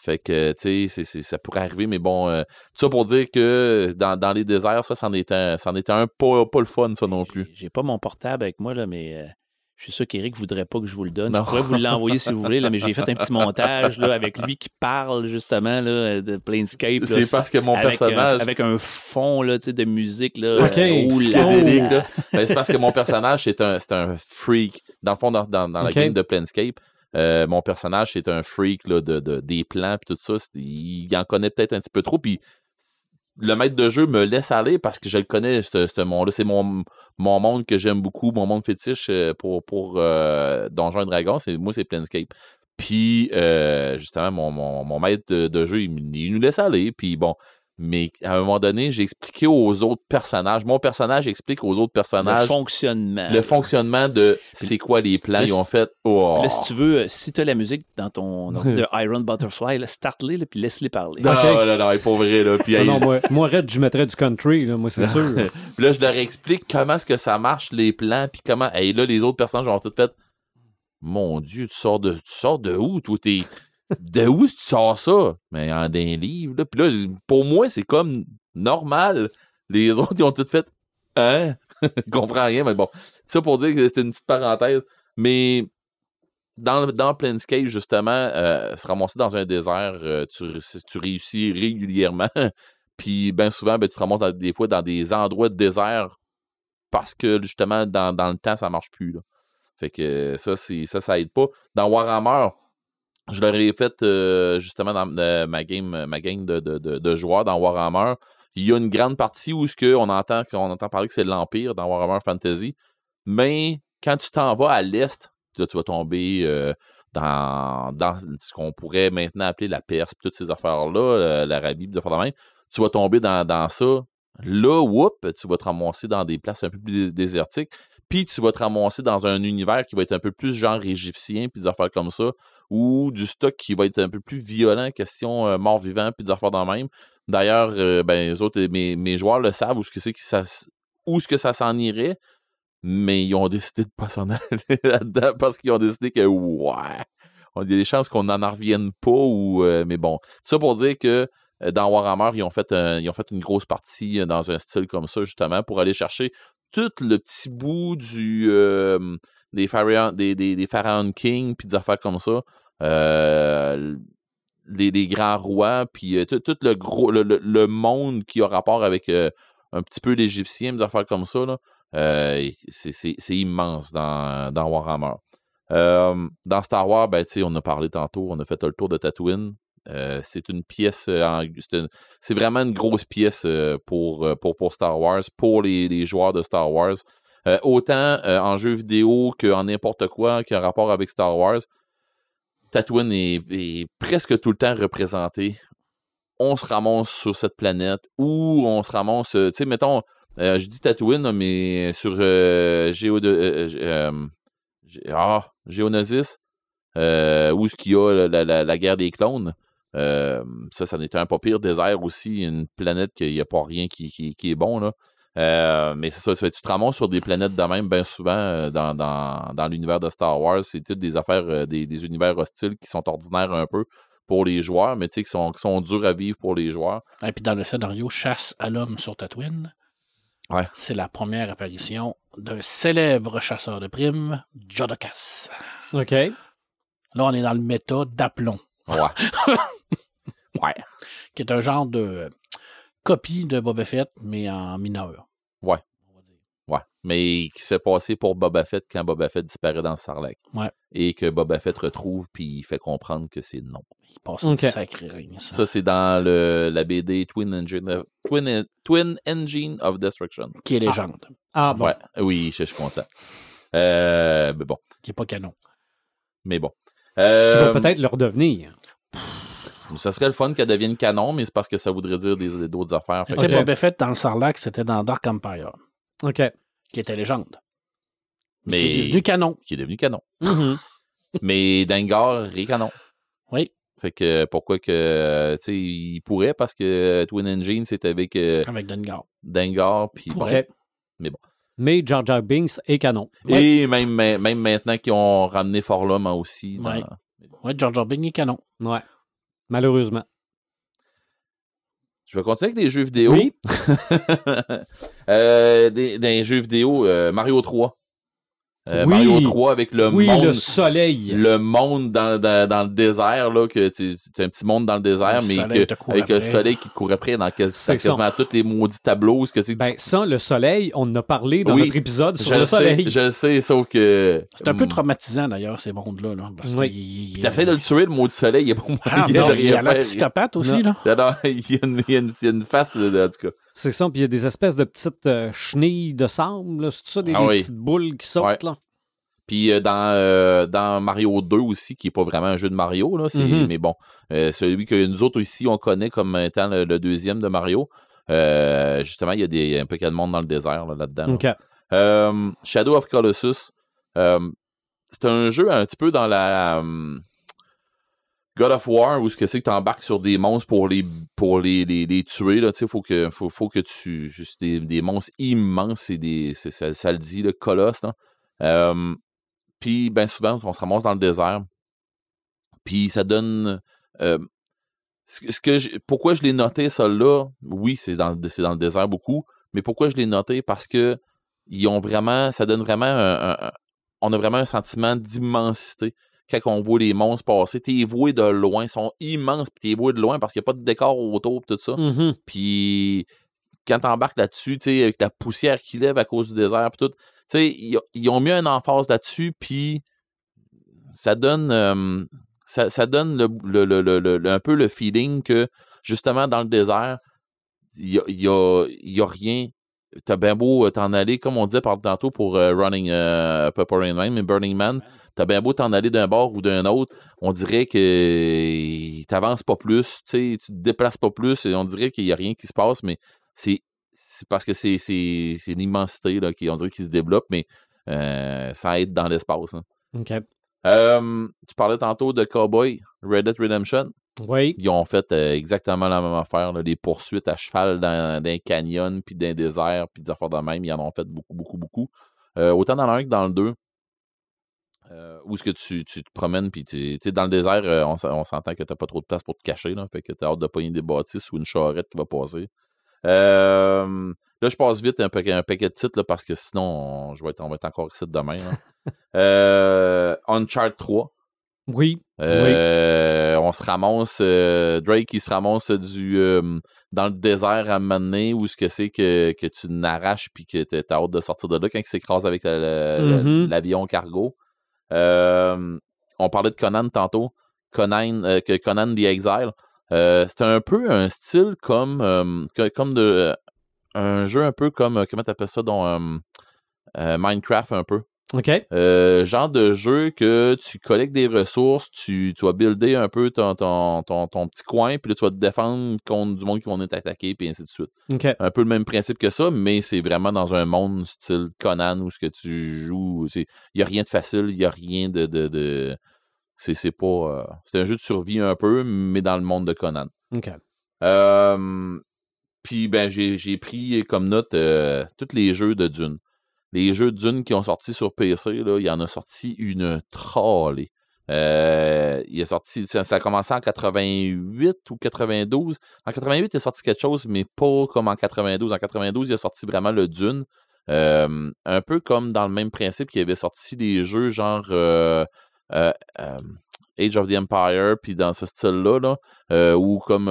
Fait que, tu sais, ça pourrait arriver, mais bon, euh, tout ça pour dire que dans, dans les déserts, ça, c'en était, un- c'en était un pas, pas le fun, ça non plus. J'ai- pas mon portable avec moi, là, mais je suis sûr qu'Éric voudrait pas que je vous le donne. Non. Je pourrais vous l'envoyer si vous voulez, là, mais j'ai fait un petit montage là, avec lui qui parle justement là, de Planescape. C'est parce que mon avec personnage. Un, avec un fond là, tu sais, de musique. Là, Ok, euh. Ben, c'est parce que mon personnage, c'est un, c'est un freak. Dans le fond, dans, dans, dans la game de Planescape, euh, mon personnage, c'est un freak là, de, de- des plans et tout ça. Il, en connaît peut-être un petit peu trop. Puis le maître de jeu me laisse aller parce que je le connais, ce, monde-là. C'est mon, mon monde que j'aime beaucoup, mon monde fétiche euh, pour, pour euh, Donjons et Dragons. Moi, c'est Planescape. Puis, euh, justement, mon, mon, maître de, jeu, il nous laisse aller. Puis, bon, mais à un moment donné, j'ai expliqué aux autres personnages. Mon personnage explique aux autres Le personnages fonctionnement. le fonctionnement de c'est quoi les plans. Ils ont fait. Oh. Là, si tu veux, euh, si tu as la musique dans ton ordi de Iron Butterfly, là, start-les, puis laisse-les parler. Non, Ok. là, non, pour vrai, là. Puis, hey, non, moi, moi, Red, je mettrais du country, là, moi, c'est sûr. Puis là, je leur explique comment est-ce que ça marche, les plans, puis comment. Et là, les autres personnages ont tout fait. Mon Dieu, tu sors de, tu sors de où, toi? T'es. De où tu sors ça? Mais en d'un livre, là. Puis là, pour moi, c'est comme normal. Les autres, ils ont tout fait. Hein? Je comprends rien, mais bon. Ça pour dire que c'était une petite parenthèse. Mais dans, dans Planescape, justement, euh, se ramasser dans un désert, euh, tu, réussis régulièrement. Puis bien souvent, ben, tu te ramasses des fois dans des endroits de désert parce que justement, dans, le temps, ça marche plus. Fait que ça, ça, ça aide pas. Dans Warhammer, je leur ai fait euh, justement dans ma game, de, de, joueurs dans Warhammer. Il y a une grande partie où ce que on entend, parler que c'est l'Empire dans Warhammer Fantasy. Mais quand tu t'en vas à l'Est, tu vas tomber euh, dans, ce qu'on pourrait maintenant appeler la Perse, toutes ces affaires-là, l'Arabie, des affaires de même. Tu vas tomber dans, dans ça. Là, whoop, tu vas te ramasser dans des places un peu plus dé- désertiques. Puis tu vas te ramasser dans un univers qui va être un peu plus genre égyptien, puis des affaires comme ça, ou du stock qui va être un peu plus violent, question euh, mort-vivant, puis des affaires dans même. D'ailleurs, euh, ben, autres, mes, mes joueurs le savent où ce que c'est que ça, où ce que ça s'en irait, mais ils ont décidé de pas s'en aller là-dedans parce qu'ils ont décidé que ouais, y a des chances qu'on n'en revienne pas ou euh, mais bon, ça pour dire que dans Warhammer, ils ont fait ils ont fait une grosse partie dans un style comme ça justement pour aller chercher tout le petit bout du des pharaons des, des, des king puis des affaires comme ça. Euh, les, grands rois, puis euh, tout, le gros le, le- monde qui a rapport avec euh, un petit peu l'égyptien, des affaires comme ça, c'est- immense dans, dans Warhammer. Dans Star Wars, ben, on a parlé tantôt, on a fait le tour de Tatooine. C'est une pièce, euh, c'est vraiment une grosse pièce pour, pour, pour Star Wars, pour les, les joueurs de Star Wars. Autant en jeu vidéo qu'en n'importe quoi qui a rapport avec Star Wars, Tatooine est, presque tout le temps représenté. On se ramasse sur cette planète ou on se ramasse, tu sais, mettons, euh, je dis Tatooine, mais sur euh, Géo de, euh, euh, ah, où ce qu'il y a la, guerre des clones, ça, ça n'était un pas pire désert aussi, une planète qu'il n'y a pas rien qui est bon, là. Euh, mais c'est ça, ça fait, tu te ramasses sur des planètes de même, bien souvent, euh, dans, dans, dans l'univers de Star Wars, c'est toutes des affaires, euh, des, des univers hostiles qui sont ordinaires un peu pour les joueurs, mais tu sais, qui sont, qui sont durs à vivre pour les joueurs. Et puis dans le scénario Chasse à l'homme sur Tatooine, Ouais. c'est la première apparition d'un célèbre chasseur de primes, Jodocas. OK. Là, on est dans le méta d'Aplomb, Ouais. ouais. qui est un genre de copie de Boba Fett, mais en mineur. Ouais. On va dire. Ouais. Mais qui se fait passer pour Boba Fett quand Boba Fett disparaît dans le Sarlacc. Ouais. Et que Boba Fett retrouve, puis il fait comprendre que c'est non. Il passe Ok. une sacrée règne. ça. Ça, c'est dans le, la BD Twin Engine, of, Twin, Twin Engine of Destruction. Qui est légende, Ah, bon. Ouais, oui, je, je suis content. Euh, mais bon, qui est pas canon. mais bon. Tu Euh, vas peut-être le redevenir. Ça serait le fun qu'elle devienne canon, mais c'est parce que ça voudrait dire des- d'autres affaires. Tu sais. Boba Fett dans le Sarlacc, c'était dans Dark Empire, OK. qui était légende. Mais- Qui est devenu canon. qui est devenu canon. Mhm. Mais Dengar est canon. Oui. Fait que pourquoi que, tu sais, il pourrait parce que Twin Engine, c'est avec euh, Avec Dengar. Dengar, puis bon. OK. Mais bon. Mais Jar Jar Binks est canon. Et même, même maintenant qu'ils ont ramené Forlum aussi. dans- Ouais. Ouais, George Orban est canon. Ouais. Malheureusement. Je vais continuer avec des jeux vidéo. Oui. Euh, des, des jeux vidéo, euh, Mario 3. Euh, Oui. Mario 3 avec le oui, monde. le soleil. le monde dans, dans, dans le désert, là, que tu as un petit monde dans le désert, Le mais que, avec le après. soleil qui court après dans quasiment tous les maudits tableaux. ce que c'est Ben, ça, le soleil, on en a parlé dans Oui. notre épisode sur le sais, soleil. je le sais, sauf que. C'est un peu hum, traumatisant d'ailleurs, ces mondes-là. Là, parce Oui. T'essaies de le tuer, le maudit soleil, il y a pas moyen Ah, de non, il y a la faire. psychopathe aussi. Non. Là. Non, non, il y a une, il y a une- il y a une face, de, de- en tout cas. C'est ça, puis il y a des espèces de petites euh, chenilles de sable, c'est tout ça, des, Ah des oui. petites boules qui sautent, Ouais. là. Puis euh, dans, euh, dans Mario 2 aussi, qui est pas vraiment un jeu de Mario, là, Mhm. mais bon, celui que nous autres ici, on connaît comme étant le, le deuxième de Mario, justement, il y a des, un peu de monde dans le désert là, là-dedans. là. Shadow of Colossus, c'est un jeu un petit peu dans la God of War où ce que c'est que tu embarques sur des monstres pour les pour les, les, les tuer là, faut que faut, faut que tu juste des, monstres immenses, c'est des ça, ça le dit le colosse. Euh, puis ben souvent on se ramasse dans le désert. Puis ça donne ce que- pourquoi je l'ai noté ça là, oui, c'est dans dans le désert beaucoup, mais pourquoi je l'ai noté? Parce que ils ont vraiment, ça donne vraiment un- on a vraiment un sentiment d'immensité quand on voit les monstres passer. T'es voué de loin, ils sont immenses, puis t'es voué de loin parce qu'il n'y a pas de décor autour, tout ça. Mhm. Puis quand t'embarques là-dessus, tu sais, avec la poussière qui lève à cause du désert, puis tout, tu sais, ils, ils ont mis un emphase là-dessus, puis ça donne, euh, ça, ça donne le, le- le- le- le- le- un peu le feeling que justement dans le désert, il y a, y a- il y a rien. T'as bien beau euh, t'en aller, comme on disait par tantôt pour euh, Running, euh, pas pour Running Man, mais Burning Man, t'as bien beau t'en aller d'un bord ou d'un autre, on dirait que t'avances pas plus, tu te déplaces pas plus, et on dirait qu'il y a rien qui se passe, mais c'est parce que c'est une immensité là, qui on dirait qui se développe, mais euh, ça aide dans l'espace. hein. OK. Euh, tu parlais tantôt de Cowboy, Red Dead Redemption. Oui. Ils ont fait euh, exactement la même affaire, là, des poursuites à cheval dans, dans un canyon, puis dans un désert, puis des affaires de même. Ils en ont fait beaucoup, beaucoup, beaucoup. Euh, autant dans 1 que dans le 2. Euh, où est-ce que tu, tu te promènes, puis tu dans le désert, euh, on, on s'entend que t'as pas trop de place pour te cacher, là, fait que t'as hâte de pogner des bâtisses ou une charrette qui va passer. Euh, là, je passe vite un, paquet- un paquet de titres, là, parce que sinon, on, je vais être, on va être encore ici demain. là. Uncharted 3. Oui. On se ramasse, Drake, il se ramasse du, dans le désert à un moment donné où ce que c'est que, que tu n'arraches puis que t'as hâte de sortir de là quand il s'écrase avec la- la- la- Mhm. l'avion cargo. Euh, on parlait de Conan tantôt. Conan, euh, Conan the Exile. Euh, c'est un peu un style comme, comme de, un jeu un peu comme, comment t'appelles ça, dans Minecraft un peu. OK. Euh, genre de jeu que tu collectes des ressources, tu, tu vas builder un peu ton, ton, ton, ton petit coin, puis là, tu vas te défendre contre du monde qui va venir t'attaquer, puis ainsi de suite. Un peu le même principe que ça, mais c'est vraiment dans un monde style Conan où ce que tu joues, il n'y a rien de facile, il n'y a rien de. de, de c'est pas. euh, c'est un jeu de survie un peu, mais dans le monde de Conan. OK. Euh, Puis ben j'ai j'ai pris comme note tous les jeux de Dune. Les jeux Dune qui ont sorti sur PC, là, il y en a sorti une trollée. Euh, il sorti, ça, a commencé en 88 ou 92. En 88, il est sorti quelque chose, mais pas comme en 92. En 92, il a sorti vraiment le Dune. Euh, un peu comme dans le même principe qu'il avait sorti des jeux genre euh, Age of the Empire, puis dans ce style-là, là, ou comme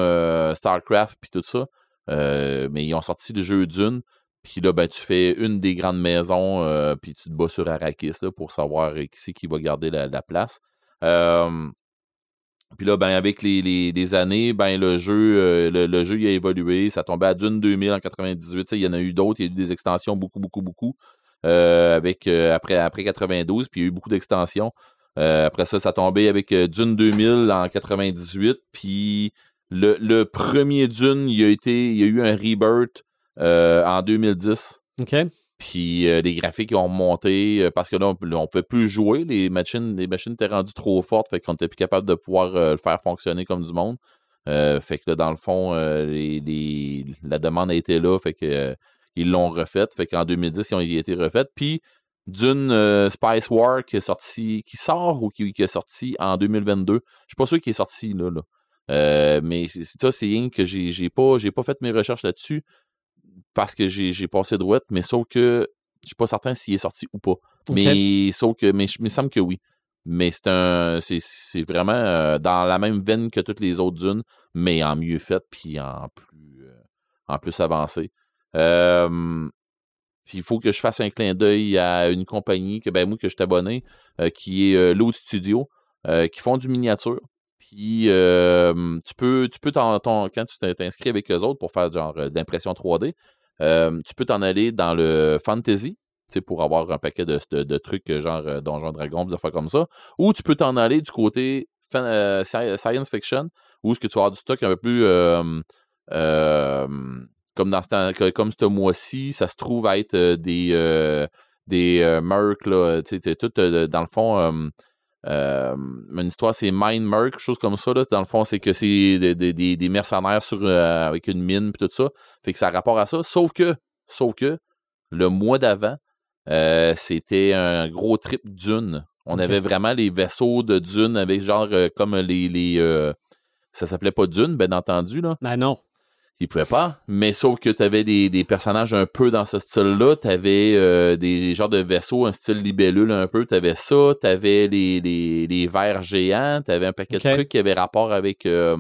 StarCraft, puis tout ça. Mais ils ont sorti le jeu Dune. Puis là, ben, tu fais une des grandes maisons, euh, puis tu te bats sur Arrakis pour savoir euh, qui c'est qui va garder la, la place. Puis là, ben, avec les, années, ben, le jeu, euh, le, jeu a évolué. Ça tombait à Dune 2000 en 98. Tu sais, Il y en a eu d'autres. Il y a eu des extensions, beaucoup, beaucoup, beaucoup. avec, après, après 92, puis il y a eu beaucoup d'extensions. Après ça, ça tombait avec Dune 2000 en 98. Puis le, le premier Dune, il y a, il y a eu un rebirth en 2010. OK. Puis euh, les graphiques ont monté euh, parce que là, on ne pouvait plus jouer. Les machines, les machines étaient rendues trop fortes, fait qu'on n'était plus capable de pouvoir euh, le faire fonctionner comme du monde. Euh, fait que là, dans le fond, euh, les, les- la demande a été là, fait que euh, ils l'ont refaite. Fait qu'en 2010, ils ont été refaites. Puis d'une euh, Spice War qui est sorti, qui sort ou qui, qui est sorti en 2022. Je suis pas sûr qu'il est sorti là. là. Euh, mais c'est ça, c'est rien que j'ai pas, j'ai pas fait mes recherches là-dessus parce que j'ai passé droite, mais sauf que je suis pas certain s'il est sorti ou pas. Mais sauf que, mais il me semble que oui. Mais c'est un, c'est, vraiment euh, dans la même veine que toutes les autres dunes, mais en mieux fait puis en plus, euh, en plus avancé. Euh, puis il faut que je fasse un clin d'œil à une compagnie que ben moi que je suis abonné, euh, qui est Load Studio, qui font du miniature. Puis euh, tu peux, tu peux quand tu t'in- t'inscris avec eux autres pour faire genre d'impression 3D, euh, tu peux t'en aller dans le fantasy, pour avoir un paquet de, trucs euh, genre euh, Donjon Dragon, des affaires comme ça. Ou tu peux t'en aller du côté euh, sci- science fiction, où est-ce que tu vas avoir du stock un peu plus comme dans ce comme ce mois-ci, ça se trouve être des des là, tout dans le fond. Euh, une histoire, c'est Mine Merc, quelque chose comme ça. Là. Dans le fond, c'est que c'est des, des- des- des mercenaires sur, euh, avec une mine puis tout ça. Fait que ça a rapport à ça. Sauf que, sauf que, le mois d'avant, euh, c'était un gros trip dune. On avait vraiment les vaisseaux de dune avec genre comme les. les ça s'appelait pas dune, bien entendu, là. Ben non. Il pouvait pas, mais sauf que tu avais des, des personnages un peu dans ce style-là. Tu avais des genres de vaisseaux, un style libellule un peu. Tu avais ça, tu avais les, les, les vers géants, tu avais un paquet de trucs qui avaient rapport avec, euh,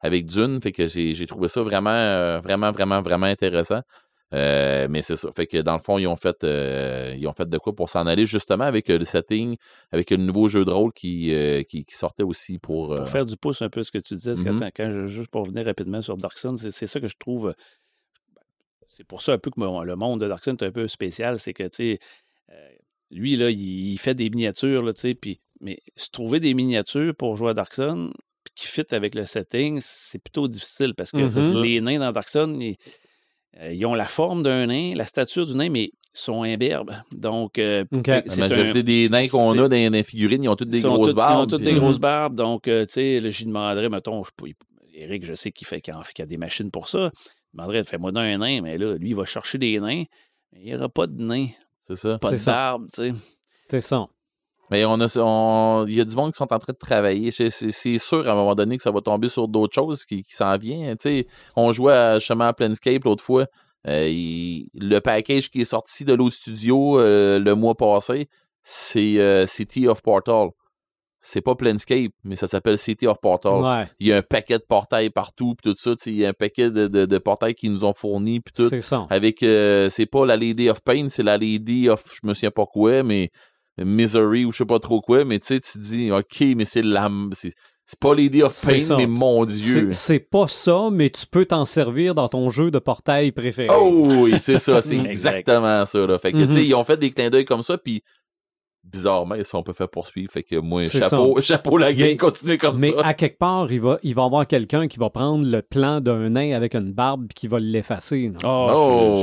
avec Dune. Fait que j'ai j'ai trouvé ça vraiment, euh, vraiment, vraiment, vraiment intéressant. Euh, mais c'est ça. Fait que dans le fond, ils ont fait, euh, ils ont fait de quoi pour s'en aller justement avec euh, le setting, avec le nouveau jeu de rôle qui, qui, qui sortait aussi pour. Pour faire du pouce un peu ce que tu disais, Mhm. attends, quand je, juste pour revenir rapidement sur Dark Sun, c'est c'est ça que je trouve. C'est pour ça un peu que mon- le monde de Dark Sun est un peu spécial, c'est que, tu sais, lui, là, il, il fait des miniatures, là, tu sais, puis, mais se trouver des miniatures pour jouer à Dark Sun, qui fit avec le setting, c'est plutôt difficile parce que Mhm. les nains dans Dark Sun, ils, ils ont la forme d'un nain, la stature du nain, mais ils sont imberbes. Donc, euh, La un- majorité des nains qu'on a dans les figurines, ils ont toutes des grosses toutes- barbes. Ils ont toutes puis- des grosses barbes. Donc, euh, tu sais, là, j'y demanderais, mettons, je, Eric, je sais qu'il fait qu'il y a des machines pour ça. Je demanderais, fais-moi d'un nain, mais là, lui, il va chercher des nains. Mais il n'y aura pas de nain, C'est ça. pas C'est de ça. barbe, tu sais. C'est ça. Mais on a, on- il y a du monde qui sont en train de travailler. C'est, sûr à un moment donné que ça va tomber sur d'autres choses qui, qui s'en viennent. Tu sais, on jouait à, justement à Planescape l'autre fois. Euh, il- le package qui est sorti de l'autre studio euh, le mois passé, c'est euh, City of Portal. C'est pas Planescape, mais ça s'appelle City of Portal. Ouais. Il y a un paquet de portails partout, puis tout ça. Il y a un paquet de, de, de portails qu'ils nous ont fournis, puis tout. C'est ça. Avec, euh, c'est pas la Lady of Pain, c'est la Lady of, je me souviens pas quoi, mais Misery ou je sais pas trop quoi, mais tu sais, tu dis, ok, mais c'est la, c'est, c'est pas Lady of C'est Pain, ça. mais mon Dieu. C'est c'est pas ça, mais tu peux t'en servir dans ton jeu de portail préféré. Oh oui, c'est ça, c'est Exact. exactement ça. Là. Fait que, tu sais, Mhm. ils ont fait des clins d'œil comme ça, puis bizarrement, ils se sont pas fait poursuivre. Fait que moi, chapeau, chapeau la gang, Mais- continuez comme Mais ça. à quelque part, il va, il va y avoir quelqu'un qui va prendre le plan d'un nain avec une barbe et qui va l'effacer. non? Oh,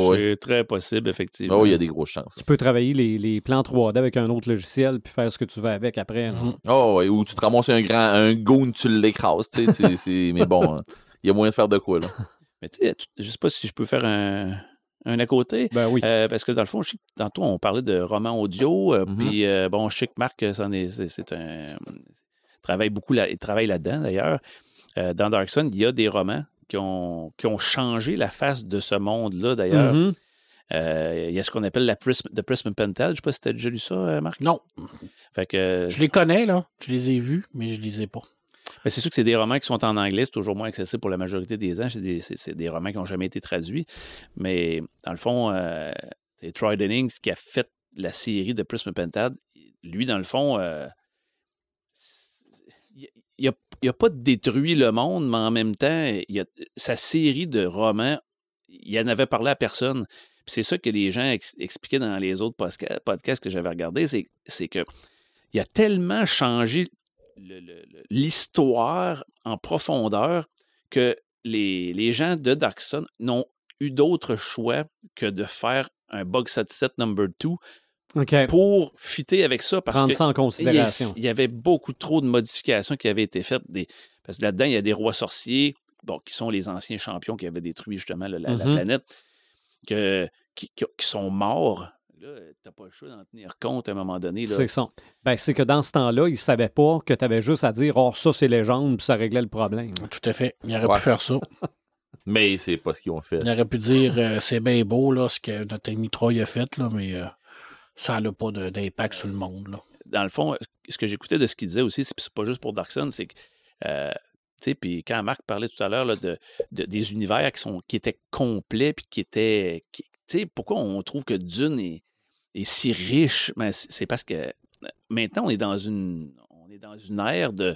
Oh, c'est, très possible, effectivement. Oh, il y a des grosses chances. Tu peux travailler les, les plans 3D avec un autre logiciel puis faire ce que tu veux avec après. non? Oh, ouais, ou tu te ramasses un grand, un goon, tu l'écrases, tu sais, c'est- c'est- mais bon, hein, il y a moyen de faire de quoi, là. Mais tu sais, je sais pas si je peux faire un, un à côté. Ben oui. Euh, parce que dans le fond, je sais que tantôt, on parlait de romans audio. euh, Mhm. Puis, euh, bon, je sais que Marc, c'est, un. il travaille beaucoup là, il travaille là-dedans, d'ailleurs. Dans Dark Sun, il y a des romans qui ont, qui ont changé la face de ce monde-là, d'ailleurs. Mhm. Euh, il y a ce qu'on appelle la Prism, The Prism Pentel. Je sais pas si tu as déjà lu ça, Marc? Non, Fait que, je les connais, là. Je les ai vus, mais je les ai pas. C'est sûr que c'est des romans qui sont en anglais, c'est toujours moins accessible pour la majorité des gens. C'est des, des romans qui n'ont jamais été traduits. Mais dans le fond, euh, c'est qui a fait la série de Prism Pentad. Lui, dans le fond, euh, il n'a pas détruit le monde, mais en même temps, il a, sa série de romans, il en avait parlé à personne. C'est ça que les gens ex- expliquaient dans les autres podcasts que j'avais regardés, c'est, que il a tellement changé l'histoire en profondeur que les, les gens de Darkson n'ont eu d'autre choix que de faire un bug set number 2 OK. pour fitter avec ça parce Prendre que ça en il y a- considération. il y avait beaucoup trop de modifications qui avaient été faites. Des, parce que là-dedans, il y a des rois sorciers, bon, qui sont les anciens champions qui avaient détruit justement la, la Mhm. planète, que, qui, qui- qui sont morts. Là, t'as pas le choix d'en tenir compte à un moment donné. C'est ça. Ben, c'est que dans ce temps-là, ils ne savaient pas que tu avais juste à dire Oh, ça, c'est légende, puis ça réglait le problème. Tout à fait. Il aurait Ouais. pu faire ça. Mais c'est pas ce qu'ils ont fait. Il aurait pu dire euh, c'est bien beau là, ce que notre ami Troy a fait, là, mais euh, Ça n'a pas d'impact sur le monde. Là. dans le fond, ce que j'écoutais de ce qu'il disait aussi, c'est pas juste pour Dark Sun, c'est que, euh, tu sais, puis quand Marc parlait tout à l'heure de, de- des univers qui, sont, qui étaient complets, puis qui étaient. qui- Tu sais, pourquoi on trouve que Dune est, est si riche? Ben, c'est parce que euh, maintenant, on est dans une, on est dans une ère de,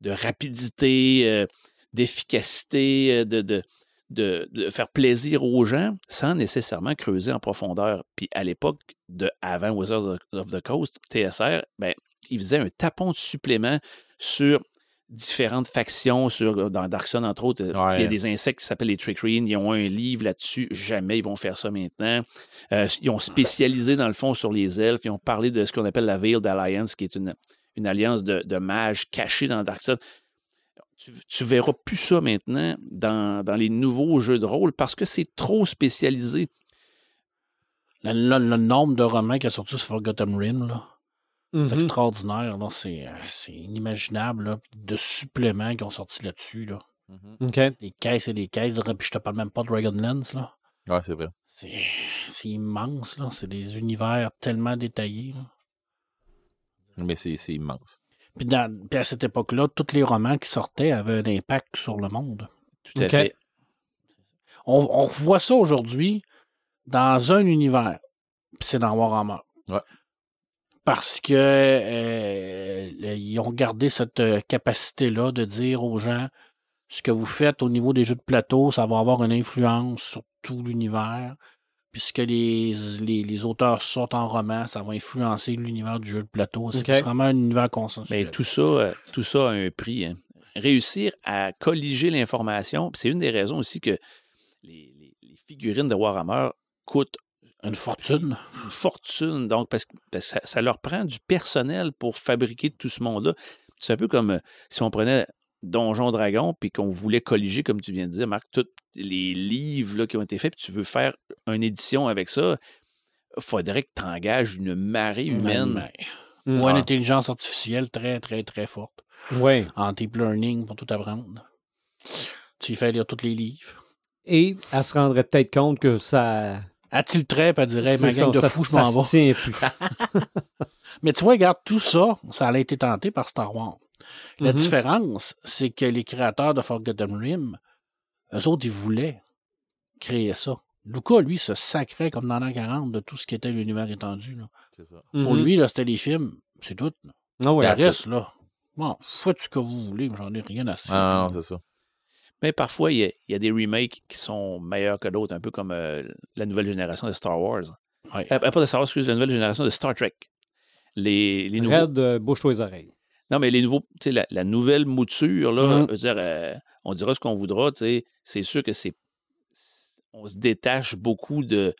de rapidité, euh, d'efficacité, euh, de, de, de, faire plaisir aux gens sans nécessairement creuser en profondeur. Puis à l'époque de avant Wizards of- the Coast, TSR, ben, ils faisaient un tapon de supplément sur différentes factions, sur, dans Dark Sun, entre autres. euh, Ouais. Il y a des insectes qui s'appellent les Trickreen. Ils ont un livre là-dessus. Jamais ils vont faire ça maintenant. Euh, ils ont spécialisé, dans le fond, sur les elfes. Ils ont parlé de ce qu'on appelle la Veiled Alliance, qui est une, une alliance de, de mages cachés dans Dark Sun. Tu, tu verras plus ça maintenant dans, dans les nouveaux jeux de rôle parce que c'est trop spécialisé. Le, le- le nombre de romans qui a sorti sur Forgotten Rim, là, c'est Mhm. extraordinaire. là. C'est euh, c'est inimaginable là, de suppléments qui ont sorti là-dessus. Là. OK. Des caisses et des caisses. Puis je te parle même pas de Dragonlance. Là. Ouais, c'est vrai. C'est c'est immense. là. C'est des univers tellement détaillés. là. Mais c'est c'est immense. Puis, dans- puis à cette époque-là, tous les romans qui sortaient avaient un impact sur le monde. Tout à fait. On, on revoit ça aujourd'hui dans un univers. Puis c'est dans Warhammer. Ouais. Parce que euh, ils ont gardé cette euh, capacité-là de dire aux gens ce que vous faites au niveau des jeux de plateau, ça va avoir une influence sur tout l'univers. Puisque les, les, les auteurs sortent en roman, ça va influencer l'univers du jeu de plateau. C'est vraiment un univers consensuel. Mais tout ça, euh, tout ça a un prix. hein. Réussir à colliger l'information, c'est une des raisons aussi que les, les- les figurines de Warhammer coûtent Une fortune. une fortune, donc parce que, parce que ça, ça leur prend du personnel pour fabriquer tout ce monde-là. C'est un peu comme euh, si on prenait Donjon Dragon puis qu'on voulait colliger, comme tu viens de dire, Marc, tous les livres là, qui ont été faits, puis tu veux faire une édition avec ça, faudrait que tu engages une marée humaine. Ou une Ah. intelligence artificielle très, très, très forte. Oui. En deep learning pour tout apprendre. Tu y fais lire tous les livres. Et elle se rendrait peut-être compte que ça. Elle tilterait et elle dirait Ma gang ça, de ça- fous, je m'en vais. se tient plus. Mais tu vois, regarde, tout ça, ça a été tenté par Star Wars. La Mhm. différence, c'est que les créateurs de Forgotten Rim, eux autres, ils voulaient créer ça. Lucas, lui, se sacrait comme dans l'an 40 de tout ce qui était l'univers étendu. là. Ça. Pour Mhm. lui, c'était les films, c'est tout. Ah ouais. Le reste, là, bon, faites ce que vous voulez, mais j'en ai rien à cirer. Ah, non, c'est ça. Mais parfois, il y, a, il y a des remakes qui sont meilleurs que d'autres, un peu comme euh, la nouvelle génération de Star Wars. Ouais. Euh, pas de Star Wars, excuse, la nouvelle génération de Star Trek. Les, les nouveaux, Red, euh, bouge-toi les oreilles. Non, mais les nouveaux, tu sais, la, la nouvelle mouture, là, Mhm. dire, euh, on dira ce qu'on voudra, tu sais, c'est sûr que c'est. On se détache beaucoup de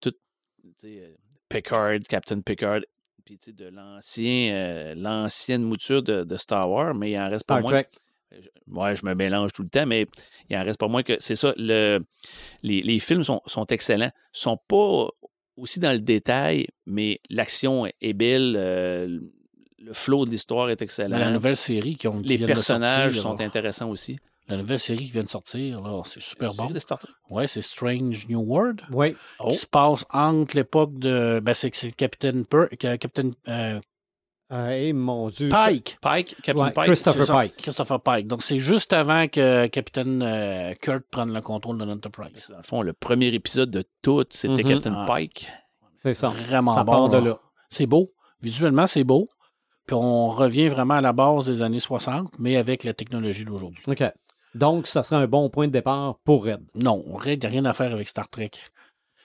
tout, tu sais, Picard, Captain Picard, puis tu sais, de l'ancien, l'ancienne mouture de, de Star Wars, mais il en reste pas moins. Trek. Ouais, je me mélange tout le temps, mais il en reste pas moins que c'est ça. Le, les, les films sont, sont excellents. sont pas aussi dans le détail, mais l'action est belle. euh, le flow de l'histoire est excellent. La nouvelle série qui ont qui les de personnages sortir, sont là, intéressants aussi. La nouvelle série qui vient de sortir, c'est super bon. De Star Trek. Ouais, c'est Strange New World. Oui. Oh. Qui se passe entre l'époque de. Ben, c'est c'est Captain, Per- que- Captain euh, Et mon Dieu. Pike. Pike, Captain Ouais, Pike. Christopher Pike. Christopher Pike. Donc, c'est juste avant que Captain euh, Kurt prenne le contrôle de l'Enterprise. Dans le fond, le premier épisode de tout, c'était Mhm. Captain Ah. Pike. C'est ça. Vraiment ça bon. part de là. là. C'est beau. Visuellement, c'est beau. Puis on revient vraiment à la base des années 60, mais avec la technologie d'aujourd'hui. OK. Donc, ça serait un bon point de départ pour Red. Non, Red, il n'y a rien à faire avec Star Trek.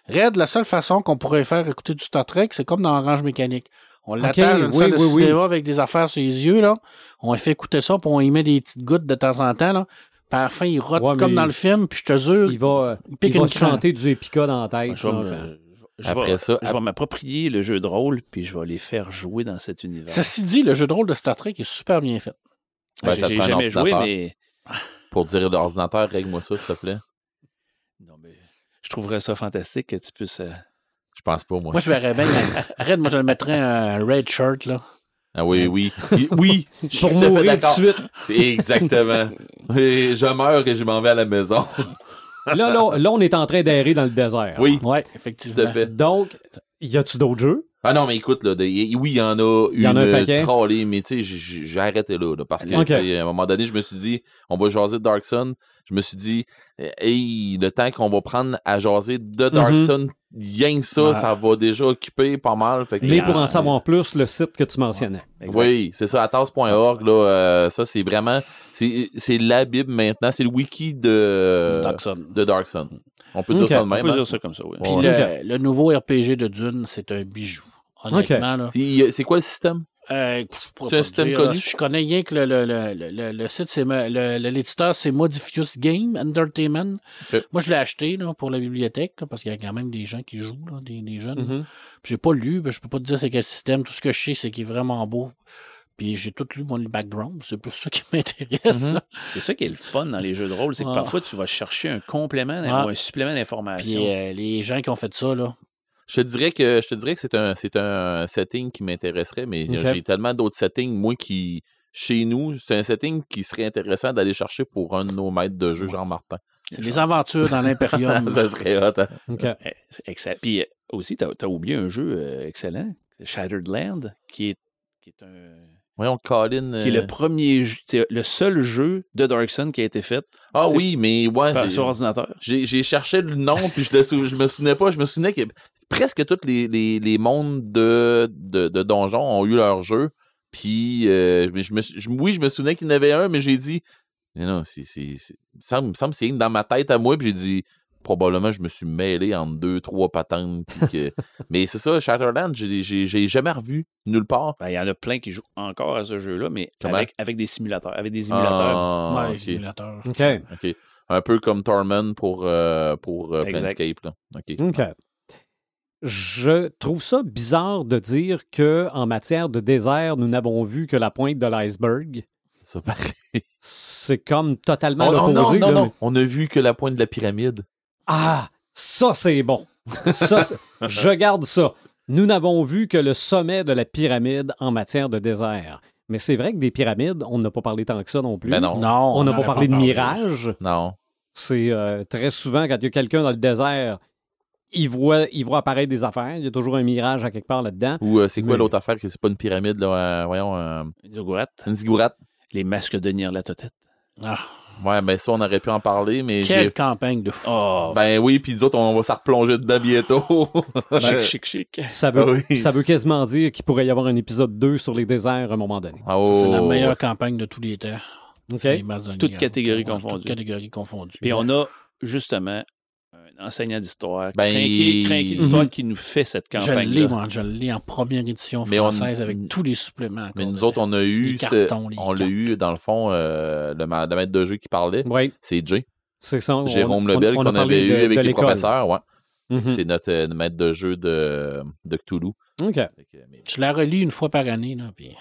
Red, la seule façon qu'on pourrait faire écouter du Star Trek, c'est comme dans Orange Mécanique. On l'attache à une oui, salle de oui, oui. cinéma avec des affaires sur les yeux, là. On lui fait écouter ça, puis on y met des petites gouttes de temps en temps, là. Puis à la fin, il rote Ouais, comme dans le film, puis je te jure, Il va, euh, il pique il va une chanter du Epica dans la tête. Je me- Après ça, je vais m'approprier le jeu de rôle, puis je vais les faire jouer dans cet univers. Ceci dit, le jeu de rôle de Star Trek est super bien fait. Ben, J'ai jamais joué, mais Pour dire l'ordinateur, règle-moi ça, s'il te plaît. Non, mais je trouverais ça fantastique que tu puisses. euh, Je pense pas, moi. Moi, je verrais bien. Arrête, moi, je le mettrais un red shirt, là. Ah oui, oui. Oui, je suis Pour mourir tout de suite. Exactement. Et je meurs et je m'en vais à la maison. Là, là, là, on est en train d'errer dans le désert. Oui, Ouais, tout effectivement. à fait. Donc, y a-tu d'autres jeux? Ah non, mais écoute, là, de- y- oui, il y en a y en a un une trollée, mais tu sais, j'ai- arrêté là, là, parce que, à un moment donné, je me suis dit, on va jaser de Dark Sun. Je me suis dit, hey, le temps qu'on va prendre à jaser de Dark Mhm. Sun, rien que ça, Ouais. ça va déjà occuper pas mal. Fait que- Mais pour en savoir plus, le site que tu mentionnais. Exact. Oui, c'est ça, atas.org, là, euh, ça, c'est vraiment, c'est c'est la Bible maintenant, c'est le wiki de, Dodson. de Dark Sun. On peut dire ça de On même. peut hein? dire ça comme ça, oui. Puis Ouais. le, le nouveau RPG de Dune, c'est un bijou. Honnêtement, là. Puis, C'est quoi le système? Euh, C'est un? Je connais rien que le, le, le, le- site, c'est l'éditeur, c'est Modifius Game Entertainment. Moi, je l'ai acheté là, pour la bibliothèque, là, parce qu'il y a quand même des gens qui jouent, là, des, des jeunes. Mhm. Puis J'ai pas lu, ben, je peux pas te dire c'est quel système. Tout ce que je sais, c'est qu'il est vraiment beau. Puis j'ai tout lu mon background. C'est plus ça qui m'intéresse. Mhm. là. C'est ça qui est le fun dans les jeux de rôle, c'est que Ah. parfois tu vas chercher un complément Ah. ou un supplément d'information. Puis euh, les gens qui ont fait ça, là, Je te dirais que je te dirais que c'est un c'est un setting qui m'intéresserait, mais j'ai tellement d'autres settings, moi qui chez nous, c'est un setting qui serait intéressant d'aller chercher pour un de nos maîtres de jeu, Jean Martin. c'est des aventures dans l'Imperium. ça serait hot. hein. Excellent. Puis euh, aussi, tu as, oublié un jeu euh, excellent, c'est Shattered Land, qui est, qui est un. Voyons, Colin. Qui est euh, le premier jeu, c'est le seul jeu de Dark Sun qui a été fait Ah oui, mais ouais, par- sur ordinateur. j'ai j'ai cherché le nom puis je, le sou- je me souvenais pas. Je me souvenais que presque tous les, les, les mondes de, de, de donjons ont eu leur jeu. Puis euh, mais je me, je- oui, je me souvenais qu'il y en avait un, mais j'ai dit mais non, c'est c'est c'est- il me semble, que c'est dans ma tête à moi. Puis j'ai dit probablement je me suis mêlé entre deux trois patentes. puis que- mais c'est ça, Shatterland, j'ai j'ai j'ai jamais revu nulle part. Ben, Il y en a plein qui jouent encore à ce jeu-là, mais avec, avec des simulateurs. Avec des simulateurs. Ah, Ouais, ok. simulateur. OK. ok. Un peu comme Torment pour, euh, pour euh. Planescape. Là. OK. Je trouve ça bizarre de dire que en matière de désert, nous n'avons vu que la pointe de l'iceberg. Ça paraît. C'est comme totalement Oh, oh, non, l'opposé. non, non. On a vu que la pointe de la pyramide. Ah, ça c'est bon. Ça, je garde ça. Nous n'avons vu que le sommet de la pyramide en matière de désert. Mais c'est vrai que des pyramides, on n'a pas parlé tant que ça non plus. Ben non. Non. On n'a pas parlé de mirage. Non. C'est euh, très souvent quand il y a quelqu'un dans le désert, il voit, il voit apparaître des affaires. Il y a toujours un mirage à quelque part là-dedans. Ou euh, c'est quoi Mais- l'autre affaire que c'est pas une pyramide, là? euh, voyons, euh, une ziggourate. les masques de Nyarlathotep. Ah, Ouais, ben ça, on aurait pu en parler, mais quelle j'ai- campagne de fou. Oh, Ben oui, puis nous autres, on va s'en replonger dedans bientôt. chic, chic, chic. Ça veut, Ah oui. ça veut quasiment dire qu'il pourrait y avoir un épisode 2 sur les déserts à un moment donné. Ah, Ça, C'est la oh. meilleure campagne de tous les temps. OK? C'est les masses de Toutes catégories confondues. Toutes catégories confondues. Puis on a justement enseignant d'histoire, Ben, crinqué, d'histoire Mhm. qui nous fait cette je campagne l'ai, moi, je l'ai en première édition Mais on- française avec tous les suppléments. Mais nous autres, on a eu, cartons, on l'a eu, dans le fond, euh, le, ma- le maître de jeu qui parlait, Oui, c'est Jay. c'est ça. Jérôme on- Lebel qu'on avait de- eu avec de les professeurs, ouais. Mhm. C'est notre euh, maître de jeu de, de Cthulhu. OK. Que, mais- Je la relis une fois par année, là, puis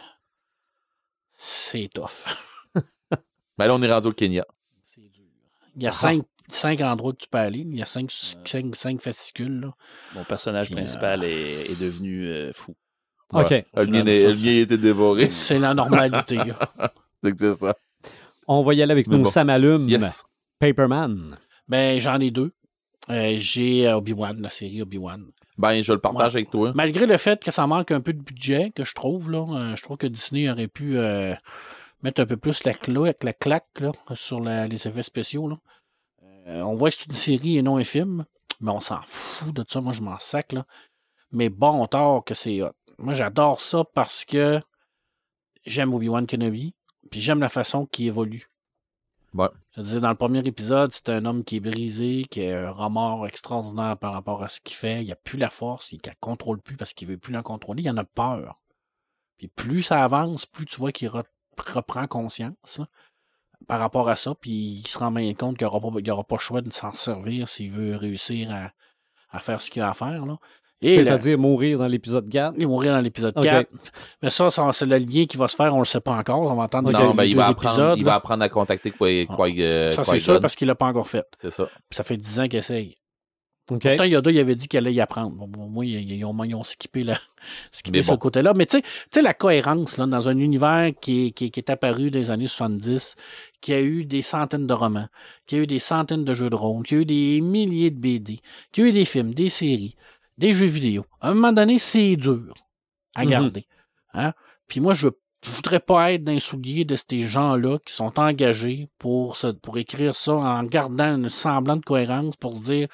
c'est tough. Ben là, on est rendu au Kenya. C'est dur. Il y a Ah. cinq, cinq endroits que tu peux aller. Il y a cinq, cinq, cinq fascicules. Là. Mon personnage Puis, principal est, est devenu euh, fou. OK. Ouais. Le mien, le mien a été dévoré. C'est la normalité. C'est que c'est ça. On va y aller avec Mais nos bon. samalumes. Yes. Paperman. ben, j'en ai deux. Euh, J'ai euh, Obi-Wan, la série Obi-Wan. Ben, je le partage avec toi. Malgré le fait que ça manque un peu de budget, que je trouve, là, euh, je trouve que Disney aurait pu euh, mettre un peu plus la, cla- la claque là, sur la- les effets spéciaux. Là. Euh, on voit que c'est une série et non un film, mais on s'en fout de ça. Moi, je m'en sac. Là. Mais bon tort que c'est hot. Moi, j'adore ça parce que j'aime Obi-Wan Kenobi, puis j'aime la façon qu'il évolue. Ouais. Je dire, dans le premier épisode, c'est un homme qui est brisé, qui a un remords extraordinaire par rapport à ce qu'il fait. Il a plus la force, il ne contrôle plus parce qu'il veut plus la contrôler. Il en a peur. Puis plus ça avance, plus tu vois qu'il re- reprend conscience là, par rapport à ça. Puis il se rend bien compte qu'il n'aura pas, il aura pas le choix de s'en servir s'il veut réussir à, à faire ce qu'il a à faire. Là. Et C'est-à-dire mourir dans l'épisode 4. il mourir dans l'épisode Ok. 4. Mais ça, ça, c'est le lien qui va se faire, on le sait pas encore. On va entendre Non, ben, il va, apprendre, épisodes. il là. va apprendre à contacter Qui- Qui- euh, ça, c'est sûr parce qu'il l'a pas encore fait. C'est ça. Puis ça fait 10 ans qu'il essaye. OK. Pourtant, Yoda, il avait dit qu'il allait y apprendre. Bon, bon, moi, ils, ils ont, ils ont skippé, la, skippé Mais ce bon. côté-là. Mais tu sais- la cohérence là, dans un univers qui est, qui, est- qui est apparu dans les années 70, qui a eu des centaines de romans, qui a eu des centaines de jeux de rôle, qui a eu des milliers de BD, qui a eu des films, des séries, des jeux vidéo. À un moment donné, c'est dur à Mhm. garder. Hein? Puis moi, je veux je voudrais pas être dans les souliers de ces gens-là qui sont engagés pour, se- pour écrire ça en gardant un semblant de cohérence pour se dire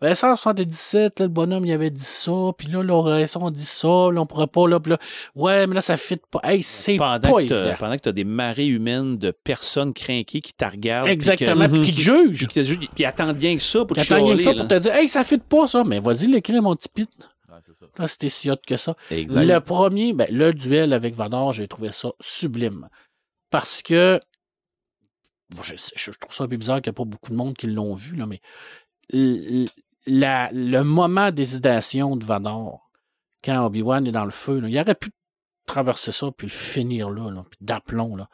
ben, 177, là, le bonhomme il avait dit ça, puis là, l'oration on dit ça, là, on pourrait pas, là, puis là, ouais, mais là, ça fit pas. Hey, c'est Pendant pas que, t'as, évident. pendant que tu as des marées humaines de personnes crinquées qui te regardent. Exactement, Puis, puis que- qui te jugent. puis qui te jugent, puis attendent bien que ça pour Qui te que ça pour te dire Hey, ça fit pas ça, mais vas-y l'écrire, mon petit pit. Ouais, c'était si hot que ça. Exact. Le premier, ben, le duel avec Vador, j'ai trouvé ça sublime. Parce que. bon, je, trouve ça un peu bizarre qu'il n'y a pas beaucoup de monde qui l'ont vu, là, mais la- le moment d'hésitation de Vador, quand Obi-Wan est dans le feu, là, il aurait pu traverser ça puis le finir là, là puis d'aplomb. Là.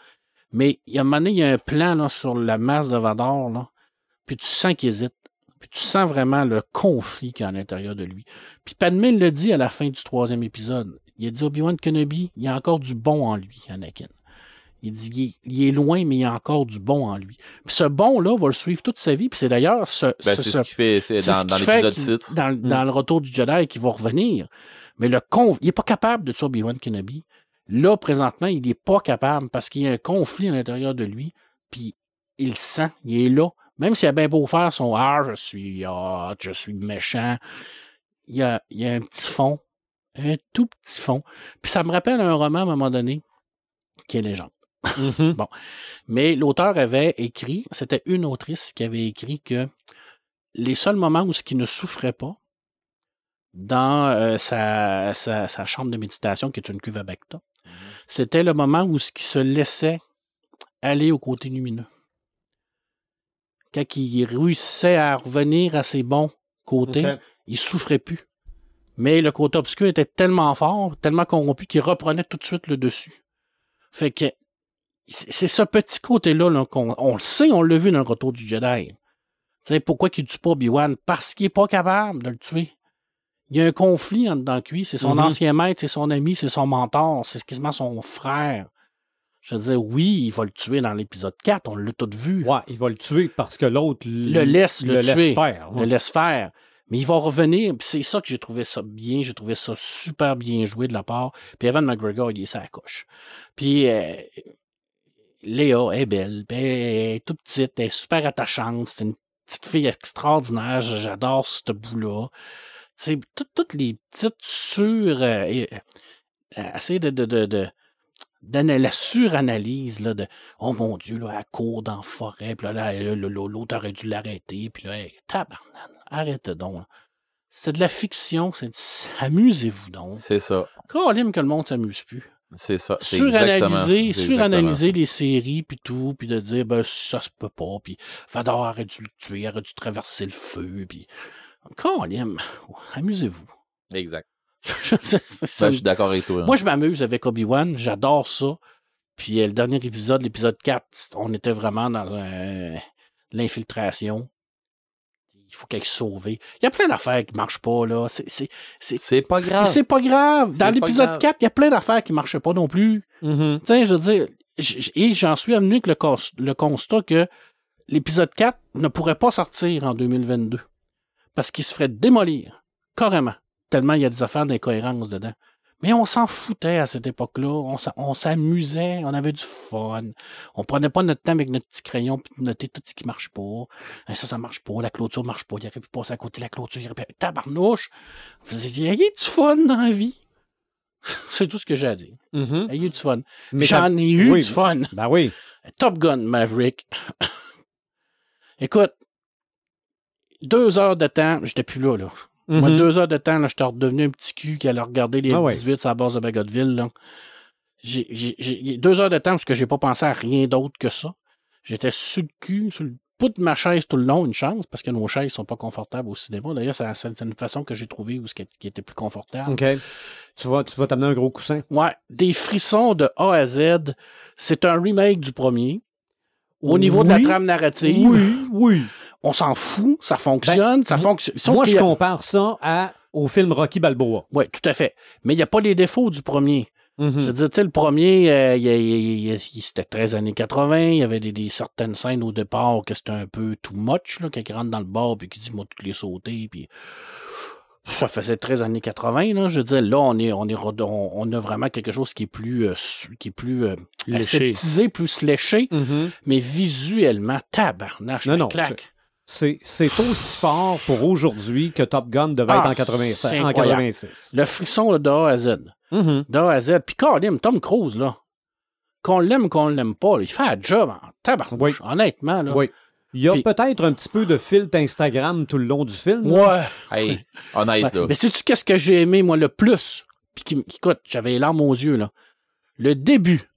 Mais il y a un moment donné, il y a un plan là, sur la masse de Vador, là, puis tu sens qu'il hésite. Puis tu sens vraiment le conflit qu'il y a à l'intérieur de lui. Puis Padmé le dit à la fin du troisième épisode. Il a dit Obi-Wan Kenobi, il y a encore du bon en lui, Anakin. Il dit il est, loin, mais il y a encore du bon en lui. Puis ce bon-là va le suivre toute sa vie. Puis c'est d'ailleurs ce, Ben, ce- c'est ce- ce qui fait c'est dans, l'épisode qu'il- 6. Dans, dans le retour du Jedi qui va revenir. Mais le con, il n'est pas capable de tuer Obi-Wan Kenobi. Là, présentement, il n'est pas capable parce qu'il y a un conflit à l'intérieur de lui. Puis il le sent, il est là. Même s'il a bien beau faire son Ah, je suis hot, je suis méchant. Il y a, il y a un petit fond. Un tout petit fond. Puis ça me rappelle un roman à un moment donné qui est légende. Mhm. Mais l'auteur avait écrit, c'était une autrice qui avait écrit que les seuls moments où ce qui ne souffrait pas dans euh, sa, sa, sa chambre de méditation, qui est une cuve à Bacta, c'était le moment où ce qui se laissait aller au côté lumineux. Quand il réussissait à revenir à ses bons côtés, Ok. il souffrait plus. Mais le côté obscur était tellement fort, tellement corrompu qu'il reprenait tout de suite le dessus. Fait que c'est ce petit côté-là là, qu'on on le sait, on l'a vu dans le retour du Jedi. Tu sais, pourquoi qu'il ne tue pas Obi-Wan? Parce qu'il n'est pas capable de le tuer. Il y a un conflit en dedans de lui. C'est son Mhm. ancien maître, c'est son ami, c'est son mentor, c'est quasiment son frère. Je veux dire, oui, il va le tuer dans l'épisode 4, on l'a tout vu. Ouais, il va le tuer parce que l'autre Le laisse le, tuer. laisse faire. le laisse faire. Mais il va revenir. C'est ça que j'ai trouvé ça bien. J'ai trouvé ça super bien joué de la part. Puis Evan McGregor, il est sa coche. Puis euh, Léa est belle. Puis elle est toute petite. Elle est super attachante. C'est une petite fille extraordinaire. J'adore ce bout-là. Tu sais, tout- toutes les petites sur... Euh, euh, essayer de... de, de, la suranalyse là, de Oh mon Dieu, là, elle court dans la forêt, puis là, là, là, là, l'autre aurait dû l'arrêter, puis là, hey, tabarnane, arrête donc. là. C'est de la fiction, c'est amusez-vous donc. C'est ça. Colin que le monde s'amuse plus. C'est ça. Suranalyser, C'est suranalyser les séries puis tout, puis de dire ben ça se peut pas, puis Vador aurait dû le tuer, aurait dû traverser le feu, puis Colin, amusez-vous. Exact. C'est- Ben, ça je suis d'accord avec toi. moi, je m'amuse avec Obi-Wan. J'adore ça. Puis euh, le dernier épisode, l'épisode 4, on était vraiment dans un l'infiltration. Il faut qu'elle soit sauvée. Il y a plein d'affaires qui marchent pas, là. C'est, c'est, c'est, c'est pas grave. c'est pas grave. Dans l'épisode grave. 4, il y a plein d'affaires qui marchaient pas non plus. Mhm. Tu sais, je veux dire, et j'en suis venu avec le, le constat que l'épisode 4 ne pourrait pas sortir en 2022. Parce qu'il se ferait démolir. Carrément. Tellement il y a des affaires d'incohérence dedans. Mais on s'en foutait à cette époque-là. On s'a- on s'amusait, on avait du fun. On prenait pas notre temps avec notre petit crayon pour noter tout ce qui marche pas. Hein, ça, ça marche pas. La clôture marche pas. Il aurait pu passer à côté de la clôture. Il aurait pu... Tabarnouche! Vous dites, ayez du fun dans la vie. C'est tout ce que j'ai à dire. Mhm. Ayez du fun. Mais J'en ai eu oui. du fun. Ben oui. Top Gun Maverick. Écoute, deux heures de temps, j'étais plus là, là. Moi, Mhm. deux heures de temps, là, j'étais redevenu un petit cul qui allait regarder les Ah ouais. 18 sur la base de Bagotville, là. J'ai, deux heures de temps parce que j'ai pas pensé à rien d'autre que ça. J'étais sur le cul, sur le bout de ma chaise tout le long, une chance, parce que nos chaises sont pas confortables au cinéma. D'ailleurs, c'est, c'est une façon que j'ai trouvé où ce qui était plus confortable. OK. Tu vas, tu vas t'amener un gros coussin. Ouais, des frissons de A à Z. C'est un remake du premier. Au niveau de la Oui. trame narrative, oui. On s'en fout, ça fonctionne, ça moi- fonctionne. Moi, je a- compare ça à, au film Rocky Balboa. Ouais, tout à fait. Mais il n'y a pas les défauts du premier. Mhm. Je veux dire, tu sais, le premier, euh, c'était 13 années 80, il y avait des, des certaines scènes au départ que c'était un peu too much, là, quand il rentre dans le bar puis qu'il dit, moi, toutes les sauter, puis... Ça faisait 13 années 80, là. Je veux dire, là, on est, on est, on, on a vraiment quelque chose qui est plus, euh, qui est plus euh, aseptisé, plus léché, Mhm. mais visuellement, tabarnache, Non, non, claque. C'est aussi fort pour aujourd'hui que Top Gun devait Ah, être en, 87, c'est en incroyable. 86. Le frisson là, de A à Z. Mhm. De A à Z. Puis Colin, Tom Cruise, là, qu'on l'aime ou qu'on l'aime pas, là, il fait un job en tabarnouche, honnêtement. Là. Oui. Il y a peut-être un petit peu de filtre Instagram tout le long du film. Ouais. Hey, honnête, là. Mais sais-tu qu'est-ce que j'ai aimé, moi, le plus? Puis qui, qui- écoute, j'avais les larmes aux yeux, là. Le début,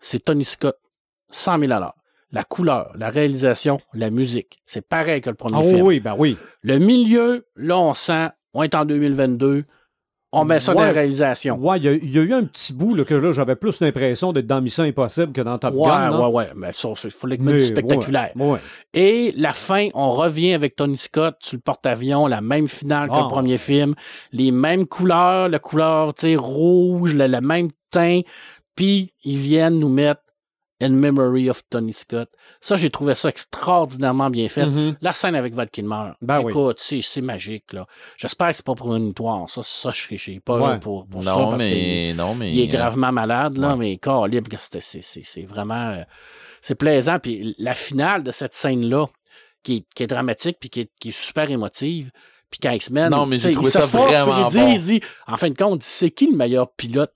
c'est Tony Scott, 100 000 à l'heure. La couleur, la réalisation, la musique. C'est pareil que le premier Ah film. oui, ben oui. Le milieu, là, on sent, on est en 2022, on met ça dans Ouais. la réalisation. Ouais, il y, a- il y a eu un petit bout là, que là, j'avais plus l'impression d'être dans Mission Impossible que dans Top Ouais, Gun. là. ouais, ouais. Mais ça, il fallait mettre du spectaculaire. ouais, ouais. Et la fin, on revient avec Tony Scott sur le porte-avions, la même finale que Ah. le premier film, les mêmes couleurs, la couleur, tu sais, rouge, le, le même teint, puis ils viennent nous mettre In Memory of Tony Scott. Ça, j'ai trouvé ça extraordinairement bien fait. Mhm. La scène avec Val Kilmer, Ben oui. écoute, c'est, c'est magique, là. J'espère que c'est pas pour une histoire. Ça, ça j'ai, j'ai pas Ouais. pour, pour ça, Non, parce qu'il mais, non, mais. il est gravement malade, là, Ouais. mais corps libre, c'était- c'est, c'est, c'est vraiment euh, c'est plaisant. Puis la finale de cette scène-là, qui est, qui est dramatique, puis qui est, qui est super émotive, puis quand X-Men, Non, mais j'ai tu sais, trouvé il se ça vraiment bon. il dit, en fin de compte, c'est qui le meilleur pilote?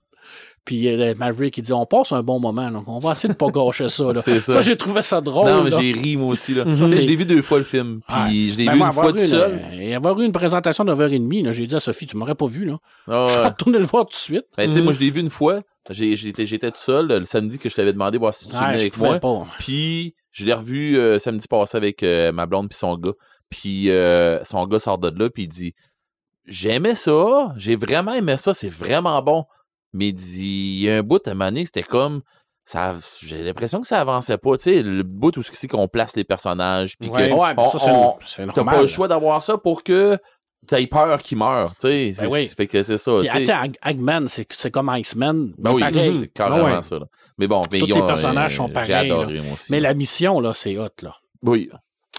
Puis euh, Maverick, il dit, on passe un bon moment, là. on va essayer de pas gâcher ça. Là. Ça. j'ai trouvé ça drôle. non, mais j'ai ri, moi aussi, là. Mhm. Ça, je l'ai vu deux fois, le film. Puis Ouais. je l'ai Ben, vu moi, une fois tout seul. et avoir eu une présentation de 9h30, là, j'ai dit à Sophie, tu m'aurais pas vu, là. Ah, Je suis retourné le voir tout de suite. Ben, Mhm. moi, je l'ai vu une fois. J'ai- J'étais j'étais tout seul le samedi que je t'avais demandé voir si tu venais Ouais, avec moi. pas. Puis je l'ai revu euh, samedi passé avec euh, ma blonde puis son gars. Puis euh, son gars sort de là puis il dit J'aimais ça, j'ai vraiment aimé ça, c'est vraiment bon. Mais il dit il y a un bout à donné, c'était comme ça j'ai l'impression que ça avançait pas, tu sais, le bout où c'est qu'on place les personnages puis Ouais. que Ouais, mais on- ça, c'est, on- c'est t'as pas le choix d'avoir ça pour que t'aies peur qu'il meure, tu sais. Ben oui. Fait que c'est ça, Puis, tu sais. tu sais, Hag- Hagman, c'est, c'est comme Iceman. Ben oui, pareil. c'est carrément Ah ouais. ça. Là. Mais bon, mais Tous les ont, personnages euh, sont pareils, adoré, moi aussi. Mais la mission, là, c'est hot, là. Oui,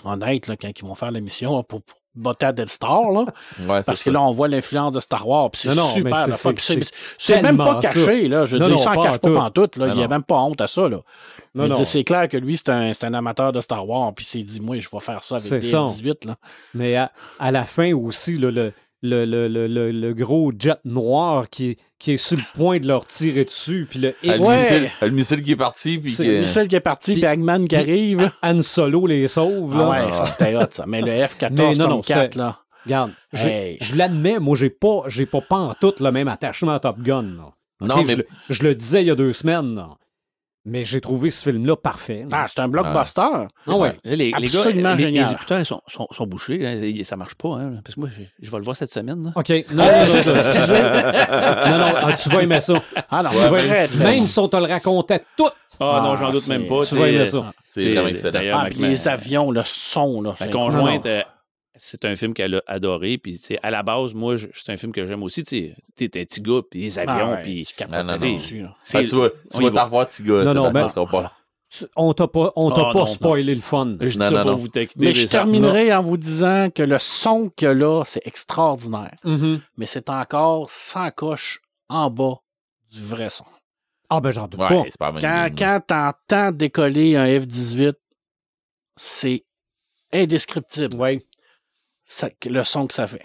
Honnête, là, quand ils vont faire la mission pour botter à Dead Star, là. ouais, parce que là, on voit l'influence de Star Wars, puis c'est super. c'est- même pas caché, là. Je veux Non, dire, non, il s'en pas cache en pas tout. pantoute, là. Non, Il n'y a même pas honte à ça, là. C'est clair que lui, c'est un, c'est un amateur de Star Wars, puis il s'est dit, moi, je vais faire ça avec C'est des ça. 18, là. Mais à, à la fin aussi, là, le, le, le, le, le- le gros jet noir qui, qui est sur le point de leur tirer dessus, puis le Ah, le, Ouais. missile, ah, le missile qui est parti, puis C'est que- Le missile qui est parti, Puis- Hagman qui arrive. Han Solo les sauve. Là. Ah ouais, ça, c'était hot, ça. Mais le F-14 Mais non, non, Tomcat, c'était- là. Regarde, Hey. je l'admets, moi, j'ai pas, j'ai pas pantoute le même attachement à Top Gun. là. Non, mais je, le, je le disais il y a deux semaines, là. Mais j'ai trouvé ce film-là parfait. Ah, c'est un blockbuster. Ah ouais. Là, les, les gars, Absolument les, génial. les écouteurs sont, sont, sont bouchés. hein, ça marche pas. Hein, parce que moi, je, je vais le voir cette semaine. là. OK. Non, non, non, excusez. non, non, ah, tu vas aimer ça. Ah non, Tu c'est vas- très même si on te le racontait tout. Ah, Ah, non, j'en doute même pas. Tu vas aimer ça. c'est. D'ailleurs, Ah, les avions, le son, là. C'est conjointe, Non, euh, c'est un film qu'elle a adoré. Puis, tu sais, à la base, moi, je- c'est un film que j'aime aussi. Tu sais, t'es un petit gars, puis les Ah avions, ouais, puis. capotes Non, non, non. dessus, tu vas, on tu y vas va. t'en revoir, petit gars. Non, non, On t'a pas, on t'a pas non, spoilé le fun. Je dis Non, ça non, pour non. vous techniquer. Mais je terminerai en vous disant que le son qu'il y a là, c'est extraordinaire. Mhm. Mais c'est encore 100 coches en bas du vrai son. Ah ben j'en doute Ouais, pas. Quand, quand t'entends décoller un F-18, c'est indescriptible. Ouais. Ça- le son que ça fait.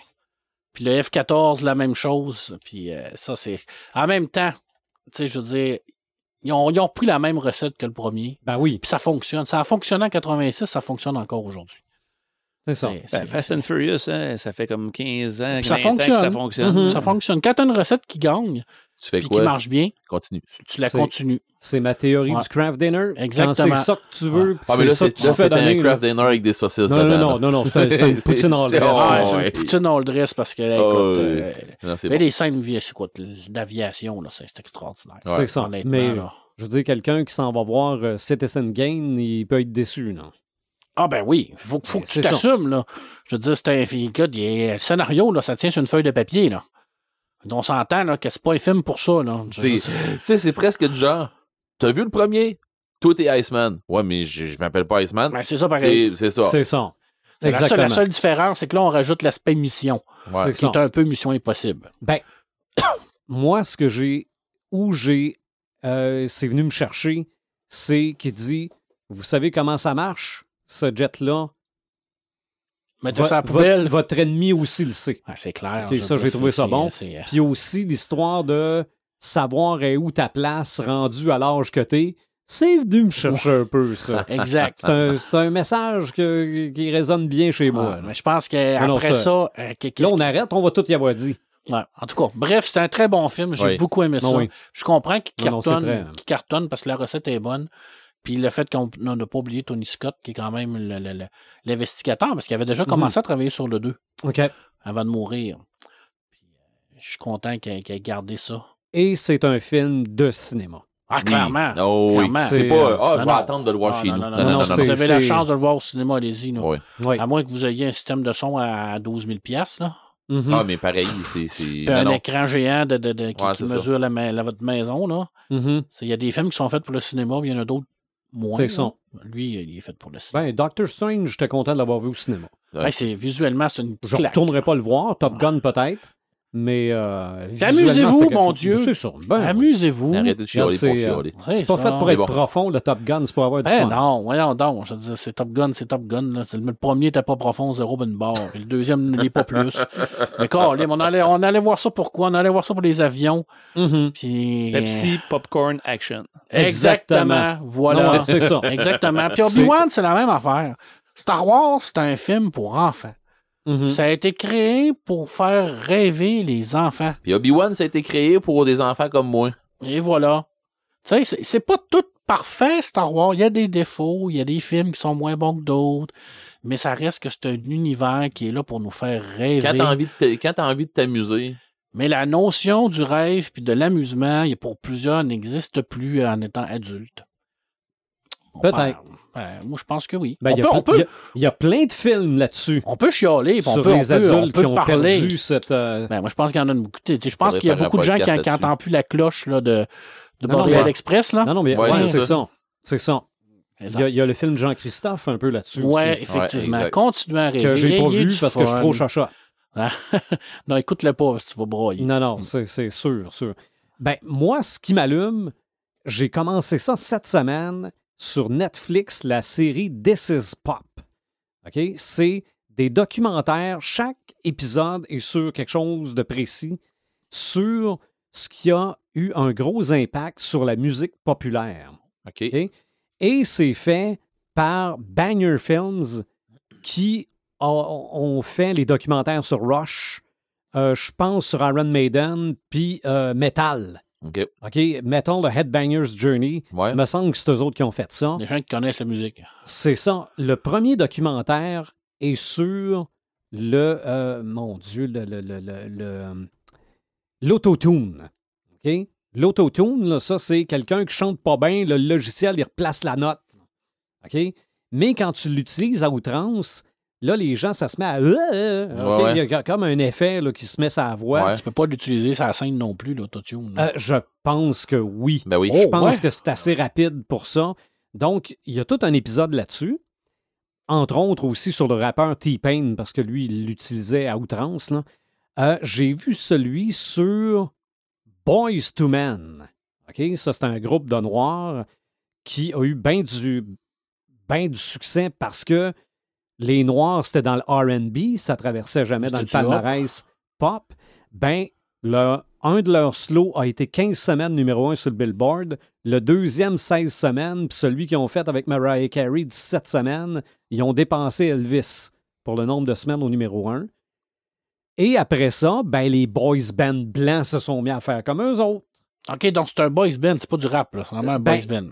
Puis le F-14, la même chose. Puis euh, ça, c'est... En même temps, tu sais, je veux dire, ils ont, ils ont pris la même recette que le premier. Ben oui, Puis ça fonctionne. Ça a fonctionné en 86, ça fonctionne encore aujourd'hui. c'est ça. C'est- Ben, Fast and Furious, hein, ça fait comme 15 ans, Puis ça 20 ans que ça fonctionne. Mhm. Ça fonctionne. Quand tu as une recette qui gagne, Tu fais puis qui quoi? marche bien, Continue. tu la continues. C'est ma théorie Ouais. du craft dinner. Exactement. C'est ça que tu veux, Ah, mais là, c'est ça que tu fais un craft dinner avec des saucisses Non, non, dedans. non, non, non, une C'est- poutine en c'est- dress. oh, Ah, c'est ouais. une poutine all dress parce que, là, Ah, écoute, ouais. euh, Non, c'est mais bon. les scènes vie- c'est quoi, d'aviation, là, c'est c'est extraordinaire. Ouais. C'est ça. Honnêtement, Mais là. je veux dire, quelqu'un qui s'en va voir euh, Citizen Gain, il peut être déçu, non? Ah ben oui, faut, faut que tu t'assumes, là. Je veux dire, c'est un écoute, il y a- le scénario, là, ça tient sur une feuille de papier, là. On s'entend, là, que c'est pas un film pour ça, Tu sais, c'est presque du genre. T'as vu le premier? Toi, t'es Iceman. Ouais, mais je, je m'appelle pas Iceman. ben, c'est ça pareil. C'est c'est ça. C'est ça. C'est la, seule, Exactement. la seule différence, c'est que là, on rajoute l'aspect mission, Ouais. C'est qui ça. est un peu mission impossible. Ben, moi, ce que j'ai, où j'ai, euh, c'est venu me chercher, c'est qu'il dit, vous savez comment ça marche, ce jet-là? Mettez ça à la votre- poubelle. Votre ennemi aussi le sait. Ouais, c'est clair. Ça, j'ai trouvé ça bon. c'est- Puis aussi l'histoire de savoir est où ta place rendue à l'âge que t'es. C'est venu me chercher un peu, ça. Exact. C'est un, message que- qui résonne bien chez moi. Mais je pense qu'après ça, euh, qu'est- Là, on arrête, on va tout y avoir dit. ouais, en tout cas, bref, c'est un très bon film. J'ai Oui. beaucoup aimé ça. Oui. Je comprends qu'il cartonne, qu'il cartonne parce que la recette est bonne. Puis le fait qu'on on n'a pas oublié Tony Scott, qui est quand même l'investigateur, parce qu'il avait déjà Mhm. commencé à travailler sur le 2 OK. avant de mourir. Puis, euh, je suis content qu'il ait gardé ça. Et c'est un film de cinéma. Ah, clairement. Oui. Oh, oui. Clairement. C'est pas. euh, Ah, je non, vais non. attendre de le voir Ah, chez non, nous. non, Non, non, non, non, non, Si c'est- vous avez la chance de le voir au cinéma, allez-y. Oui. Oui. À moins que vous ayez un système de son à 12 000 piastres, là. Mhm. Ah, mais pareil, c'est. un non. écran géant de, de- de- qui, Ouais, mesure la, votre maison. là. Mhm. C'est- Il y a des films qui sont faits pour le cinéma, mais il y en a d'autres moins. C'est ça. Lui, il est fait pour le cinéma. Ben, Doctor Strange, j'étais content de l'avoir vu au cinéma. Ouais. C'est, visuellement, c'est une Je ne retournerai pas le voir, Top Gun peut-être, mais. Euh, amusez-vous, mon Dieu. C'est ça. Ben, Amusez-vous. Arrêtez de chialer Regarde, pour c'est, euh, chialer. C'est pas ça. fait pour être bon. profond, le Top Gun, c'est pour avoir du Ben fun. non, voyons donc. Je veux dire, c'est Top Gun, c'est Top Gun. Là. Le, premier n'était pas profond, zéro bonne barre. Le deuxième ne l'est pas plus. Mais Colin, on allait, on allait voir ça pourquoi? On allait voir ça pour les avions. Mhm. Puis... Pepsi, popcorn, action. Exactement. Voilà. Non, c'est ça. Exactement. Puis Obi-Wan, c'est la même affaire. Star Wars, c'est un film pour enfants. Mhm. Ça a été créé pour faire rêver les enfants. Puis Obi-Wan, ça a été créé pour des enfants comme moi. Et voilà. Tu sais, c'est- c'est pas tout parfait, Star Wars. Il y a des défauts, il y a des films qui sont moins bons que d'autres. Mais ça reste que c'est un univers qui est là pour nous faire rêver. Quand t'as envie de te- quand t'as envie de t'amuser, Mais la notion du rêve puis de l'amusement, pour plusieurs, n'existe plus en étant adulte. Peut-être. Ben, moi, je pense que oui. Ben, on, il y a peut, on, ple- il y peut, a- il y, a plein de films là-dessus on peut chialer, puis on sur peut, on les peut, adultes on peut qui ont parler. perdu cette. euh, Ben, moi, je pense qu'il y en a beaucoup. Tu sais, Je pense qu'il y a beaucoup de gens qui n'entendent plus la cloche là, de, de Non, non, Montréal mais- Express. Là. Non, non, mais Ouais, ouais, c'est ça. C'est ça. Il y, a, il y a le film Jean-Christophe un peu là-dessus Ouais, aussi, effectivement. exact. Continuez à rêver. que j'ai pas vu parce que je suis trop chacha. non, écoute-le pas, tu vas broyer. Non, non, c'est c'est sûr, sûr. Ben, moi, ce qui m'allume, j'ai commencé ça cette semaine sur Netflix, la série This is Pop. OK? C'est des documentaires. Chaque épisode est sur quelque chose de précis, sur ce qui a eu un gros impact sur la musique populaire. OK? Et c'est fait par Banger Films qui a- ont fait les documentaires sur Rush, euh, je pense sur Iron Maiden, puis euh, Metal. OK. OK? Metal, The Headbanger's Journey. Ouais. Il me semble que c'est eux autres qui ont fait ça. Des gens qui connaissent la musique. C'est ça. Le premier documentaire est sur le. euh, mon Dieu, le. le, le, le- le- L'autotune. OK? L'autotune, là, ça, c'est quelqu'un qui chante pas bien, le logiciel, il replace la note. OK? Mais quand tu l'utilises à outrance, là, les gens, ça se met à. Ouais, ouais. Il y a comme un effet là, qui se met sa voix. Ouais. Tu peux pas l'utiliser sur la scène non plus, l'autotune. Euh, je pense que oui. Ben oui. Oh, Je pense ouais. que c'est assez rapide pour ça. Donc, il y a tout un épisode là-dessus. Entre autres aussi sur le rappeur T-Pain, parce que lui, il l'utilisait à outrance. Euh, J'ai vu celui sur Boys to Men. OK? Ça, c'est un groupe de Noirs qui a eu bien du, ben du succès parce que les Noirs, c'était dans le RB, ça traversait jamais dans le palmarès pop. Ben, le- un de leurs slows a été 15 semaines numéro 1 sur le Billboard, le deuxième 16 semaines, puis celui qu'ils ont fait avec Mariah Carey 17 semaines, ils ont dépensé Elvis pour le nombre de semaines au numéro 1. Et après ça, ben, les boys band blancs se sont mis à faire comme eux autres. OK, donc c'est un boys band, c'est pas du rap, là. C'est vraiment un Ben, boys band.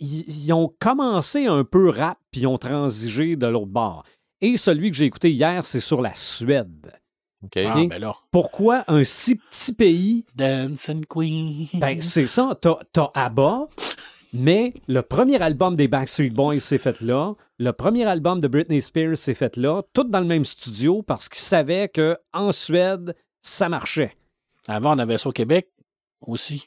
Ils, ont commencé un peu rap, puis ils ont transigé de l'autre bord. Et celui que j'ai écouté hier, c'est sur la Suède. OK. Ah, ben là. Pourquoi un si petit pays Dancing Queen. Ben, c'est ça. T'as, t'as ABBA, mais le premier album des Backstreet Boys s'est fait là. Le premier album de Britney Spears s'est fait là. Tout dans le même studio parce qu'ils savaient qu'en Suède, ça marchait. Avant, on avait ça au Québec aussi.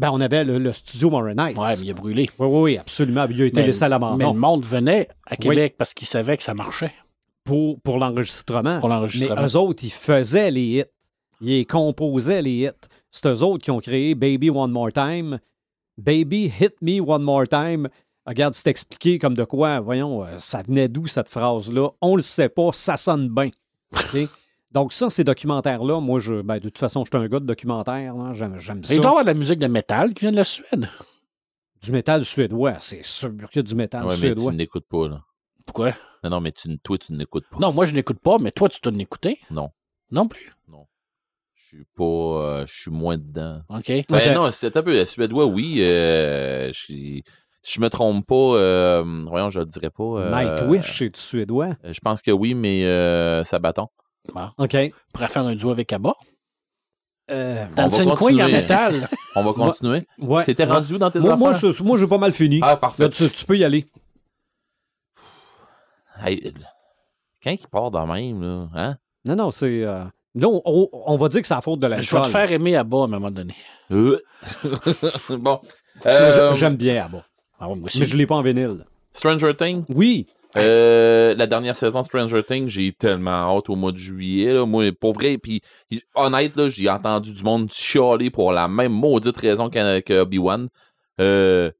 Ben, on avait le, le studio. Ouais, mais il a brûlé. Oui, oui, oui, absolument. Il a été Mais- laissé à Mais l'abandon. le monde venait à Oui. Québec parce qu'il savait que ça marchait. pour, pour l'enregistrement. pour Mais l'enregistrement. eux autres, ils faisaient les hits. Ils composaient les hits. C'est eux autres qui ont créé Baby One More Time. Baby Hit Me One More Time. Regarde, c'est expliqué comme de quoi, voyons, euh, ça venait d'où cette phrase-là? On le sait pas, ça sonne bien. OK? Donc, ça, ces documentaires-là, moi, je, ben, de toute façon, je suis un gars de documentaire. hein, J'aime, j'aime ça. Il doit y avoir de la musique de métal qui vient de la Suède. Du métal suédois, c'est sûr qu'il y a du métal Ouais, mais suédois. tu n'écoutes pas, là. Pourquoi? Non, non, mais tu, toi, tu n'écoutes pas. Non, moi, je n'écoute pas, mais toi, tu t'en écouté? Non. Non plus? Je suis pas. euh, je suis moins dedans. OK. Ben non, c'est un peu. Le suédois, oui. euh, je, si je me trompe pas, euh, voyons, je le dirais pas. euh, Nightwish, c'est du suédois. Je pense que oui, mais euh, ça bâton. OK. On pourrait faire un duo avec Abba. Euh, On va Dancing Queen en continuer. métal. On va continuer. ouais. T'étais rendu où dans tes Moi, moi, affaires? je- moi, j'ai pas mal fini. Ah, parfait. Là, tu, tu peux y aller. Hey, quand il part dans même, là, hein? Non, non, c'est. euh, Là, on, on- on va dire que c'est la faute de la Je vais te faire aimer Abba à un moment donné. Euh. bon. Euh, J'aime bien Abba. Ah ouais, moi aussi. Mais je l'ai pas en vinyle. Stranger Things? Oui. Euh, la dernière saison de Stranger Things, j'ai tellement hâte au mois de juillet. Là. Moi, pour vrai, puis honnête, là, j'ai entendu du monde chialer pour la même maudite raison qu'à- que Obi-Wan. Euh,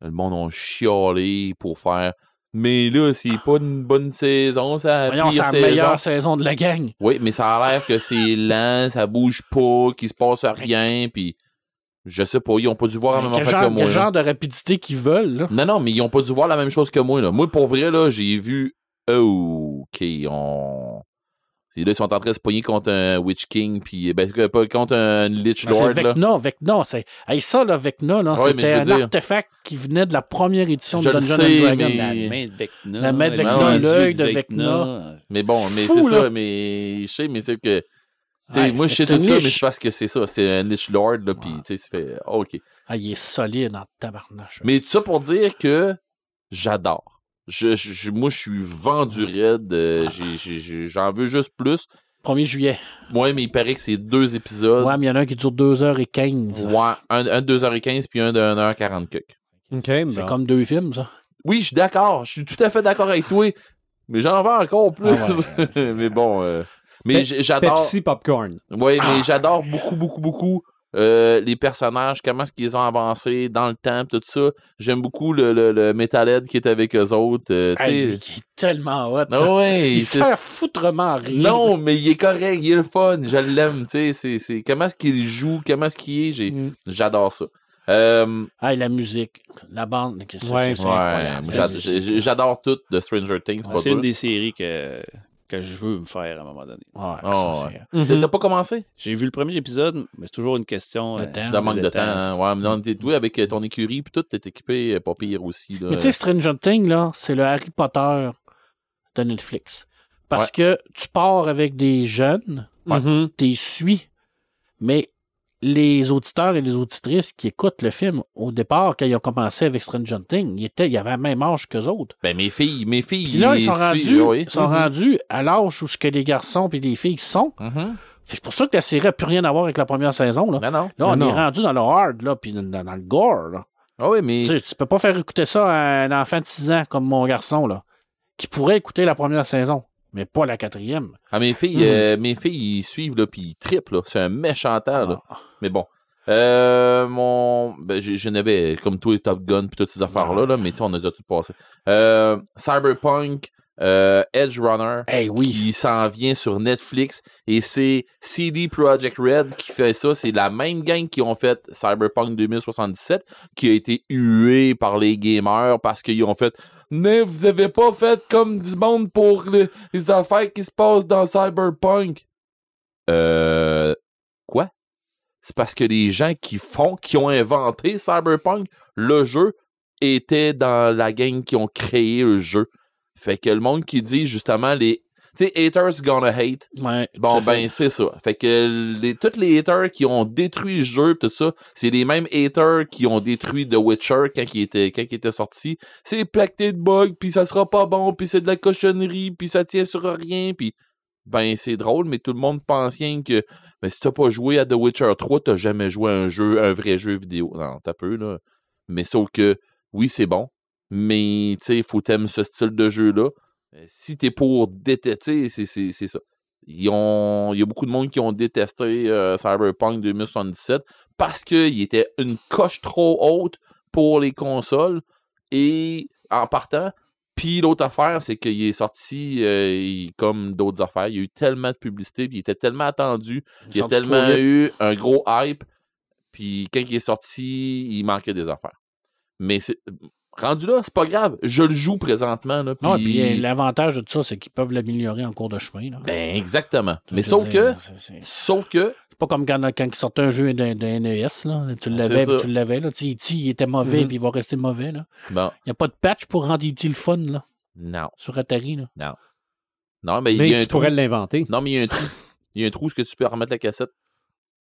le monde a chialé pour faire. Mais là, c'est pas une bonne saison, ça. Voyons, c'est la meilleure saison de la gang. Oui, mais ça a l'air que c'est lent, ça bouge pas, qu'il se passe rien, puis je sais pas, ils ont pas dû voir la même affaire que moi. quel là. genre de rapidité qu'ils veulent, là? Non, non, mais ils ont pas dû voir la même chose que moi. Là. Moi, pour vrai, là, j'ai vu. Oh, OK, on. Et là, ils sont en train de se pogner contre un Witch King, puis ben, que- pas contre un Lich Ben, Lord. c'est là. Vecna, Vecna, c'est... Hey, ça, là, Vecna, là, Ouais, mais c'était un dire- artefact qui venait de la première édition Je de le Dungeons sais, and Dragons. mais- La main de Vecna. La main de Vecna, l'œil de Mais bon, mais c'est ça, mais je sais, mais c'est que. Ouais, moi, je sais tout ça, mais niche. c'est parce que c'est ça. C'est un Lich Lord, là, puis Ouais. tu sais, ça fait. ah, OK. Ah, il est solide en tabarnache. Mais tout ça pour dire que j'adore. Je, je- je- moi, je suis vendu raide. euh, J'en veux juste plus. 1er juillet. Ouais, mais il paraît que c'est deux épisodes. Ouais, mais il y en a un qui dure 2h15. Ouais, un, un de 2h15 puis un de 1h40 quelques. OK. C'est bon. comme deux films, ça. Oui, je suis d'accord. Je suis tout à fait d'accord avec toi. Mais j'en veux encore plus. Ah ouais, c'est- mais bon. euh, mais Pe- j'adore. Pepsi Popcorn. Oui, Ah. mais j'adore beaucoup, beaucoup, beaucoup euh, les personnages, comment est-ce qu'ils ont avancé dans le temps, tout ça. J'aime beaucoup le, le, le Metalhead qui est avec eux autres. euh, Hey, il est tellement hot. Ah ouais, il sert foutrement à rien. Non, mais il est correct, il est le fun, je l'aime, tu sais, c'est, c'est, comment est-ce qu'il joue, comment est-ce qu'il est, Mm. j'adore ça. Euh, Ah, la musique, la bande, Ouais. ouais, j'adore tout de Stranger Things, c'est une des séries que, que je veux me faire à un moment donné. Ouais, Ah, ça, ouais. Mhm. T'as- pas commencé? J'ai vu le premier épisode, mais c'est toujours une question De euh, temps. De manque de temps, hein. ça. ouais, mais non, t'es, oui, avec ton écurie, puis tout, t'es équipé, euh, pas pire aussi, là. Mais tu sais, Stranger Things, là, c'est le Harry Potter de Netflix. Parce que tu pars avec des jeunes, Mhm. t'es suis, mais les auditeurs et les auditrices qui écoutent le film, au départ, quand ils ont commencé avec Stranger Things, ils, étaient, ils avaient le même âge qu'eux autres. Ben, mes filles, mes filles, Puis là, ils sont rendus, oui. sont Mhm. rendus à l'âge où ce que les garçons et les filles sont. Mhm. C'est pour ça que la série n'a plus rien à voir avec la première saison. Là, Non, non. là on Non, est non. rendu dans le hard, là, puis dans, dans le gore. Là. Ah oui, mais. Tu sais, tu peux pas faire écouter ça à un enfant de 6 ans comme mon garçon, là, qui pourrait écouter la première saison, mais pas la quatrième. Ah, mes filles, Mhm. euh, mes filles, ils suivent, là, puis ils trippent, là. C'est un méchant temps, là. Ah. Mais bon. Euh, mon. Ben, je, n'avais, comme toi, Top Gun, puis toutes ces affaires-là, là, mais tu sais, on a déjà tout passé. Euh, Cyberpunk, euh, Edge Runner. Eh oui. qui s'en vient sur Netflix et c'est CD Projekt Red qui fait ça. C'est la même gang qui ont fait Cyberpunk 2077 qui a été hué par les gamers parce qu'ils ont fait Mais vous avez pas fait comme du monde pour le- les affaires qui se passent dans Cyberpunk? Euh. Quoi? C'est parce que les gens qui font, qui ont inventé Cyberpunk, le jeu, étaient dans la gang qui ont créé le jeu. Fait que le monde qui dit justement les. Tu sais, haters gonna hate. Ouais, Bon, ben, c'est ça. Fait que les, tous les haters qui ont détruit le jeu, tout ça, c'est les mêmes haters qui ont détruit The Witcher quand il était, quand il était sorti. C'est placté de bugs, puis ça sera pas bon, puis c'est de la cochonnerie, puis ça tient sur rien, puis ben, c'est drôle, mais tout le monde pense rien que ben, si t'as pas joué à The Witcher 3, t'as jamais joué à un jeu, un vrai jeu vidéo. Non, t'as peu, là. Mais sauf que, oui, c'est bon, mais, tu sais, faut t'aimer ce style de jeu-là. Euh, Si t'es pour détester, c'est ça. Ils ont, il y a beaucoup de monde qui ont détesté euh, Cyberpunk 2077 parce qu'il était une coche trop haute pour les consoles et en partant. Puis l'autre affaire, c'est qu'il est sorti euh, il- comme d'autres affaires. Il y a eu tellement de publicité, puis il était tellement attendu. Il y a tellement eu un gros hype. Puis quand il est sorti, il manquait des affaires. Mais c'est rendu là, c'est pas grave. Je le joue présentement. Là, Non, puis- puis l'avantage de tout ça, c'est qu'ils peuvent l'améliorer en cours de chemin. là. Ben, exactement. Mais sauf dire, que, sauf que, c'est pas comme quand, quand il sortait un jeu d'un NES. Là. Tu l'avais, tu l'avais. Là. Tu E.T., il était mauvais, Mhm. puis il va rester mauvais. là. bon, Il n'y a pas de patch pour rendre E.T. le fun là, non. sur Atari. Là. Non, mais il Mais y a un tu pourrais l'inventer. Non, mais il y a un trou. Il y a un trou où est-ce que tu peux remettre la cassette?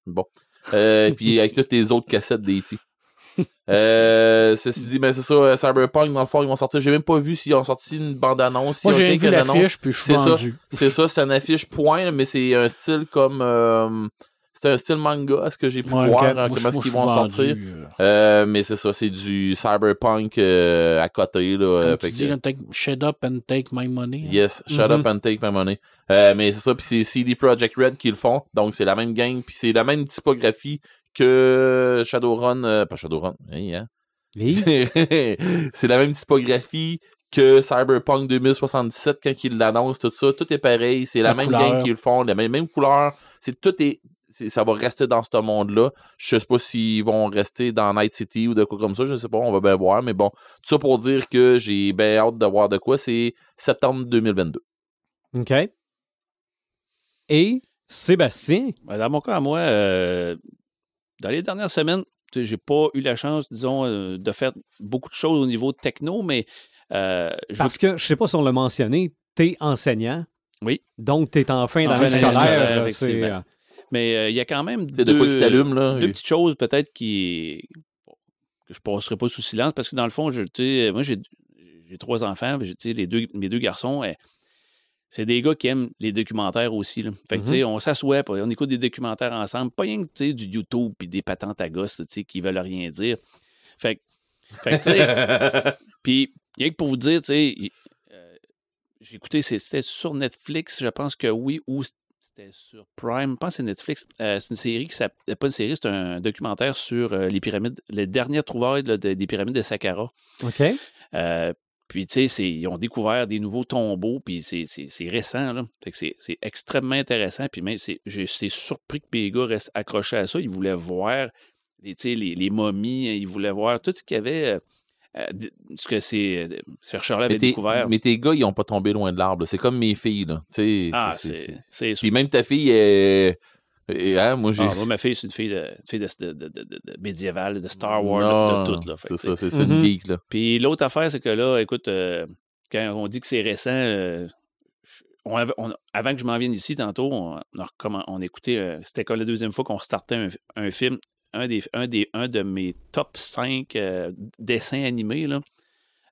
Bon. Euh, puis avec toutes les autres cassettes d'E.T. Euh, ceci dit, ben c'est ça, euh, Cyberpunk, dans le fond, ils vont sortir. J'ai même pas vu s'ils ont sorti une bande-annonce. Moi, j'ai vu l'affiche, puis je suis C'est ça. vendu. C'est ça, c'est une affiche point, mais c'est un style comme. euh, c'est un style manga, ce que j'ai pu Ouais, voir, hein, Moi, comment est-ce qu'ils vont sortir. euh. Mais c'est ça, c'est du cyberpunk euh, à côté. Là, Comme fait tu que- dis, take- shut up and take my money. hein. Yes, shut Mhm. up and take my money. Euh, mais c'est ça, puis c'est CD Projekt Red qui le font. Donc c'est la même gang, puis c'est la même typographie que Shadowrun. euh, pas Shadowrun, hey, hein. Et c'est la même typographie que Cyberpunk 2077 quand ils l'annoncent, tout ça. Tout est pareil. C'est la, La même couleur. gang qui le font, la même, même couleur. C'est tout est. Ça va rester dans ce monde-là. Je sais pas s'ils vont rester dans Night City ou de quoi comme ça. Je sais pas. On va bien voir. Mais bon, tout ça pour dire que j'ai bien hâte de voir de quoi. C'est septembre 2022. OK. Et Sébastien, Ben, Dans mon cas, à moi, euh, dans les dernières semaines, j'ai pas eu la chance, disons, euh, de faire beaucoup de choses au niveau techno, mais euh, je parce que je sais pas si on l'a mentionné, tu es enseignant. Oui. Donc, tu es en fin d'année scolaire. euh, Mais il y a quand même de quoi deux, petites choses peut-être qui que je passerai pas sous silence parce que dans le fond, je, moi j'ai j'ai trois enfants, sais, les deux, mes deux garçons, eh, c'est des gars qui aiment les documentaires aussi. Là. Fait que, tu sais, on s'assoit, on écoute des documentaires ensemble, pas rien que tu sais, du YouTube puis des patentes à gosses tu sais, qui veulent rien dire. Fait, que- fait que, tu sais, puis rien que pour vous dire, tu euh, j'ai écouté, c'était sur Netflix, je pense que oui, ou c'était sur Prime, je pense que c'est Netflix. Euh, c'est une série qui s'appelle, pas une série, c'est un documentaire sur euh, les pyramides, les dernières trouvailles là, de- des pyramides de Saqqara. OK. Puis, tu sais, ils ont découvert des nouveaux tombeaux, puis c'est récent, là. Fait que c'est extrêmement intéressant. Puis même, c'est surpris que mes gars restent accrochés à ça. Ils voulaient voir les, tu sais, les, les momies, ils voulaient voir tout ce qu'il y avait, euh, euh, ce que ces euh, chercheurs-là avaient découvert. mais tes gars, ils ont pas tombé loin de l'arbre. C'est comme mes filles, là. Tu sais, ah, c'est- Puis même ta fille est. est- hein, moi, j'ai. Ah, moi, ma fille, c'est une fille, de, une fille de, de- de- de- de médiévale, de Star Wars, Non, de, de tout. Là. C'est ça, c'est c'est une Mhm. geek, là. Puis l'autre affaire, c'est que là, écoute, euh, quand on dit que c'est récent, euh, je- on avait- on- avant que je m'en vienne ici, tantôt, on, on, écoutait, euh, c'était quoi la deuxième fois qu'on restartait un, un film, un, des, un, des, un de mes top 5 dessins animés, là,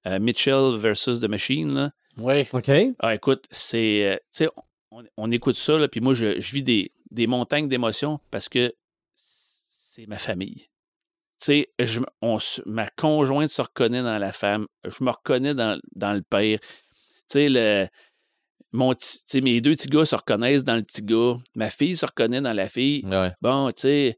euh, Mitchell versus The Machine. Là. Oui. OK. Ah, écoute, c'est. euh, tu sais, on, on écoute ça, là, puis moi, je, je vis des, des montagnes d'émotions parce que c'est ma famille. Tu sais, ma conjointe se reconnaît dans la femme, je me reconnais dans, dans le père. Tu sais, le. Mon petit- tu sais, mes deux petits gars se reconnaissent dans le petit gars. Ma fille se reconnaît dans la fille. Ouais. Bon, tu sais,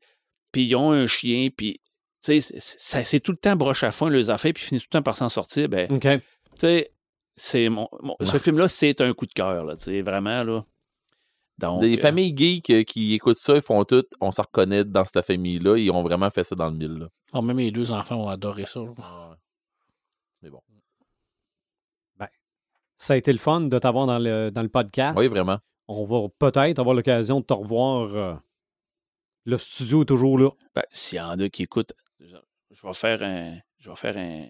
puis ils ont un chien, puis, tu sais, c'est- tout le temps broche à fond, les affaires, puis ils finissent tout le temps par s'en sortir. Ben, tu sais, c'est mon, mon- ce film-là, c'est un coup de cœur, là, tu sais, vraiment, là. Donc, Les euh, familles geeks euh, qui écoutent ça, ils font tout. On s'en reconnaît dans cette famille-là. Ils ont vraiment fait ça dans le mille, là. Ah, même mes deux enfants ont adoré ça. là. Mais bon. Ça a été le fun de t'avoir dans le, dans le podcast. Oui, vraiment. On va peut-être avoir l'occasion de te revoir. euh, le studio est toujours là. ben, s'il y en a qui écoutent, je, je vais faire un, je vais faire un,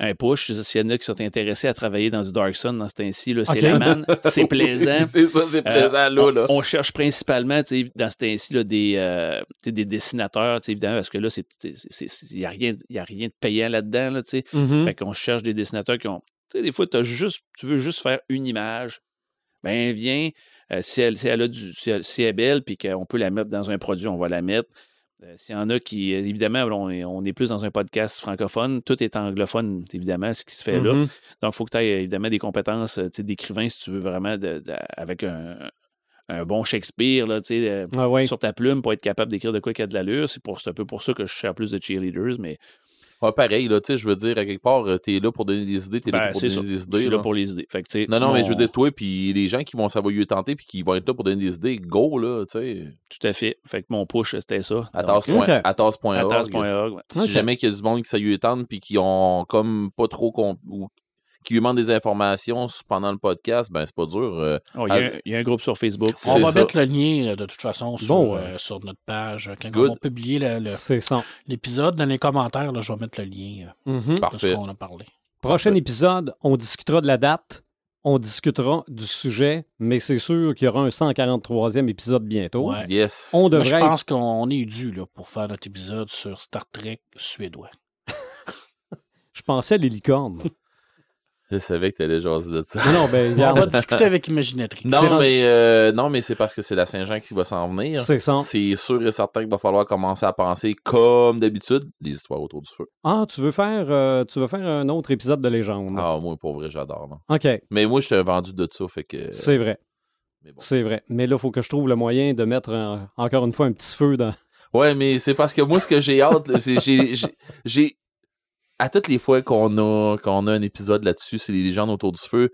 un push. S'il y en a qui sont intéressés à travailler dans du Dark Sun dans ce temps-ci, c'est la man, c'est plaisant. c'est ça, c'est Euh, plaisant, là, là. On, on cherche principalement, dans ce temps-ci, là, des, euh, des dessinateurs, évidemment, parce que là, il n'y a, rien- y a rien de payant là-dedans, là. Mhm. Fait qu'on cherche des dessinateurs qui ont. Tu sais, des fois, as juste, tu veux juste faire une image. Ben, viens. euh, si, elle, si, elle a du, si, elle, si elle est belle, puis qu'on peut la mettre dans un produit, on va la mettre. Euh, S'il y en a qui, évidemment, on est, on est plus dans un podcast francophone, tout est anglophone, évidemment, ce qui se fait là. Mhm. Donc, il faut que tu aies évidemment des compétences euh, d'écrivain si tu veux vraiment, de- de- avec un, un bon Shakespeare là, euh, Ah ouais. sur ta plume pour être capable d'écrire de quoi qui a de l'allure. C'est pour, c'est un peu pour ça que je cherche plus de cheerleaders, mais Ouais, pareil, là, tu sais, je veux dire, à quelque part, euh, t'es là pour donner des idées, t'es là ben, pour c'est donner ça. des idées. là là. pour les idées. Fait que, Non, non, mais je veux dire, toi, puis les gens qui vont savoir y tenter, puis qui vont être là pour donner des idées, go, là, tu sais, Tout à fait. Fait que mon push, c'était ça. Atas.org, ouais. Si jamais qu'il y a du monde qui s'aille tente, puis qui ont comme pas trop. comp- ou qui lui demandent des informations pendant le podcast, ben, c'est pas dur. euh, Oh, Il y, a un- il y a un groupe sur Facebook. On va ça. mettre le lien euh, de toute façon sur, Bon, euh, sur notre page. Quand Good. on va publier l'épisode, dans les commentaires, là, je vais mettre le lien euh, Mhm. de parfait. ce qu'on a parlé. Prochain épisode, on discutera de la date, on discutera du sujet, mais c'est sûr qu'il y aura un 143e épisode bientôt. Ouais. Yes. On devrait je pense qu'on est dû là, pour faire notre épisode sur Star Trek suédois. Je pensais à les licornes. Je savais que t'allais jaser de ça. non, ben, On va discuter avec Imaginatrix. Non, mais, euh, non, mais c'est parce que c'est la Saint-Jean qui va s'en venir. c'est ça. C'est sûr et certain qu'il va falloir commencer à penser, comme d'habitude, les histoires autour du feu. Ah, tu veux faire, euh, tu veux faire un autre épisode de légende. Ah, moi, pour vrai, j'adore. OK, Mais moi, j'étais vendu de ça, fait que. c'est vrai. bon. C'est vrai. Mais là, il faut que je trouve le moyen de mettre un- encore une fois un petit feu dans. Ouais, mais c'est parce que moi, ce que j'ai hâte, j'ai- à toutes les fois qu'on a, qu'on a un épisode là-dessus, c'est les légendes autour du feu.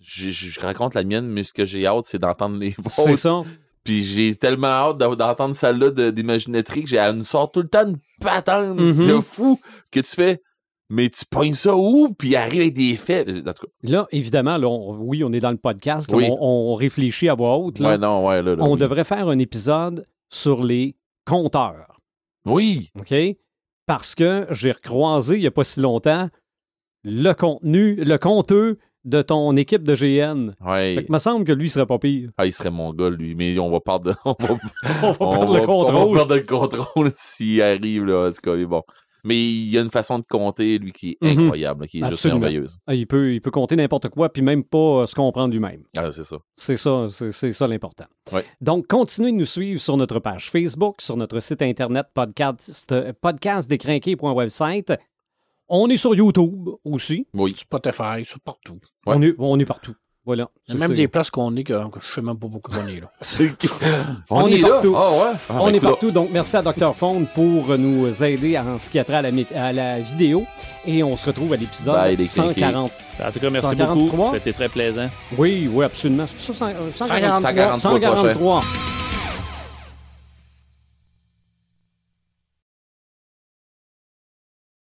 Je, raconte la mienne, mais ce que j'ai hâte, c'est d'entendre les C'est vôtres. ça. Puis j'ai tellement hâte d'en- d'entendre celle-là de- d'Imaginatrix. J'ai- Elle nous sort tout le temps une patente Mhm. de fou que tu fais. Mais tu pognes ça où? Puis il arrive avec des faits. En tout cas, Là, évidemment, là, on- oui, on est dans le podcast. là, Oui. on, on réfléchit à voix haute. là. ouais, non, ouais, là, là, on oui. devrait faire un épisode sur les compteurs. Oui, OK? Parce que j'ai recroisé il n'y a pas si longtemps le contenu, le compteux de ton équipe de GN. ouais. Fait que me semble que lui, il serait pas pire. Ah, il serait mon gars, lui. Mais on va perdre, on va, On va perdre le va- contrôle. On va perdre le contrôle s'il arrive, là. En tout cas, mais bon. Mais il y a une façon de compter, lui, qui est Mhm. incroyable, qui est Absolument. juste merveilleuse. Ah, Il peut, il peut compter n'importe quoi, puis même pas euh, se comprendre lui-même. Ah, c'est ça. C'est ça, c'est c'est ça l'important. Ouais. Donc, continuez de nous suivre sur notre page Facebook, sur notre site internet podcast, euh, podcastdécrinqué.website. On est sur YouTube aussi. Oui. Spotify, c'est partout. Ouais. On, est, on est partout. Voilà. Il y a C'est- même des places qu'on est que, que je sais même pas beaucoup qu'on est là. On, On est, est là. partout. Ah, ouais? Ah, On ben, est partout, donc merci à Dr. Phone pour nous aider en ce qui a trait à la, mé- à la vidéo. Et on se retrouve à l'épisode Bye, les crinqués. 140. En tout cas, merci 143. beaucoup. C'était très plaisant. Oui, oui, absolument. C'est ça, 100, euh, 143? 143 143.